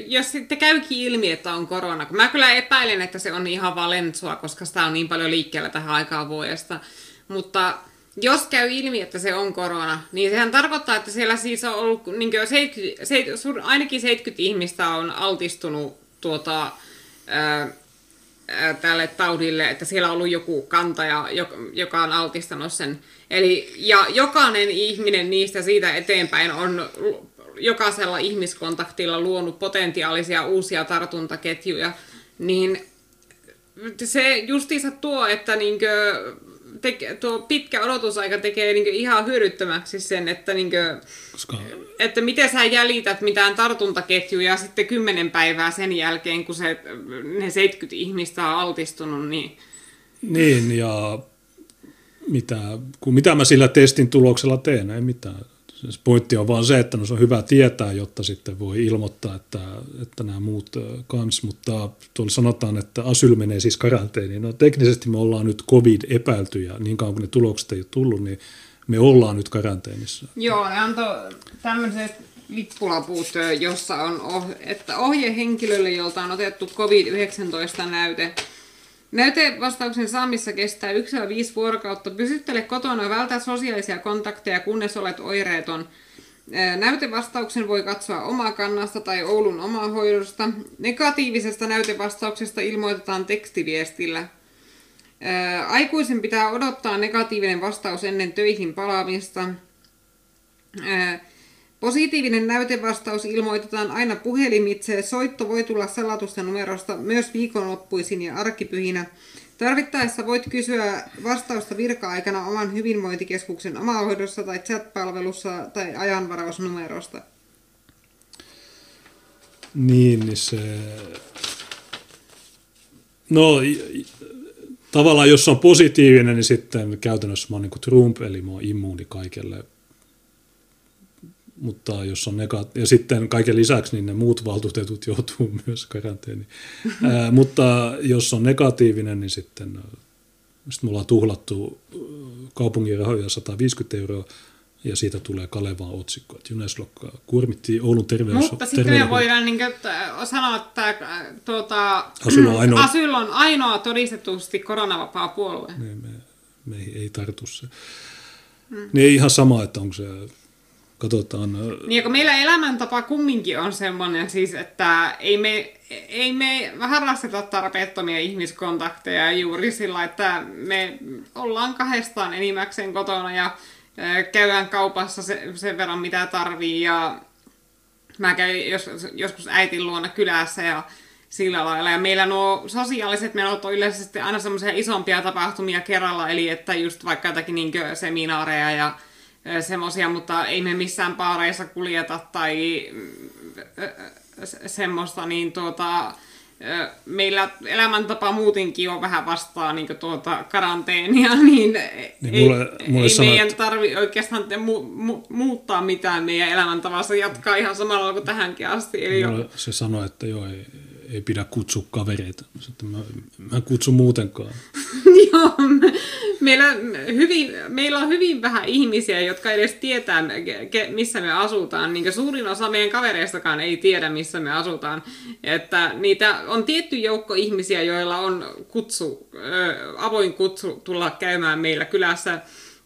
jos sitten käykin ilmi, että on korona, kun mä kyllä epäilen, että se on ihan valentsua, koska sitä on niin paljon liikkeellä tähän aikaan vuodesta, mutta jos käy ilmi, että se on korona, niin sehän tarkoittaa, että siellä siis on ollut niin 70, 70, ainakin 70 ihmistä on altistunut tuota, ää, tälle taudille, että siellä on ollut joku kantaja, joka on altistanut sen. Eli, ja jokainen ihminen niistä siitä eteenpäin on jokaisella ihmiskontaktilla luonut potentiaalisia uusia tartuntaketjuja, niin se justiinsa tuo, että niinkö teke, tuo pitkä odotusaika tekee niin ihan hyödyttömäksi sen, että, niin kuin, Koska... että miten sä jäljität mitään tartuntaketjuja sitten kymmenen päivää sen jälkeen, kun se, ne 70 ihmistä on altistunut. Niin, niin ja mitä, kun mitä mä sillä testin tuloksella teen, ei mitään. Se pointti on vaan se, että no se on hyvä tietää, jotta sitten voi ilmoittaa, että, että nämä muut kans, mutta tuolla sanotaan, että asyl menee siis karanteeniin. No teknisesti me ollaan nyt covid-epäilty ja niin kauan kuin ne tulokset ei ole tullut, niin me ollaan nyt karanteenissa. Joo, ne antoi tämmöiset lippulaput, jossa on, oh, että ohje henkilölle, jolta on otettu COVID-19-näyte, Näytevastauksen saamissa kestää 1-5 vuorokautta. Pysyttele kotona ja vältä sosiaalisia kontakteja, kunnes olet oireeton. Näytevastauksen voi katsoa omaa kannasta tai Oulun omaa hoidosta. Negatiivisesta näytevastauksesta ilmoitetaan tekstiviestillä. Aikuisen pitää odottaa negatiivinen vastaus ennen töihin palaamista. Positiivinen näytevastaus ilmoitetaan aina puhelimitse. Soitto voi tulla salatusta numerosta myös viikonloppuisin ja arkipyhinä. Tarvittaessa voit kysyä vastausta virka-aikana oman hyvinvointikeskuksen omahoidossa tai chat-palvelussa tai ajanvarausnumerosta. Niin, niin se... No, tavallaan jos on positiivinen, niin sitten käytännössä mä oon niin Trump, eli mä oon immuuni kaikelle mutta jos on nega- ja sitten kaiken lisäksi niin ne muut valtuutetut [LAUGHS] joutuu myös karanteeniin. Ää, mutta jos on negatiivinen, niin sitten, sitten me ollaan tuhlattu kaupungin rahoja 150 euroa ja siitä tulee Kalevaan otsikko, että Juneslok kuormitti Oulun terveys... Mutta sitten me voidaan niin kuin, sanoa, että tuota, Asyl, on ainoa, Asyl on ainoa todistetusti koronavapaa puolue. Me, me, me ei, ei tartu se. Mm. Niin ei ihan sama, että onko se katsotaan. Niin, kun meillä elämäntapa kumminkin on semmoinen siis, että ei me, ei me harrasteta tarpeettomia ihmiskontakteja juuri sillä, että me ollaan kahdestaan enimmäkseen kotona ja käydään kaupassa se, sen verran mitä tarvii ja mä käyn jos, joskus äitin luona kylässä ja sillä lailla. Ja meillä nuo sosiaaliset menot on yleisesti aina semmoisia isompia tapahtumia kerralla, eli että just vaikka jotakin niin seminaareja ja semmoisia, mutta ei me missään paareissa kuljeta tai semmoista, niin tuota, meillä elämäntapa muutenkin on vähän vastaa niin tuota karanteenia, [LAUGHS] niin, niin ei, mulle, mulle ei sanot... meidän tarvi oikeastaan te, mu, mu, muuttaa mitään meidän elämäntavassa, jatkaa ihan samalla kuin tähänkin asti. Eli mulle jo... se sanoi, että joo, ei, ei pidä kutsua kavereita. Sitten mä, mä en kutsu muutenkaan. [LAUGHS] Joo, meillä, hyvin, meillä on hyvin vähän ihmisiä, jotka edes tietää, missä me asutaan. Niin suurin osa meidän kavereistakaan ei tiedä, missä me asutaan. Että niitä on tietty joukko ihmisiä, joilla on kutsu, avoin kutsu tulla käymään meillä kylässä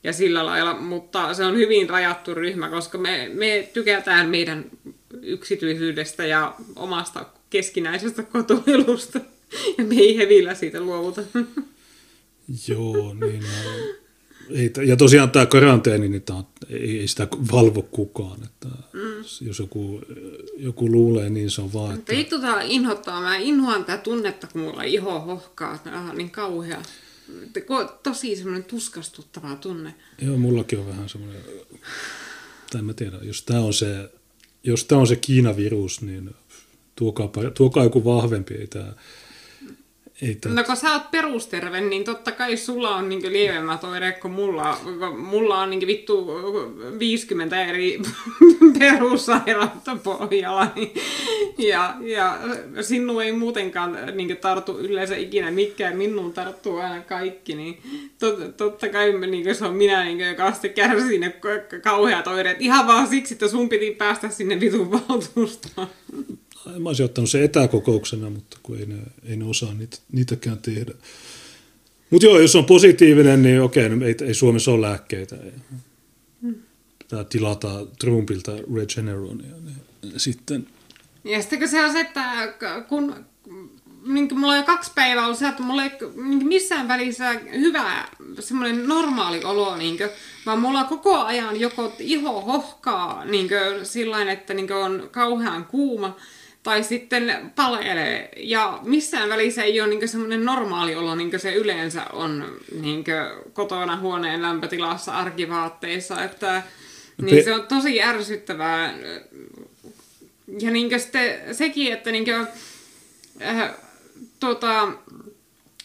ja sillä lailla, mutta se on hyvin rajattu ryhmä, koska me, me tykätään meidän yksityisyydestä ja omasta keskinäisestä kotoilusta. Ja me ei hevillä siitä luovuta. Joo, niin. Ei, ja tosiaan tämä karanteeni, niin tämä, ei, ei sitä valvo kukaan. Että mm. Jos joku, joku luulee, niin se on vaan. Että... Vittu tämä inhoittaa. Mä inhoan tätä tunnetta, kun mulla iho hohkaa. Tämä on niin kauhea. Tosi semmoinen tuskastuttava tunne. Joo, mullakin on vähän semmoinen, tai mä tiedä, jos tämä on se, jos tämä on se Kiinavirus, niin tuokaa, tuokaa joku vahvempi, ei tämä ei tat... No kun sä oot perusterve, niin totta kai sulla on niin lievemmät oireet kuin mulla. Mulla on [LAUGHS] niin vittu 50 eri perussairautta pohjalla. Ja, ja sinun ei muutenkaan niin tartu yleensä ikinä mikään, minun tarttuu aina kaikki. Niin tot, totta kai niin se on minä, niin, joka sitten kärsii ne kauheat oireet. Ihan vaan siksi, että sun piti päästä sinne vitun valtuustoon mä olisin ottanut se etäkokouksena, mutta kun ei ne, ei ne osaa niitä, niitäkään tehdä. Mutta joo, jos on positiivinen, niin okei, no ei, ei Suomessa ole lääkkeitä. Pitää tilata Trumpilta Regeneronia. Niin sitten... Ja sitten se on se, että kun niin mulla on kaksi päivää ollut se, että mulla ei niin missään välissä hyvä semmoinen normaali olo, niin kuin, vaan mulla koko ajan joko iho hohkaa niin sillä että niin on kauhean kuuma, tai sitten palelee. Ja missään välissä ei ole niin semmoinen normaali olo, niin se yleensä on niin kotona huoneen lämpötilassa arkivaatteissa. Että, niin se on tosi ärsyttävää. Ja niin sitten sekin, että niin kuin, äh, tota,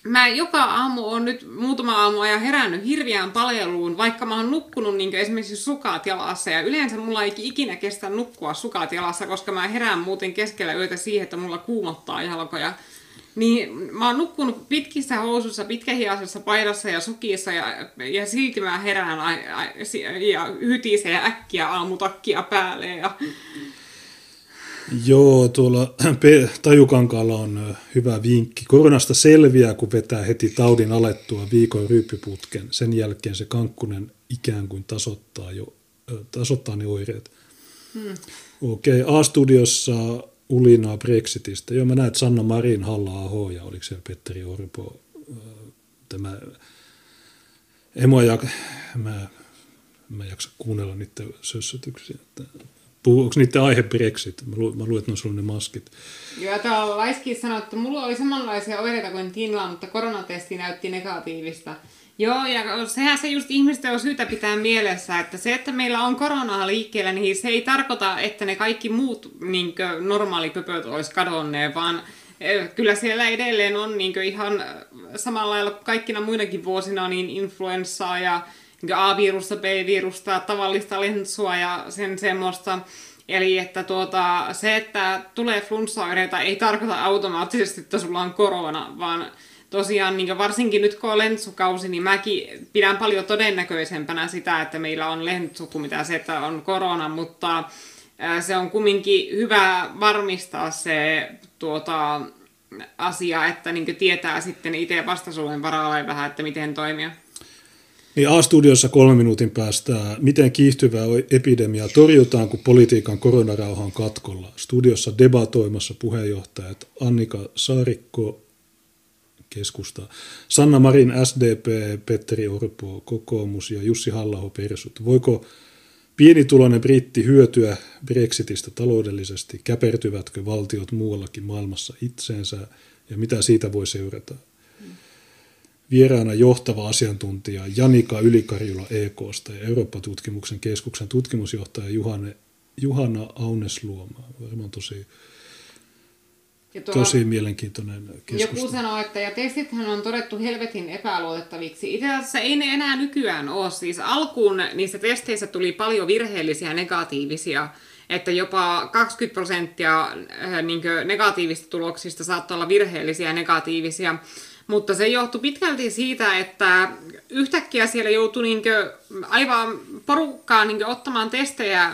mä joka aamu on nyt muutama aamu ajan herännyt hirviään paljeluun, vaikka mä oon nukkunut niin esimerkiksi sukat jalassa. Ja yleensä mulla ei ikinä kestä nukkua sukat jalassa, koska mä herään muuten keskellä yötä siihen, että mulla kuumottaa jalkoja. Niin mä oon nukkunut pitkissä housuissa, pitkähiaisessa paidassa ja sukissa ja, ja silti mä herään a, a, ja hytisee äkkiä aamutakkia päälle. Ja, Joo, tuolla [CLEARS THROAT] Tajukankaalla on hyvä vinkki. Koronasta selviää, kun vetää heti taudin alettua viikon ryyppiputken. Sen jälkeen se kankkunen ikään kuin tasoittaa, jo, tasoittaa ne oireet. Hmm. Okei, okay. A-studiossa ulinaa Brexitistä. Joo, mä näen, että Sanna Marin, halla ja oliko siellä Petteri Orpo. Tämä emo ja mä, mä jaksa kuunnella niiden sössötyksiä. Että onko niiden aihe Brexit? Mä, lu, mä luulen, että ne on sulla ne maskit. Joo, täällä Laiski sanoi, että mulla oli samanlaisia oireita kuin Tinla, mutta koronatesti näytti negatiivista. Joo, ja sehän se just ihmisten on syytä pitää mielessä, että se, että meillä on koronaa liikkeellä, niin se ei tarkoita, että ne kaikki muut niin normaalipöpöt olisi kadonneet, vaan e, kyllä siellä edelleen on niin ihan samalla lailla kaikkina muinakin vuosina niin influenssaa ja A-virusta, B-virusta, tavallista lentsua ja sen semmoista. Eli että tuota, se, että tulee flunssaoireita ei tarkoita automaattisesti, että sulla on korona, vaan tosiaan niin varsinkin nyt kun on lentsukausi, niin mäkin pidän paljon todennäköisempänä sitä, että meillä on lentsu kuin mitä se, että on korona, mutta se on kumminkin hyvä varmistaa se tuota, asia, että niin tietää sitten itse vastaisuuden varalle vähän, että miten toimia. Niin A-studiossa kolmen minuutin päästä, miten kiihtyvää epidemiaa torjutaan, kun politiikan koronarauha on katkolla. Studiossa debatoimassa puheenjohtajat Annika Saarikko, keskusta, Sanna Marin SDP, Petteri Orpo, kokoomus ja Jussi halla persut. Voiko pienituloinen britti hyötyä Brexitistä taloudellisesti? Käpertyvätkö valtiot muuallakin maailmassa itseensä ja mitä siitä voi seurata? Vieraana johtava asiantuntija Janika Ylikarjula EKsta ja Eurooppa-tutkimuksen keskuksen tutkimusjohtaja Juhane, Juhana Aunesluoma. Varmaan tosi, tosi mielenkiintoinen keskustelu. Joku sanoo, että ja testithän on todettu helvetin epäluotettaviksi. Itse asiassa ei ne enää nykyään ole. Siis alkuun niissä testeissä tuli paljon virheellisiä negatiivisia että jopa 20 prosenttia niin negatiivista tuloksista saattaa olla virheellisiä ja negatiivisia. Mutta se johtui pitkälti siitä, että yhtäkkiä siellä joutui niin aivan porukkaa niin ottamaan testejä,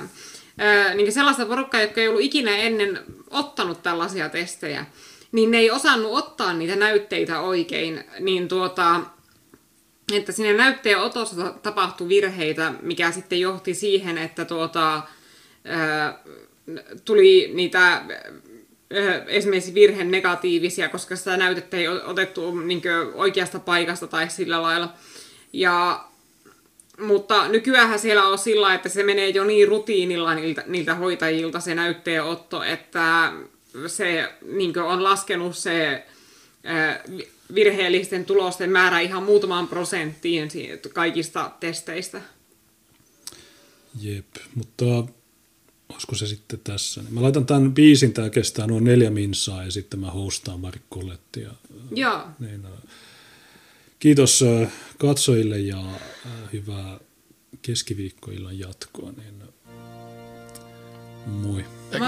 niin sellaista porukkaa, joka ei ollut ikinä ennen ottanut tällaisia testejä, niin ne ei osannut ottaa niitä näytteitä oikein, niin tuota, että sinne näytteen otossa tapahtui virheitä, mikä sitten johti siihen, että tuota, tuli niitä esimerkiksi virhe negatiivisia, koska sitä näytettä ei otettu niin oikeasta paikasta tai sillä lailla. Ja, mutta nykyään siellä on sillä, että se menee jo niin rutiinilla niiltä, niiltä hoitajilta se näytteenotto, että se niin on laskenut se virheellisten tulosten määrä ihan muutamaan prosenttiin kaikista testeistä. Jep, mutta olisiko se sitten tässä. Mä laitan tämän biisin, tämä kestää noin neljä minsaa ja sitten mä hostaan Markkoletti. Ja, Joo. Niin, kiitos katsojille ja hyvää keskiviikkoillan jatkoa. Niin, moi.